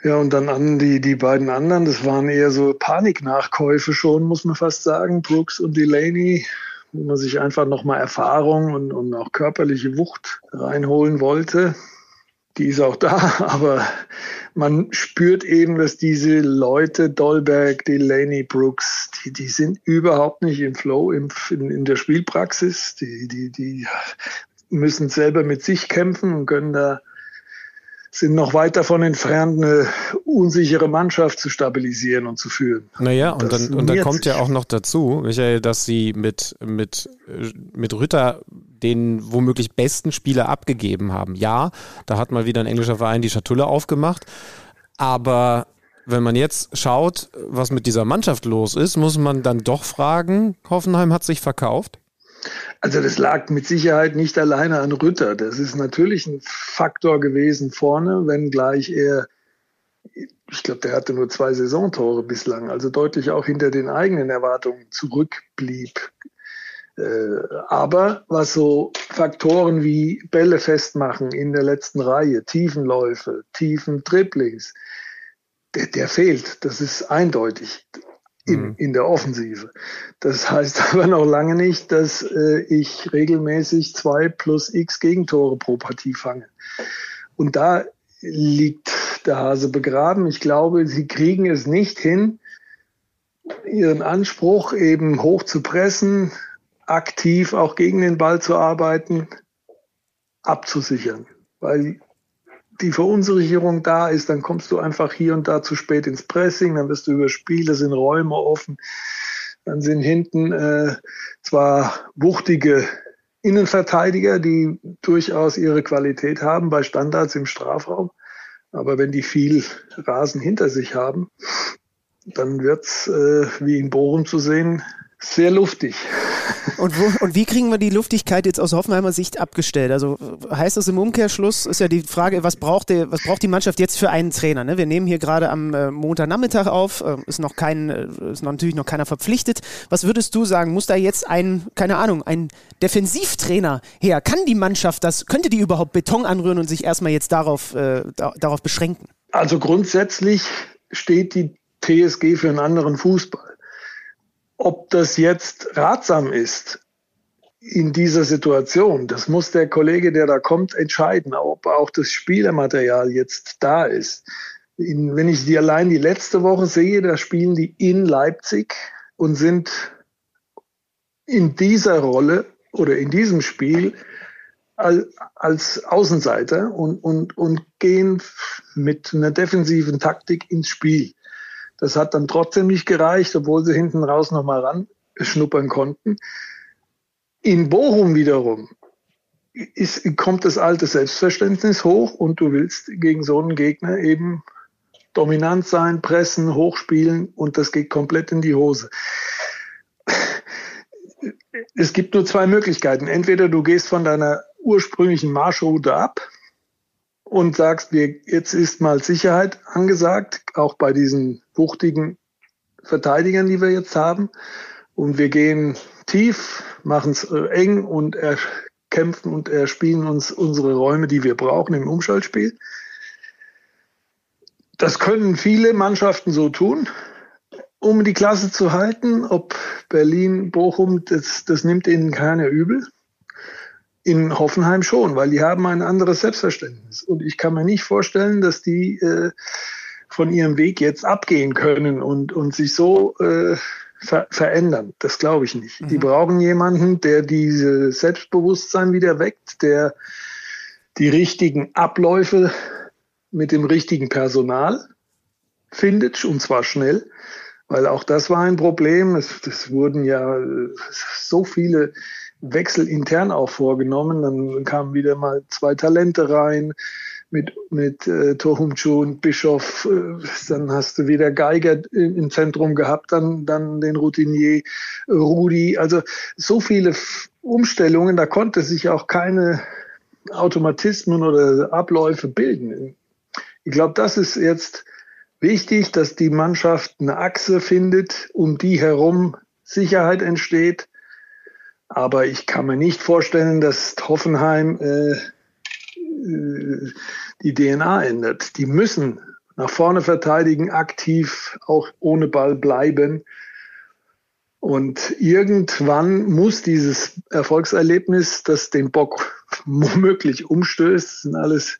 Ja, und dann an die, die beiden anderen, das waren eher so Paniknachkäufe schon, muss man fast sagen, Brooks und Delaney, wo man sich einfach nochmal Erfahrung und, und auch körperliche Wucht reinholen wollte die ist auch da, *laughs* aber man spürt eben, dass diese Leute, Dolberg, Delaney, Brooks, die, die sind überhaupt nicht im Flow, im, in, in der Spielpraxis. Die, die, die müssen selber mit sich kämpfen und können da sind noch weit davon entfernt, eine unsichere Mannschaft zu stabilisieren und zu führen. Naja, und dann, und dann kommt ja auch noch dazu, Michael, dass sie mit, mit, mit Rütter den womöglich besten Spieler abgegeben haben. Ja, da hat mal wieder ein englischer Verein die Schatulle aufgemacht, aber wenn man jetzt schaut, was mit dieser Mannschaft los ist, muss man dann doch fragen, Hoffenheim hat sich verkauft? Also das lag mit Sicherheit nicht alleine an Rütter. Das ist natürlich ein Faktor gewesen vorne, wenngleich er ich glaube, der hatte nur zwei Saisontore bislang, also deutlich auch hinter den eigenen Erwartungen zurückblieb. Äh, aber was so Faktoren wie Bälle festmachen in der letzten Reihe, Tiefenläufe, tiefen Dribblings, der, der fehlt. Das ist eindeutig in, mhm. in der Offensive. Das heißt *laughs* aber noch lange nicht, dass äh, ich regelmäßig zwei plus x Gegentore pro Partie fange. Und da liegt der Hase begraben. Ich glaube, sie kriegen es nicht hin, ihren Anspruch eben hoch zu pressen, aktiv auch gegen den Ball zu arbeiten, abzusichern. Weil die Verunsicherung da ist, dann kommst du einfach hier und da zu spät ins Pressing, dann wirst du überspielt, da sind Räume offen, dann sind hinten äh, zwar wuchtige Innenverteidiger, die durchaus ihre Qualität haben bei Standards im Strafraum, aber wenn die viel Rasen hinter sich haben, dann wird's äh, wie in Bochum zu sehen, sehr luftig. Und, wo, und wie kriegen wir die Luftigkeit jetzt aus Hoffenheimer Sicht abgestellt? Also heißt das im Umkehrschluss, ist ja die Frage, was braucht, der, was braucht die Mannschaft jetzt für einen Trainer? Ne? Wir nehmen hier gerade am äh, Montagnachmittag auf, äh, ist, noch kein, äh, ist noch natürlich noch keiner verpflichtet. Was würdest du sagen, muss da jetzt ein, keine Ahnung, ein Defensivtrainer her? Kann die Mannschaft das, könnte die überhaupt Beton anrühren und sich erstmal jetzt darauf, äh, da, darauf beschränken? Also grundsätzlich steht die TSG für einen anderen Fußball. Ob das jetzt ratsam ist in dieser Situation, das muss der Kollege, der da kommt, entscheiden, ob auch das Spielermaterial jetzt da ist. In, wenn ich die allein die letzte Woche sehe, da spielen die in Leipzig und sind in dieser Rolle oder in diesem Spiel als Außenseiter und, und, und gehen mit einer defensiven Taktik ins Spiel. Das hat dann trotzdem nicht gereicht, obwohl sie hinten raus nochmal ran schnuppern konnten. In Bochum wiederum ist, kommt das alte Selbstverständnis hoch und du willst gegen so einen Gegner eben dominant sein, pressen, hochspielen und das geht komplett in die Hose. Es gibt nur zwei Möglichkeiten. Entweder du gehst von deiner ursprünglichen Marschroute ab und sagst, jetzt ist mal Sicherheit angesagt, auch bei diesen wuchtigen Verteidigern, die wir jetzt haben. Und wir gehen tief, machen es äh, eng und erkämpfen und erspielen uns unsere Räume, die wir brauchen im Umschaltspiel. Das können viele Mannschaften so tun, um die Klasse zu halten. Ob Berlin, Bochum, das, das nimmt ihnen keiner übel in Hoffenheim schon, weil die haben ein anderes Selbstverständnis. Und ich kann mir nicht vorstellen, dass die äh, von ihrem Weg jetzt abgehen können und, und sich so äh, ver verändern. Das glaube ich nicht. Mhm. Die brauchen jemanden, der diese Selbstbewusstsein wieder weckt, der die richtigen Abläufe mit dem richtigen Personal findet, und zwar schnell, weil auch das war ein Problem. Es, es wurden ja so viele Wechsel intern auch vorgenommen. Dann kamen wieder mal zwei Talente rein mit, mit äh, Tohumchu und Bischof. Äh, dann hast du wieder Geiger im Zentrum gehabt, dann, dann den Routinier äh, Rudi. Also so viele Umstellungen, da konnte sich auch keine Automatismen oder Abläufe bilden. Ich glaube, das ist jetzt wichtig, dass die Mannschaft eine Achse findet, um die herum Sicherheit entsteht aber ich kann mir nicht vorstellen, dass Hoffenheim äh, die DNA ändert. Die müssen nach vorne verteidigen, aktiv, auch ohne Ball bleiben. Und irgendwann muss dieses Erfolgserlebnis, das den Bock *laughs* womöglich umstößt, sind alles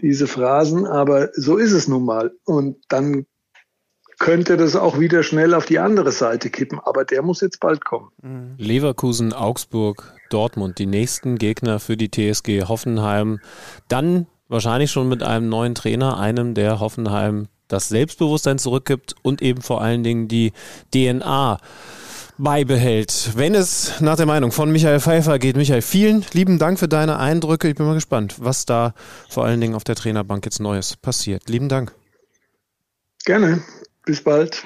diese Phrasen, aber so ist es nun mal. Und dann könnte das auch wieder schnell auf die andere Seite kippen. Aber der muss jetzt bald kommen. Mhm. Leverkusen, Augsburg, Dortmund, die nächsten Gegner für die TSG Hoffenheim. Dann wahrscheinlich schon mit einem neuen Trainer, einem, der Hoffenheim das Selbstbewusstsein zurückgibt und eben vor allen Dingen die DNA beibehält. Wenn es nach der Meinung von Michael Pfeiffer geht, Michael, vielen lieben Dank für deine Eindrücke. Ich bin mal gespannt, was da vor allen Dingen auf der Trainerbank jetzt Neues passiert. Lieben Dank. Gerne. Bis bald.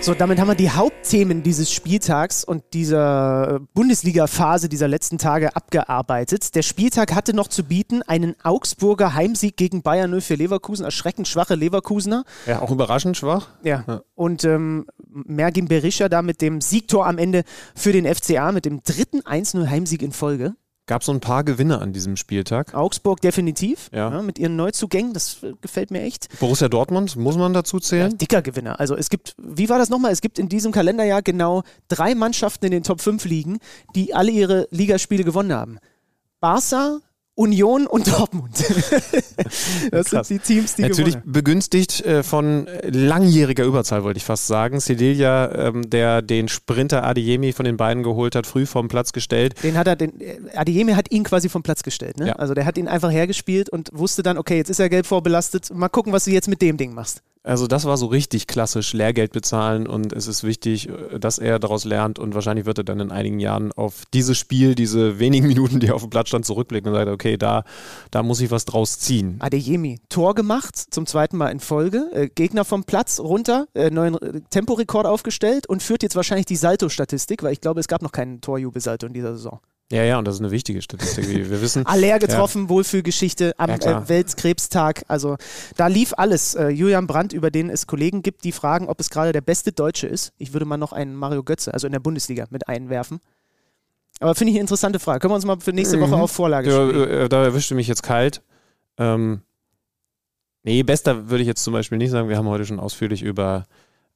So, damit haben wir die Hauptthemen dieses Spieltags und dieser Bundesliga-Phase dieser letzten Tage abgearbeitet. Der Spieltag hatte noch zu bieten einen Augsburger Heimsieg gegen Bayern 04 Leverkusen, erschreckend schwache Leverkusener. Ja, auch überraschend schwach. Ja. ja. Und ähm, Mergin Berisha da mit dem Siegtor am Ende für den FCA, mit dem dritten 1-0 Heimsieg in Folge gab so ein paar Gewinne an diesem Spieltag. Augsburg definitiv, ja. ja. mit ihren Neuzugängen, das äh, gefällt mir echt. Borussia Dortmund, muss man dazu zählen? Ja, dicker Gewinner. Also es gibt, wie war das nochmal? Es gibt in diesem Kalenderjahr genau drei Mannschaften in den Top 5 Ligen, die alle ihre Ligaspiele gewonnen haben. Barca, Union und Dortmund. *laughs* das Krass. sind die Teams, die Natürlich gewonnen. begünstigt äh, von langjähriger Überzahl, wollte ich fast sagen. Sevilla, ähm, der den Sprinter Adiemi von den beiden geholt hat, früh vom Platz gestellt. Den hat er, den, Adiemi hat ihn quasi vom Platz gestellt. Ne? Ja. Also der hat ihn einfach hergespielt und wusste dann, okay, jetzt ist er gelb vorbelastet. Mal gucken, was du jetzt mit dem Ding machst. Also das war so richtig klassisch, Lehrgeld bezahlen und es ist wichtig, dass er daraus lernt und wahrscheinlich wird er dann in einigen Jahren auf dieses Spiel, diese wenigen *laughs* Minuten, die er auf dem Platz stand, zurückblicken und sagt, okay, da, da muss ich was draus ziehen. Adeyemi, Tor gemacht, zum zweiten Mal in Folge, äh, Gegner vom Platz runter, äh, neuen äh, Temporekord aufgestellt und führt jetzt wahrscheinlich die Salto-Statistik, weil ich glaube, es gab noch keinen Torjubelsalto in dieser Saison. Ja, ja, und das ist eine wichtige Statistik, wie wir wissen. *laughs* Aller getroffen, ja. Wohlfühlgeschichte am ja, äh, Weltkrebstag. Also da lief alles. Äh, Julian Brandt, über den es Kollegen gibt, die fragen, ob es gerade der beste Deutsche ist. Ich würde mal noch einen Mario Götze, also in der Bundesliga, mit einwerfen. Aber finde ich eine interessante Frage. Können wir uns mal für nächste Woche mhm. auf Vorlage stellen? Ja, äh, da erwischte mich jetzt kalt. Ähm, nee, bester würde ich jetzt zum Beispiel nicht sagen. Wir haben heute schon ausführlich über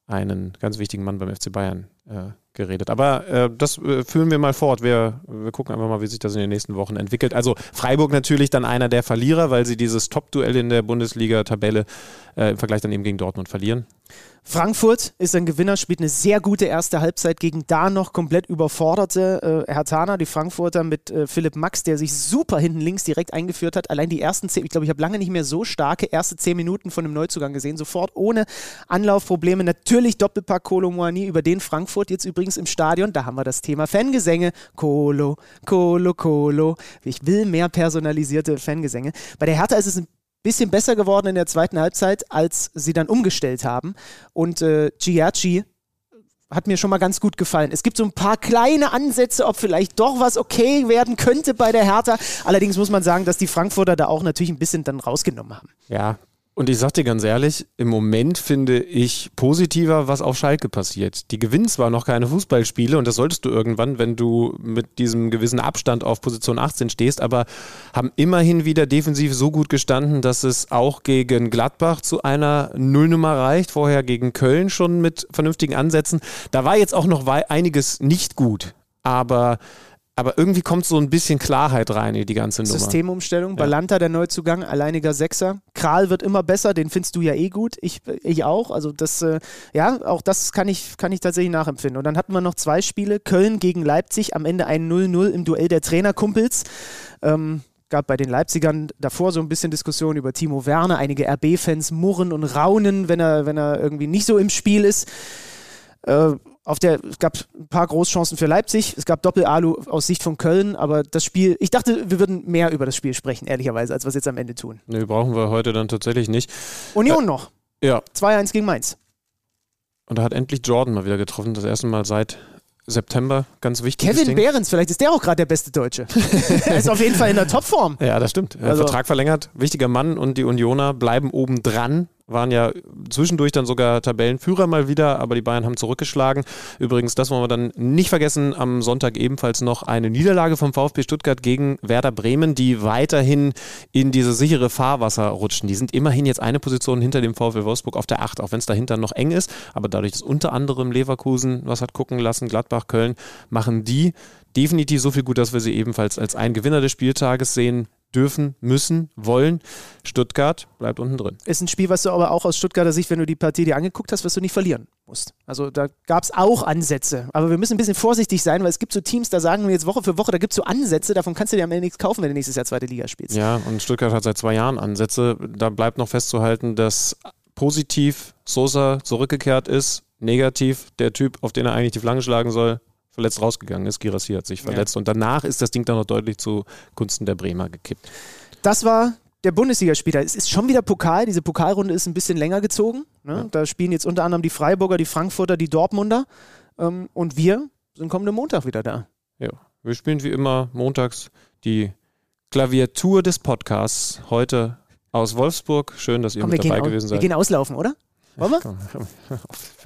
einen ganz wichtigen Mann beim FC Bayern äh, geredet. Aber äh, das äh, führen wir mal fort. Wir, wir gucken einfach mal, wie sich das in den nächsten Wochen entwickelt. Also Freiburg natürlich dann einer der Verlierer, weil sie dieses Top-Duell in der Bundesliga-Tabelle äh, im Vergleich dann eben gegen Dortmund verlieren. Frankfurt ist ein Gewinner, spielt eine sehr gute erste Halbzeit gegen da noch komplett überforderte äh, Hertaner, die Frankfurter mit äh, Philipp Max, der sich super hinten links direkt eingeführt hat. Allein die ersten zehn, ich glaube, ich habe lange nicht mehr so starke erste zehn Minuten von einem Neuzugang gesehen. Sofort ohne Anlaufprobleme. Natürlich Doppelpack Kolo Moani, über den Frankfurt jetzt übrigens im Stadion. Da haben wir das Thema Fangesänge. Kolo, Kolo, Kolo. Ich will mehr personalisierte Fangesänge. Bei der Hertha ist es ein bisschen besser geworden in der zweiten Halbzeit, als sie dann umgestellt haben. Und äh, Giacchi hat mir schon mal ganz gut gefallen. Es gibt so ein paar kleine Ansätze, ob vielleicht doch was okay werden könnte bei der Hertha. Allerdings muss man sagen, dass die Frankfurter da auch natürlich ein bisschen dann rausgenommen haben. Ja, und ich sag dir ganz ehrlich, im Moment finde ich positiver, was auf Schalke passiert. Die gewinnen zwar noch keine Fußballspiele und das solltest du irgendwann, wenn du mit diesem gewissen Abstand auf Position 18 stehst, aber haben immerhin wieder defensiv so gut gestanden, dass es auch gegen Gladbach zu einer Nullnummer reicht. Vorher gegen Köln schon mit vernünftigen Ansätzen. Da war jetzt auch noch einiges nicht gut, aber aber irgendwie kommt so ein bisschen Klarheit rein in die ganze Nummer. Systemumstellung, Balanta der Neuzugang, alleiniger Sechser. Kral wird immer besser, den findest du ja eh gut, ich, ich auch. Also das, äh, ja, auch das kann ich, kann ich tatsächlich nachempfinden. Und dann hatten wir noch zwei Spiele, Köln gegen Leipzig, am Ende ein 0-0 im Duell der Trainerkumpels. Ähm, gab bei den Leipzigern davor so ein bisschen Diskussion über Timo Werner. Einige RB-Fans murren und raunen, wenn er, wenn er irgendwie nicht so im Spiel ist. Äh, auf der, es gab ein paar Großchancen für Leipzig, es gab Doppel-Alu aus Sicht von Köln, aber das Spiel, ich dachte, wir würden mehr über das Spiel sprechen, ehrlicherweise, als wir es jetzt am Ende tun. Nee, brauchen wir heute dann tatsächlich nicht. Union äh, noch. Ja. 2-1 gegen Mainz. Und da hat endlich Jordan mal wieder getroffen, das erste Mal seit September, ganz wichtig. Kevin Ding. Behrens, vielleicht ist der auch gerade der beste Deutsche. *laughs* er ist auf jeden Fall in der Topform. Ja, das stimmt. Also, Vertrag verlängert, wichtiger Mann und die Unioner bleiben oben dran waren ja zwischendurch dann sogar Tabellenführer mal wieder, aber die Bayern haben zurückgeschlagen. Übrigens, das wollen wir dann nicht vergessen, am Sonntag ebenfalls noch eine Niederlage vom VfB Stuttgart gegen Werder Bremen, die weiterhin in diese sichere Fahrwasser rutschen. Die sind immerhin jetzt eine Position hinter dem VfB Wolfsburg auf der 8, auch wenn es dahinter noch eng ist, aber dadurch, dass unter anderem Leverkusen was hat gucken lassen, Gladbach, Köln, machen die definitiv so viel gut, dass wir sie ebenfalls als einen Gewinner des Spieltages sehen dürfen, müssen, wollen. Stuttgart bleibt unten drin. Ist ein Spiel, was du aber auch aus Stuttgarter Sicht, wenn du die Partie dir angeguckt hast, was du nicht verlieren musst. Also da gab es auch Ansätze. Aber wir müssen ein bisschen vorsichtig sein, weil es gibt so Teams, da sagen wir jetzt Woche für Woche, da gibt es so Ansätze, davon kannst du dir am Ende nichts kaufen, wenn du nächstes Jahr zweite Liga spielst. Ja, und Stuttgart hat seit zwei Jahren Ansätze. Da bleibt noch festzuhalten, dass positiv Sosa zurückgekehrt ist, negativ der Typ, auf den er eigentlich die Flanke schlagen soll, verletzt rausgegangen ist. Girassi hat sich verletzt. Ja. Und danach ist das Ding dann noch deutlich zu Gunsten der Bremer gekippt. Das war der Bundesligaspieler. Es ist schon wieder Pokal. Diese Pokalrunde ist ein bisschen länger gezogen. Ne? Ja. Da spielen jetzt unter anderem die Freiburger, die Frankfurter, die Dortmunder. Ähm, und wir sind kommenden Montag wieder da. Ja, wir spielen wie immer montags die Klaviatur des Podcasts. Heute aus Wolfsburg. Schön, dass ihr Komm, mit dabei gewesen seid. Wir gehen auslaufen, oder? Wollen wir? Komm,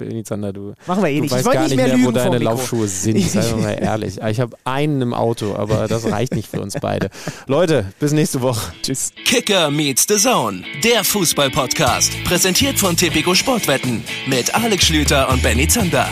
*laughs* Alexander, du, Machen wir eh nicht. Du weißt ich gar nicht mehr, mehr wo deine Laufschuhe sind. Sei mal ehrlich. Ich habe einen im Auto, aber das reicht nicht für uns beide. *laughs* Leute, bis nächste Woche. Tschüss. Kicker meets the Zone, der Fußball-Podcast. Präsentiert von Tipico Sportwetten mit Alex Schlüter und Benny Zander.